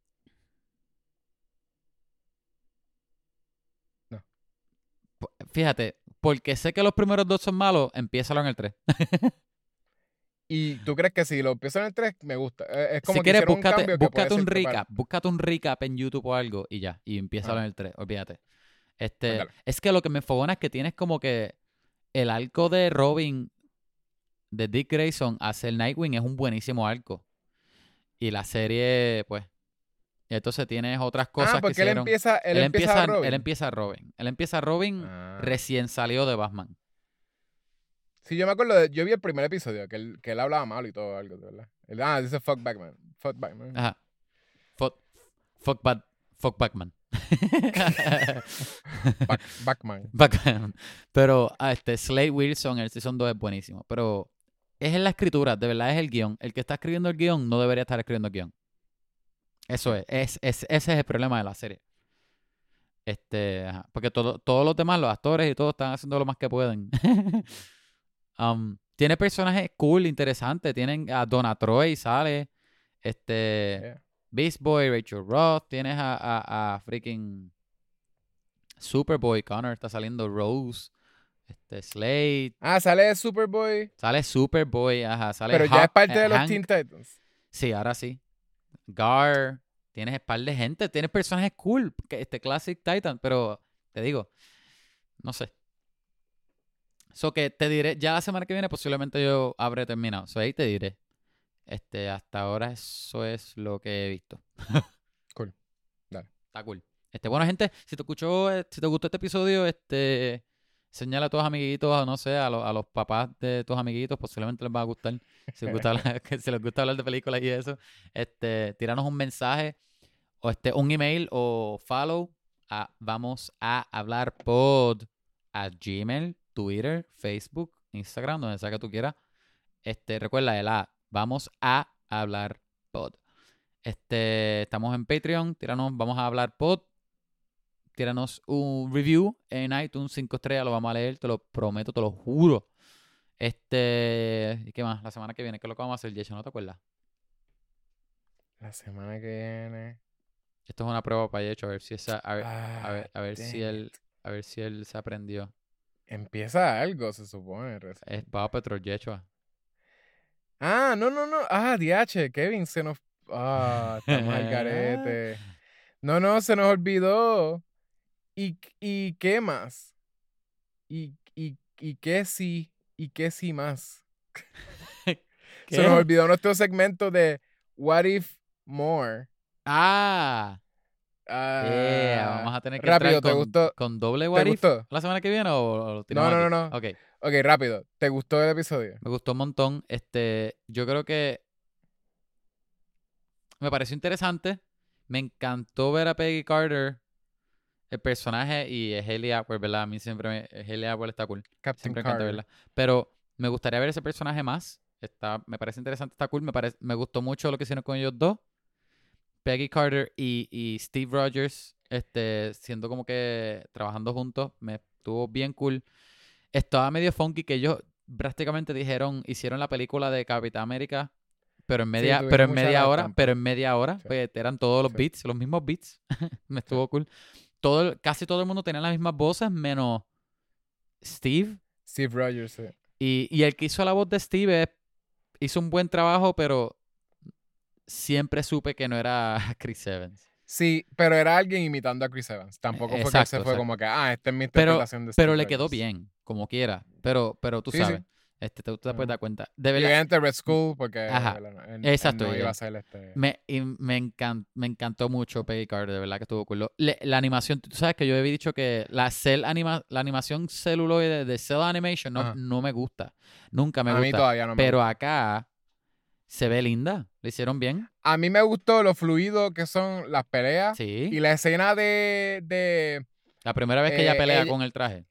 Fíjate, porque sé que los primeros dos son malos, empiézalo en el 3. Y tú crees que si lo empiezo en el 3, me gusta. Eh, Es como si que quieres, hicieron un búscate, búscate un recap. Búscate un recap en YouTube o algo y ya. Y empiézalo Ah. en el 3. Olvídate. Este, Ándale. es que lo que me enfogona es que tienes como que el arco de Robin de Dick Grayson hacia el Nightwing es un buenísimo arco. Y la serie, pues. Y entonces tienes otras cosas ah, que porque él hicieron. empieza, él, él, empieza, empieza, a Robin. él empieza Robin. Él empieza Robin Ah. recién salió de Batman. Sí, yo me acuerdo, de- yo vi el primer episodio, que él, que él hablaba malo y todo, algo, de ¿verdad? Él, ah, dice fuck Batman. Fuck Batman. Ajá. Fuck, fuck, fuck Batman. Back- Batman. Bacán. Pero ah, este Slade Wilson, el Season 2 es buenísimo. Pero es en la escritura, de verdad es el guion. El que está escribiendo el guion no debería estar escribiendo el guion. Eso es, es, es- ese es el problema de la serie. Este, ajá, porque todo- todos los demás, los actores y todos están haciendo lo más que pueden. Um, tiene personajes cool, interesantes. Tienen a Donna Troy, sale. Este. Yeah. Beast Boy, Rachel Roth, tienes a, a, a freaking Superboy, Connor está saliendo Rose, este Slade, Ah, sale Superboy, sale Superboy, ajá, sale pero ya es parte eh, de los Hank. Teen Titans. Sí, ahora sí. Gar, tienes par de gente, tienes personajes cool, este Classic Titan, pero te digo, no sé. So que te diré, ya la semana que viene posiblemente yo habré terminado. So ahí te diré. Este, hasta ahora eso es lo que he visto. Cool. Dale. Está cool. Este, bueno, gente, si te escuchó, eh, si te gustó este episodio, este, señala a tus amiguitos, no sé, a, los- papás de tus amiguitos, posiblemente les va a gustar. Si les gusta hablar, de películas y eso, este, tiranos un mensaje o este, un email o follow a vamos a hablar pod a Gmail, Twitter, Facebook, Instagram, donde sea que tú quieras. Este, recuerda el A, vamos a hablar pod. Este, estamos en Patreon, tíranos, vamos a hablar pod. Tíranos un review en iTunes 5 estrellas, lo vamos a leer, te lo prometo, te lo juro. Este, ¿y qué más? La semana que viene, ¿qué es lo que vamos a hacer, Jason? ¿No te acuerdas? La semana que viene. Esto es una prueba para Yecho, a ver si esa, a ver, Ah, a ver, a ver si él, a ver si él se aprendió. Empieza algo, se supone. reci- Es Paw Patrol Yecho. Ah, no, no, no. Ah, DH, Kevin se nos. Ah, estamos al garete. No, no, se nos olvidó. ¿Y, y qué más? ¿Y, y, y qué sí? ¿Y qué sí más? Se nos olvidó nuestro segmento de What If More. Ah, Ah, yeah, vamos a tener que rápido, entrar ¿te con, gustó? con doble ¿Te what if gustó? la semana que viene o, lo No, no, aquí? no, no. Ok, Ok, rápido. ¿Te gustó el episodio? me gustó un montón. Este, yo creo que me pareció interesante. Me encantó ver a Peggy Carter, el personaje, y Haley Atwell, ¿verdad? A mí siempre me, Haley Atwell está cool. Captain Siempre me encanta verla. Pero me gustaría ver ese personaje más. Está, me parece interesante, está cool. Me, parece, me gustó mucho lo que hicieron con ellos dos. Peggy Carter y, y Steve Rogers, este, siendo como que trabajando juntos, me estuvo bien cool. Estaba medio funky que ellos prácticamente dijeron, hicieron la película de Capitán América Pero en media, tuvieron pero en media hora, pero en media hora, Sí. pues eran todos los Sí. beats, los mismos beats. Me estuvo cool. Todo, casi todo el mundo tenía las mismas voces, menos Steve. Steve Rogers. sí. Y, y el que hizo la voz de Steve es- hizo un buen trabajo, pero siempre supe que no era Chris Evans. Sí, pero era alguien imitando a Chris Evans. Tampoco fue que Exacto, se fue exacto. como que, ah, esta es mi Pero- interpretación de Pero Steve le quedó bien, como quiera. Pero, pero tú Sí, sí. Este, tú te puedes dar cuenta. De verdad, Red School, porque Ajá. Exacto, no y- iba a ser este... Me, y me, encan- me encantó mucho Peggy Carter, de verdad que estuvo cool. Le- la animación, tú sabes que yo había dicho que la cel anima, la animación celuloide de Cell Animation no, no me gusta. Nunca me a mí gusta. todavía no me pero gusta. acá se ve linda. ¿Le hicieron bien? A mí me gustó lo fluido que son las peleas Sí. y la escena de... de La primera vez que ella eh, pelea ella- con el traje.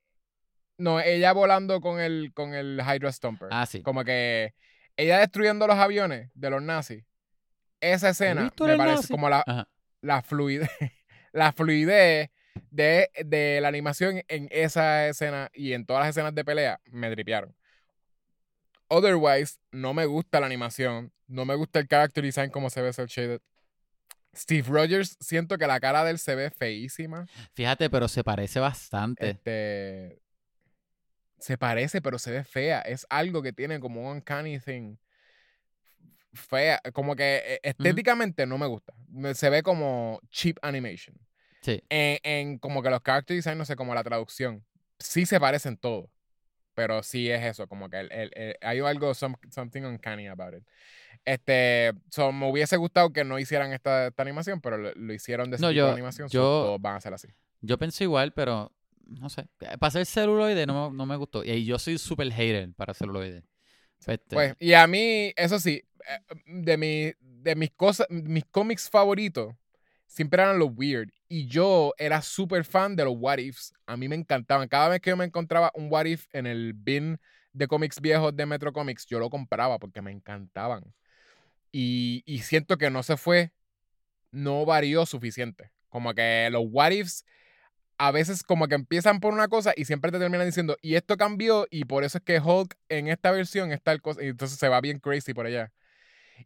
No, ella volando con el, con el Hydra Stomper. Ah, sí. Como que ella destruyendo los aviones de los nazis. Esa escena me parece nazi. como la, Ajá. la fluidez, la fluidez de, de la animación en esa escena y en todas las escenas de pelea me tripearon. Otherwise, no me gusta la animación, no me gusta el character design como se ve cel shaded. Steve Rogers, siento que la cara de él se ve feísima. Fíjate, pero se parece bastante. Este se parece, pero se ve fea. Es algo que tiene como un uncanny thing. Fea, como que eh, estéticamente no me gusta. Se ve como cheap animation. Sí. En, en como que los character design, no sé, como la traducción. Sí se parecen todos. Pero sí es eso, como que el- el- el- hay algo, some- something uncanny about it. Este, so, me hubiese gustado que no hicieran esta, esta animación, pero lo, lo hicieron de ese No, tipo yo- de animación, so yo- todos van a ser así. Yo pensé igual, pero no sé. Para ser celuloide no, no me gustó. Y yo soy súper hater para celuloide. Este, Pues, y a mí, eso sí, eh, de, mi, de mis cosas, mis cómics favoritos siempre eran los weird. Y yo era súper fan de los what ifs. A mí me encantaban. Cada vez que yo me encontraba un what if en el bin de cómics viejos de Metro Comics, yo lo compraba porque me encantaban. Y, y siento que no se fue, no varió suficiente. Como que los what ifs a veces como que empiezan por una cosa y siempre te terminan diciendo, y esto cambió y por eso es que Hulk en esta versión es tal cosa, y entonces se va bien crazy por allá.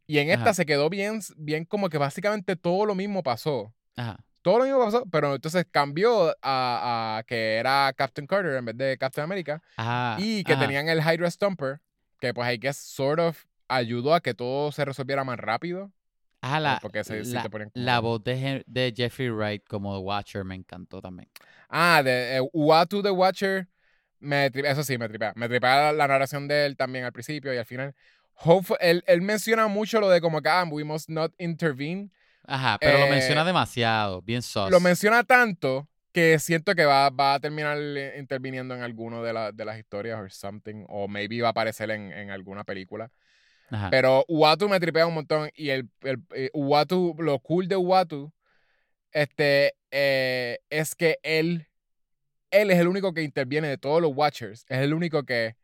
Y en esta se quedó bien, bien como que básicamente todo lo mismo pasó. Ajá. Todo lo mismo pasó, pero entonces cambió a, a que era Captain Carter en vez de Captain America Ajá, y que tenían el Hydra Stomper, que pues I guess sort of ayudó a que todo se resolviera más rápido. Ajá, la, porque se- la, como- la voz de, de Jeffrey Wright como Watcher me encantó también. Ah, de eh, Uatu the Watcher. Me tri- eso sí, me tripea. Me tripea la, narración de él también al principio y al final. Hope- él, él menciona mucho lo de como que, ah, we must not intervene. Ajá, pero lo Eh, menciona demasiado, bien sus. Lo menciona tanto que siento que va, va a terminar eh, interviniendo en alguno de, la- de las historias o something. O maybe va a aparecer en, en alguna película. Ajá. Pero Uatu me tripea un montón. Y el, el eh, Uatu, lo cool de Uatu, este, eh, es que él, él es el único que interviene de todos los Watchers. Es el único que,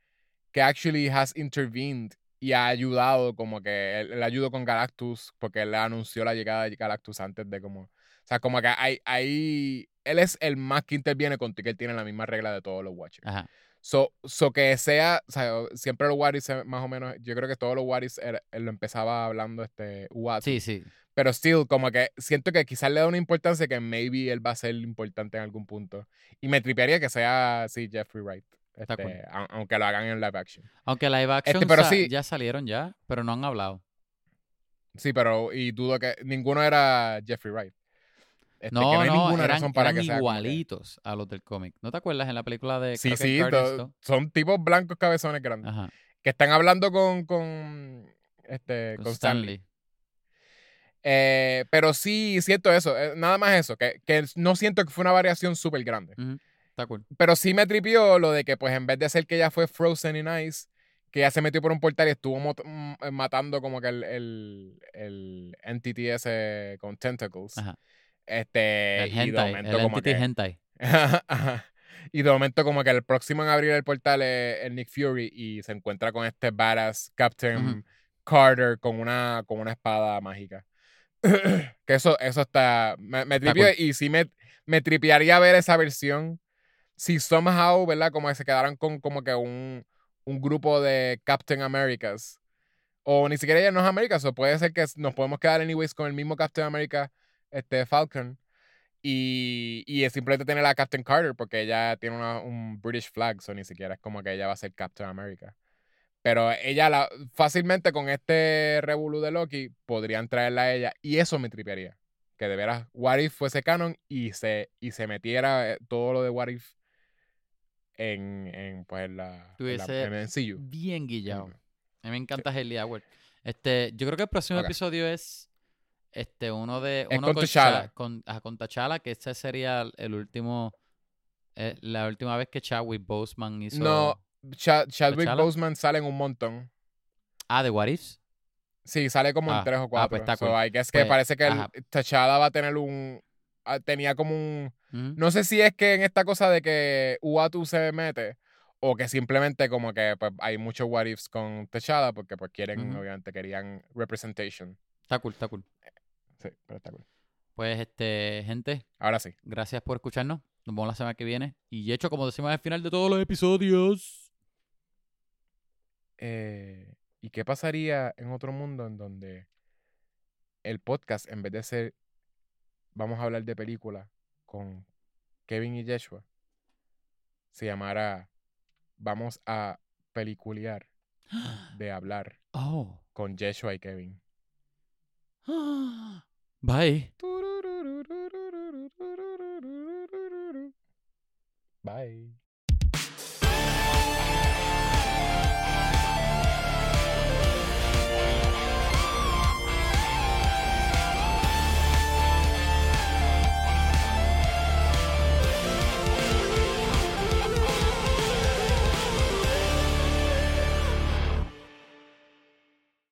que actually has intervened y ha ayudado, como que él, él ayudó con Galactus, porque él anunció la llegada de Galactus antes de como. O sea, como que hay, hay él es el más que interviene contigo, que él tiene la misma regla de todos los Watchers. Ajá. So, so que sea, o sea, siempre los eh, más o menos, yo creo que todos los era- él lo empezaba hablando este Uatu. Sí, sí. Pero still, como que siento que quizás le da una importancia que maybe él va a ser importante en algún punto. Y me tripearía que sea, sí, Jeffrey Wright. Este, cool. aunque lo hagan en live action. Aunque live action Este, pero sa- sí. ya salieron ya, pero no han hablado. Sí, pero, y dudo que ninguno era Jeffrey Wright. Este, No, que no hay no, ninguna eran, razón para eran que sea igualitos a los del cómic. ¿No te acuerdas en la película de Sí, sí, Guardians to- 2? son tipos blancos cabezones grandes. Ajá. Que están hablando con, con, este, Con con Stanley. Stanley. Eh, pero sí siento eso, eh, nada más eso, que, que no siento que fue una variación súper grande. Está cool. Pero sí me tripió lo de que, pues, en vez de ser que ella fue frozen in ice, que ella se metió por un portal y estuvo mm, eh, matando como que el, el, el entity ese con tentacles. Ajá. Este, El y de hentai, momento el como que... hentai. Y de momento como que el próximo en abrir el portal es el Nick Fury y se encuentra con este badass Captain. Carter con una, con una espada mágica. que eso, eso está. Me, me tripió cool. y sí me, me tripearía ver esa versión. Si somehow, ¿verdad? Como que se quedaran con como que un, un grupo de Captain Americas. O ni siquiera ella no es América, o puede ser que nos podemos quedar anyways con el mismo Captain America, este Falcon. Y, y es simplemente tener a Captain Carter porque ella tiene una, un British flag, o ni siquiera es como que ella va a ser Captain America. Pero ella la, fácilmente con este revolú de Loki podrían traerla a ella y eso me tripearía. Que de veras What If fuese canon y se, y se metiera eh, todo lo de What If en, en pues la, en la en el MCU. Bien guillado. A mí me encanta Haley Howard. Este, yo creo que el próximo episodio es este uno de uno con, T'Challa. Con, con T'Challa, que este sería el último eh, la última vez que Chadwick Boseman hizo No, Chadwick Boseman sale en un montón. Ah, de What Ifs? Sí, sale como en ah, tres o cuatro. Ah, pues so, que es que pues, parece que T'Challa va a tener un ah, tenía como un no sé si es que en esta cosa de que Uatu se mete o que simplemente como que pues, hay muchos what ifs con Techada porque pues quieren, obviamente querían representation. Está cool, está cool. Sí, pero está cool. Pues este, gente. Ahora sí. Gracias por escucharnos. Nos vemos la semana que viene. Y hecho, como decimos al final de todos los episodios. Eh, ¿Y qué pasaría en otro mundo en donde el podcast, en vez de ser vamos a hablar de película con Kevin y Yeshua, se llamara vamos a peliculear de hablar oh. con Joshua y Kevin. Bye. Bye.